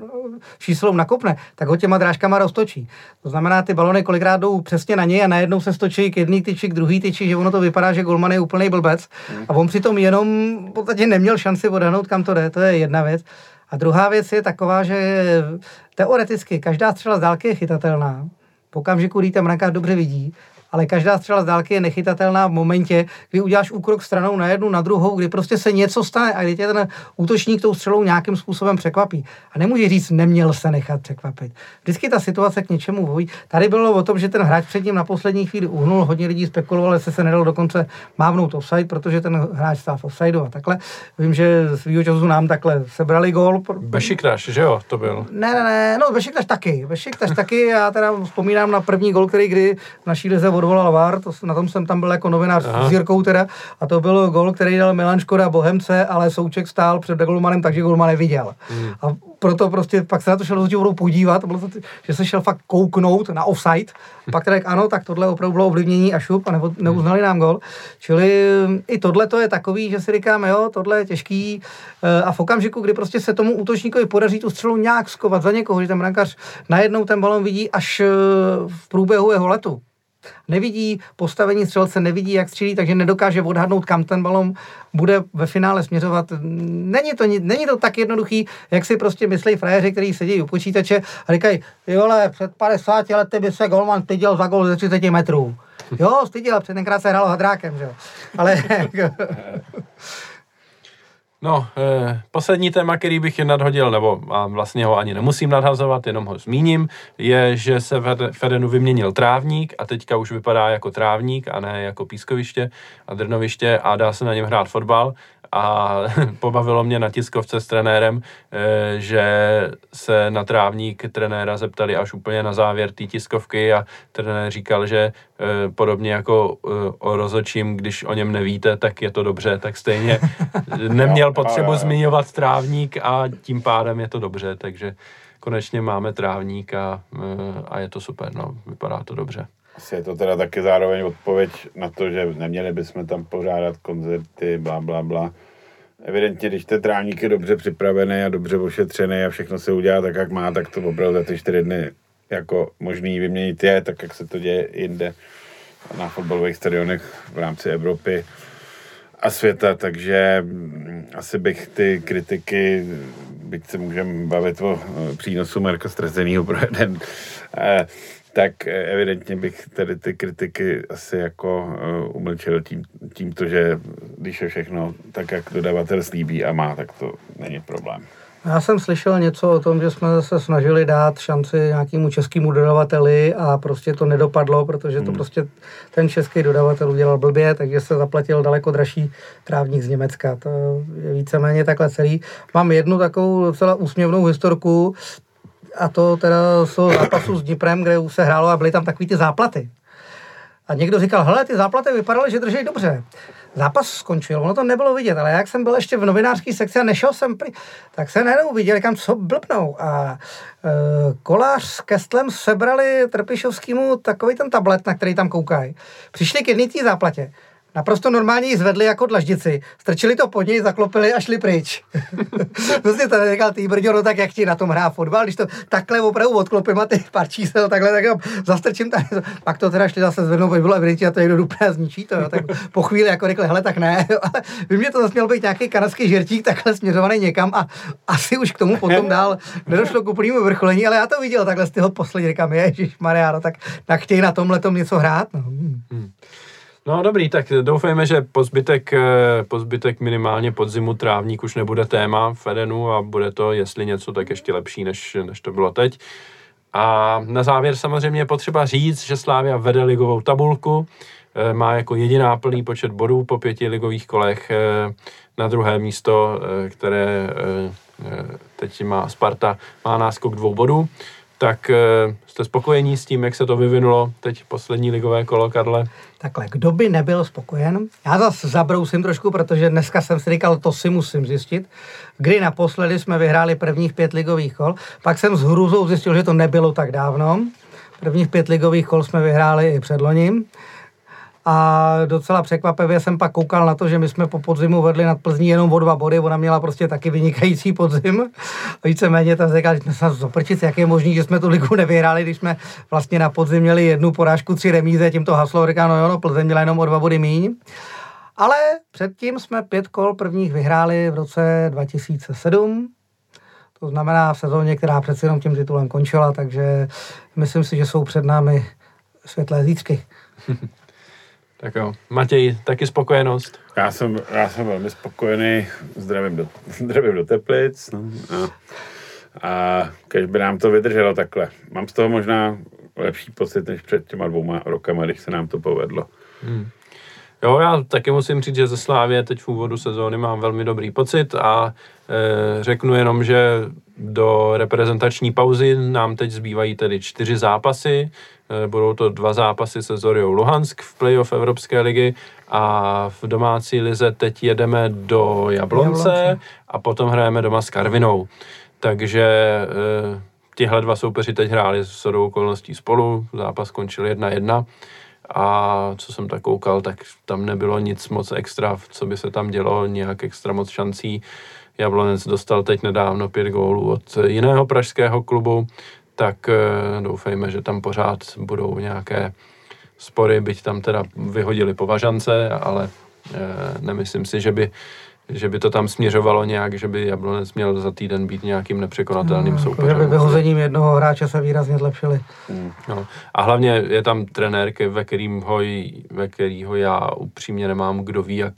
číslou nakopne, tak ho těma drážkama roztočí. To znamená, ty balony kolikrát jdou přesně na něj a najednou se stočí k jedný tyči, k druhý tyči, že ono to vypadá, že Golman je úplný blbec. A on přitom jenom v podstatě neměl šanci odhanout, kam to jde. To je jedna věc. A druhá věc je taková, že teoreticky každá střela z dálky je chytatelná. V okamžiku, kdy ten brankář dobře vidí, ale každá střela z dálky je nechytatelná v momentě, kdy uděláš úkrok stranou na jednu, na druhou, kdy prostě se něco stane a kdy tě ten útočník tou střelou nějakým způsobem překvapí. A nemůže říct, neměl se nechat překvapit. Vždycky ta situace k něčemu vojí. Tady bylo o tom, že ten hráč před ním na poslední chvíli uhnul, hodně lidí spekulovalo, jestli se nedal dokonce mávnout offside, protože ten hráč stál v offsideu a takhle. Vím, že svýho času nám takhle sebrali gól. Bešiktaš, že jo, to byl. Ne, ne, ne, no Bešiktaš taky. Bešiktaš taky, já teda vzpomínám na první gól, který kdy v naší lize odvolal VAR, to, na tom jsem tam byl jako novinář Aha. s Jirkou teda, a to byl gol, který dal Milan Škoda Bohemce, ale Souček stál před Golmanem, takže Golman neviděl. Hmm. A proto prostě pak se na to šel do podívat, bylo to, že se šel fakt kouknout na offside, pak teda ano, tak tohle opravdu bylo ovlivnění a šup a neuznali nám gol. Čili i tohle to je takový, že si říkáme, jo, tohle je těžký eh, a v okamžiku, kdy prostě se tomu útočníkovi podaří tu střelu nějak skovat za někoho, že ten brankář najednou ten balon vidí až eh, v průběhu jeho letu, nevidí postavení střelce, nevidí, jak střílí, takže nedokáže odhadnout, kam ten balon bude ve finále směřovat. Není to, není to tak jednoduchý, jak si prostě myslí frajeři, kteří sedí u počítače a říkají, jo, ale před 50 lety by se golman styděl za gol ze 30 metrů. Jo, styděl, před tenkrát se hrálo hadrákem, že jo. Ale No, eh, poslední téma, který bych je nadhodil, nebo a vlastně ho ani nemusím nadhazovat, jenom ho zmíním, je, že se v Fedenu vyměnil trávník a teďka už vypadá jako trávník a ne jako pískoviště a drnoviště a dá se na něm hrát fotbal a pobavilo mě na tiskovce s trenérem, eh, že se na trávník trenéra zeptali až úplně na závěr té tiskovky a trenér říkal, že eh, podobně jako eh, o rozočím, když o něm nevíte, tak je to dobře, tak stejně neměl potřebu zmiňovat trávník a tím pádem je to dobře, takže konečně máme trávník a, a je to super, no, vypadá to dobře. Asi je to teda taky zároveň odpověď na to, že neměli bychom tam pořádat koncerty, bla, bla, bla. Evidentně, když ten trávník je dobře připravený a dobře ošetřený a všechno se udělá tak, jak má, tak to opravdu za ty čtyři dny jako možný vyměnit je, tak jak se to děje jinde na fotbalových stadionech v rámci Evropy a světa, takže mm, asi bych ty kritiky, byť se můžeme bavit o přínosu Marka Strezenýho pro jeden, eh, tak eh, evidentně bych tady ty kritiky asi jako uh, umlčel tím, tímto, že když je všechno tak, jak dodavatel slíbí a má, tak to není problém. Já jsem slyšel něco o tom, že jsme se snažili dát šanci nějakému českému dodavateli a prostě to nedopadlo, protože to hmm. prostě ten český dodavatel udělal blbě, takže se zaplatil daleko dražší trávník z Německa. To je víceméně takhle celý. Mám jednu takovou docela úsměvnou historku, a to teda toho zápasu s Dniprem, kde už se hrálo a byly tam takový ty záplaty. A někdo říkal, hele, ty záplaty vypadaly, že drží dobře. Zápas skončil, ono to nebylo vidět, ale jak jsem byl ještě v novinářské sekci a nešel jsem pry, tak se najednou viděl, kam co blbnou. A e, kolář s Kestlem sebrali Trpišovskému takový ten tablet, na který tam koukají. Přišli k jedné té záplatě naprosto normálně ji zvedli jako dlaždici, strčili to pod něj, zaklopili a šli pryč. prostě to říkal ty brďo, no tak jak ti na tom hrá fotbal, když to takhle opravdu odklopím a ty pár čísel takhle, tak jo, zastrčím tady. Pak to teda šli zase zvednout, by bylo evidentně a to někdo úplně zničí to, jo. tak po chvíli jako řekl, hele, tak ne, vím, že to zase měl být nějaký kanadský žertík takhle směřovaný někam a asi už k tomu potom dál nedošlo k úplnému vrcholení, ale já to viděl takhle z toho poslední, říkám, ježiš Mariáno, tak, tak chtějí na tomhle tom něco hrát. No. Hmm. No dobrý, tak doufejme, že po zbytek, eh, po zbytek minimálně podzimu trávník už nebude téma v Edenu a bude to, jestli něco, tak ještě lepší, než, než to bylo teď. A na závěr samozřejmě je potřeba říct, že Slávia vede ligovou tabulku, eh, má jako jediná plný počet bodů po pěti ligových kolech eh, na druhé místo, které teď má Sparta, má náskok dvou bodů. Tak jste spokojení s tím, jak se to vyvinulo teď poslední ligové kolo, Karle? Takhle, kdo by nebyl spokojen? Já zase zabrousím trošku, protože dneska jsem si říkal, to si musím zjistit. Kdy naposledy jsme vyhráli prvních pět ligových kol, pak jsem s hrůzou zjistil, že to nebylo tak dávno. Prvních pět ligových kol jsme vyhráli i před loním. A docela překvapivě jsem pak koukal na to, že my jsme po podzimu vedli nad Plzní jenom o dva body, ona měla prostě taky vynikající podzim. Víceméně tam říkal, že jsme se zoprčit, jak je možný, že jsme tu ligu nevyhráli, když jsme vlastně na podzim měli jednu porážku, tři remíze, tímto haslo říká, no jo, no, Plzeň měla jenom o dva body míň. Ale předtím jsme pět kol prvních vyhráli v roce 2007, to znamená v sezóně, která přeci jenom tím titulem končila, takže myslím si, že jsou před námi světlé zítřky. tak jo. Matěj, taky spokojenost? Já jsem, já jsem velmi spokojený. Zdravím do, zdravím do Teplic. No. A, a když by nám to vydrželo takhle. Mám z toho možná lepší pocit, než před těma dvouma rokama, když se nám to povedlo. Hmm. Jo, já taky musím říct, že ze Slávě teď v úvodu sezóny mám velmi dobrý pocit a e, řeknu jenom, že do reprezentační pauzy nám teď zbývají tedy čtyři zápasy. E, budou to dva zápasy se Zoriou Luhansk v playoff Evropské ligy a v domácí lize teď jedeme do Jablonce, Jablonce. a potom hrajeme doma s Karvinou. Takže e, tihle dva soupeři teď hráli s okolností spolu, zápas skončil 1-1 a co jsem tak koukal, tak tam nebylo nic moc extra, co by se tam dělo, nějak extra moc šancí. Jablonec dostal teď nedávno pět gólů od jiného pražského klubu, tak eh, doufejme, že tam pořád budou nějaké spory, byť tam teda vyhodili považance, ale eh, nemyslím si, že by že by to tam směřovalo nějak, že by Jablonec měl za týden být nějakým nepřekonatelným no, soupeřem. Že by vyhozením jednoho hráče se výrazně zlepšili. Hmm. No. A hlavně je tam trenér, ve, kterým ho, ve kterýho já upřímně nemám kdo ví, jak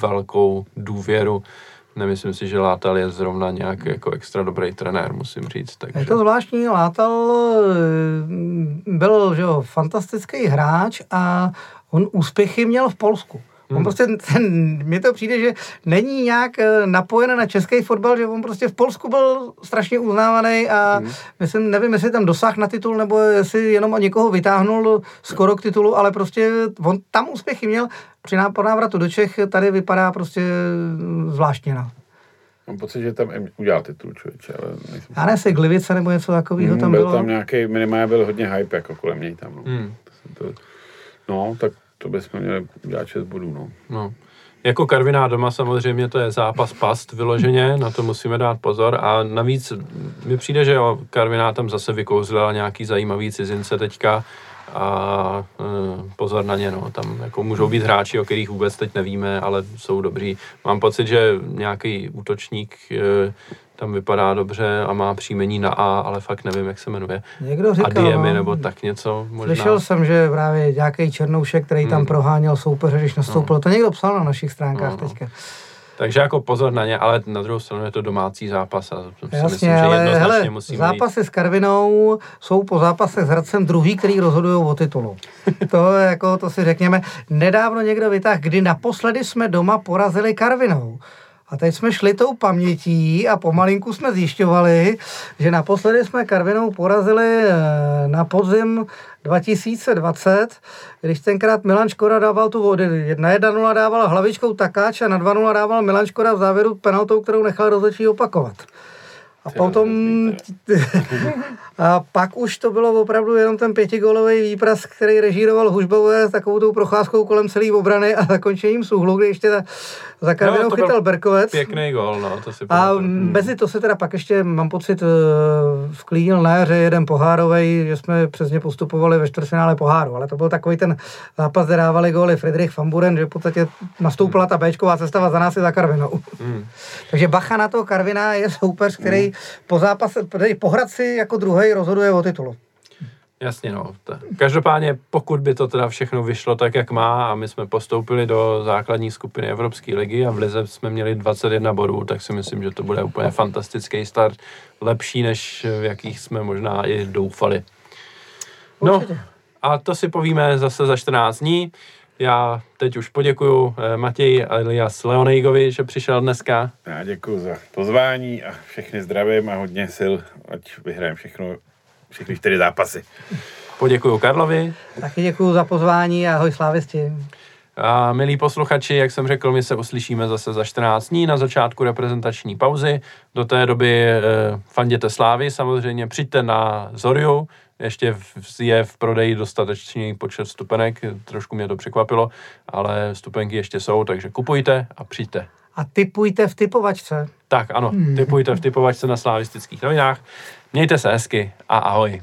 velkou důvěru. Nemyslím si, že Látal je zrovna nějak jako extra dobrý trenér, musím říct. Takže... Je to zvláštní, Látal eh, byl že jo, fantastický hráč a on úspěchy měl v Polsku. On hmm. prostě, ten, mně to přijde, že není nějak eh, napojen na český fotbal, že on prostě v Polsku byl strašně uznávaný a hmm. myslím, nevím, jestli tam dosáh na titul, nebo jestli jenom někoho vytáhnul skoro k titulu, ale prostě on tam úspěchy měl. Při návratu do Čech tady vypadá prostě zvláštně. No. Mám pocit, že tam udělal titul člověče, ale nejsem... Já ne, Glivice nebo něco takového hmm, tam byl bylo. Byl tam nějaký, minimálně byl hodně hype jako kolem něj tam. No, hmm. to, no tak to bychom měli udělat 6 bodů. No. no. Jako Karviná doma samozřejmě to je zápas past vyloženě, na to musíme dát pozor a navíc mi přijde, že jo, Karviná tam zase vykouzlila nějaký zajímavý cizince teďka a e, pozor na ně, no. tam jako můžou být hráči, o kterých vůbec teď nevíme, ale jsou dobří. Mám pocit, že nějaký útočník e, tam vypadá dobře a má příjmení na A, ale fakt nevím, jak se jmenuje. Někdo říkal, Adiemi no. nebo tak něco možná. Slyšel jsem, že právě nějaký Černoušek, který hmm. tam proháněl soupeře, když nastoupil. No. To někdo psal na našich stránkách no, no. teďka. Takže jako pozor na ně, ale na druhou stranu je to domácí zápas a Jasně, myslím, že ale hele, zápasy jít. s Karvinou jsou po zápasech s Hradcem druhý, který rozhodují o titulu. to, jako, to si řekněme. Nedávno někdo vytáhl, kdy naposledy jsme doma porazili Karvinou. A teď jsme šli tou pamětí a pomalinku jsme zjišťovali, že naposledy jsme Karvinou porazili eh, na podzim 2020, když tenkrát Milan Škoda dával tu. Na 1-0 dával hlavičkou takáč a na 2-0 dával Milan Škoda v závěru penaltou, kterou nechal rozhodčí opakovat. A potom... a pak už to bylo opravdu jenom ten pětigolový výpras, který režíroval Hušbauer s takovou tou procházkou kolem celé obrany a zakončením souhlu, kdy ještě za Karvinou no, chytal Berkovec. Pěkný gol, no, to si A mezi to se teda pak ještě, mám pocit, vklínil na jaře jeden pohárovej, že jsme přes ně postupovali ve čtvrtfinále poháru, ale to byl takový ten zápas, kde dávali góly Friedrich Famburen, že v podstatě nastoupila ta Bčková cestava za nás i za Karvinou. Hmm. Takže bacha na to, Karvina je soupeř, který hmm. Po zápase, po Hradci jako druhý rozhoduje o titulu. Jasně, no. Každopádně, pokud by to teda všechno vyšlo tak, jak má a my jsme postoupili do základní skupiny Evropské ligy a v Lize jsme měli 21 bodů, tak si myslím, že to bude úplně fantastický start. Lepší, než v jakých jsme možná i doufali. No, a to si povíme zase za 14 dní. Já teď už poděkuju eh, Matěji alias Leonejgovi, že přišel dneska. Já děkuji za pozvání a všechny zdravím a hodně sil, ať vyhrajeme všechno všechny čtyři zápasy. Poděkuju Karlovi. Taky děkuji za pozvání a ahoj slávisti. A milí posluchači, jak jsem řekl, my se uslyšíme zase za 14 dní na začátku reprezentační pauzy. Do té doby e, fanděte Slávy, samozřejmě přijďte na Zoriu, ještě je v prodeji dostatečný počet stupenek, trošku mě to překvapilo, ale stupenky ještě jsou, takže kupujte a přijďte. A typujte v typovačce. Tak ano, typujte v typovačce na slavistických novinách. Mějte se hezky a ahoj.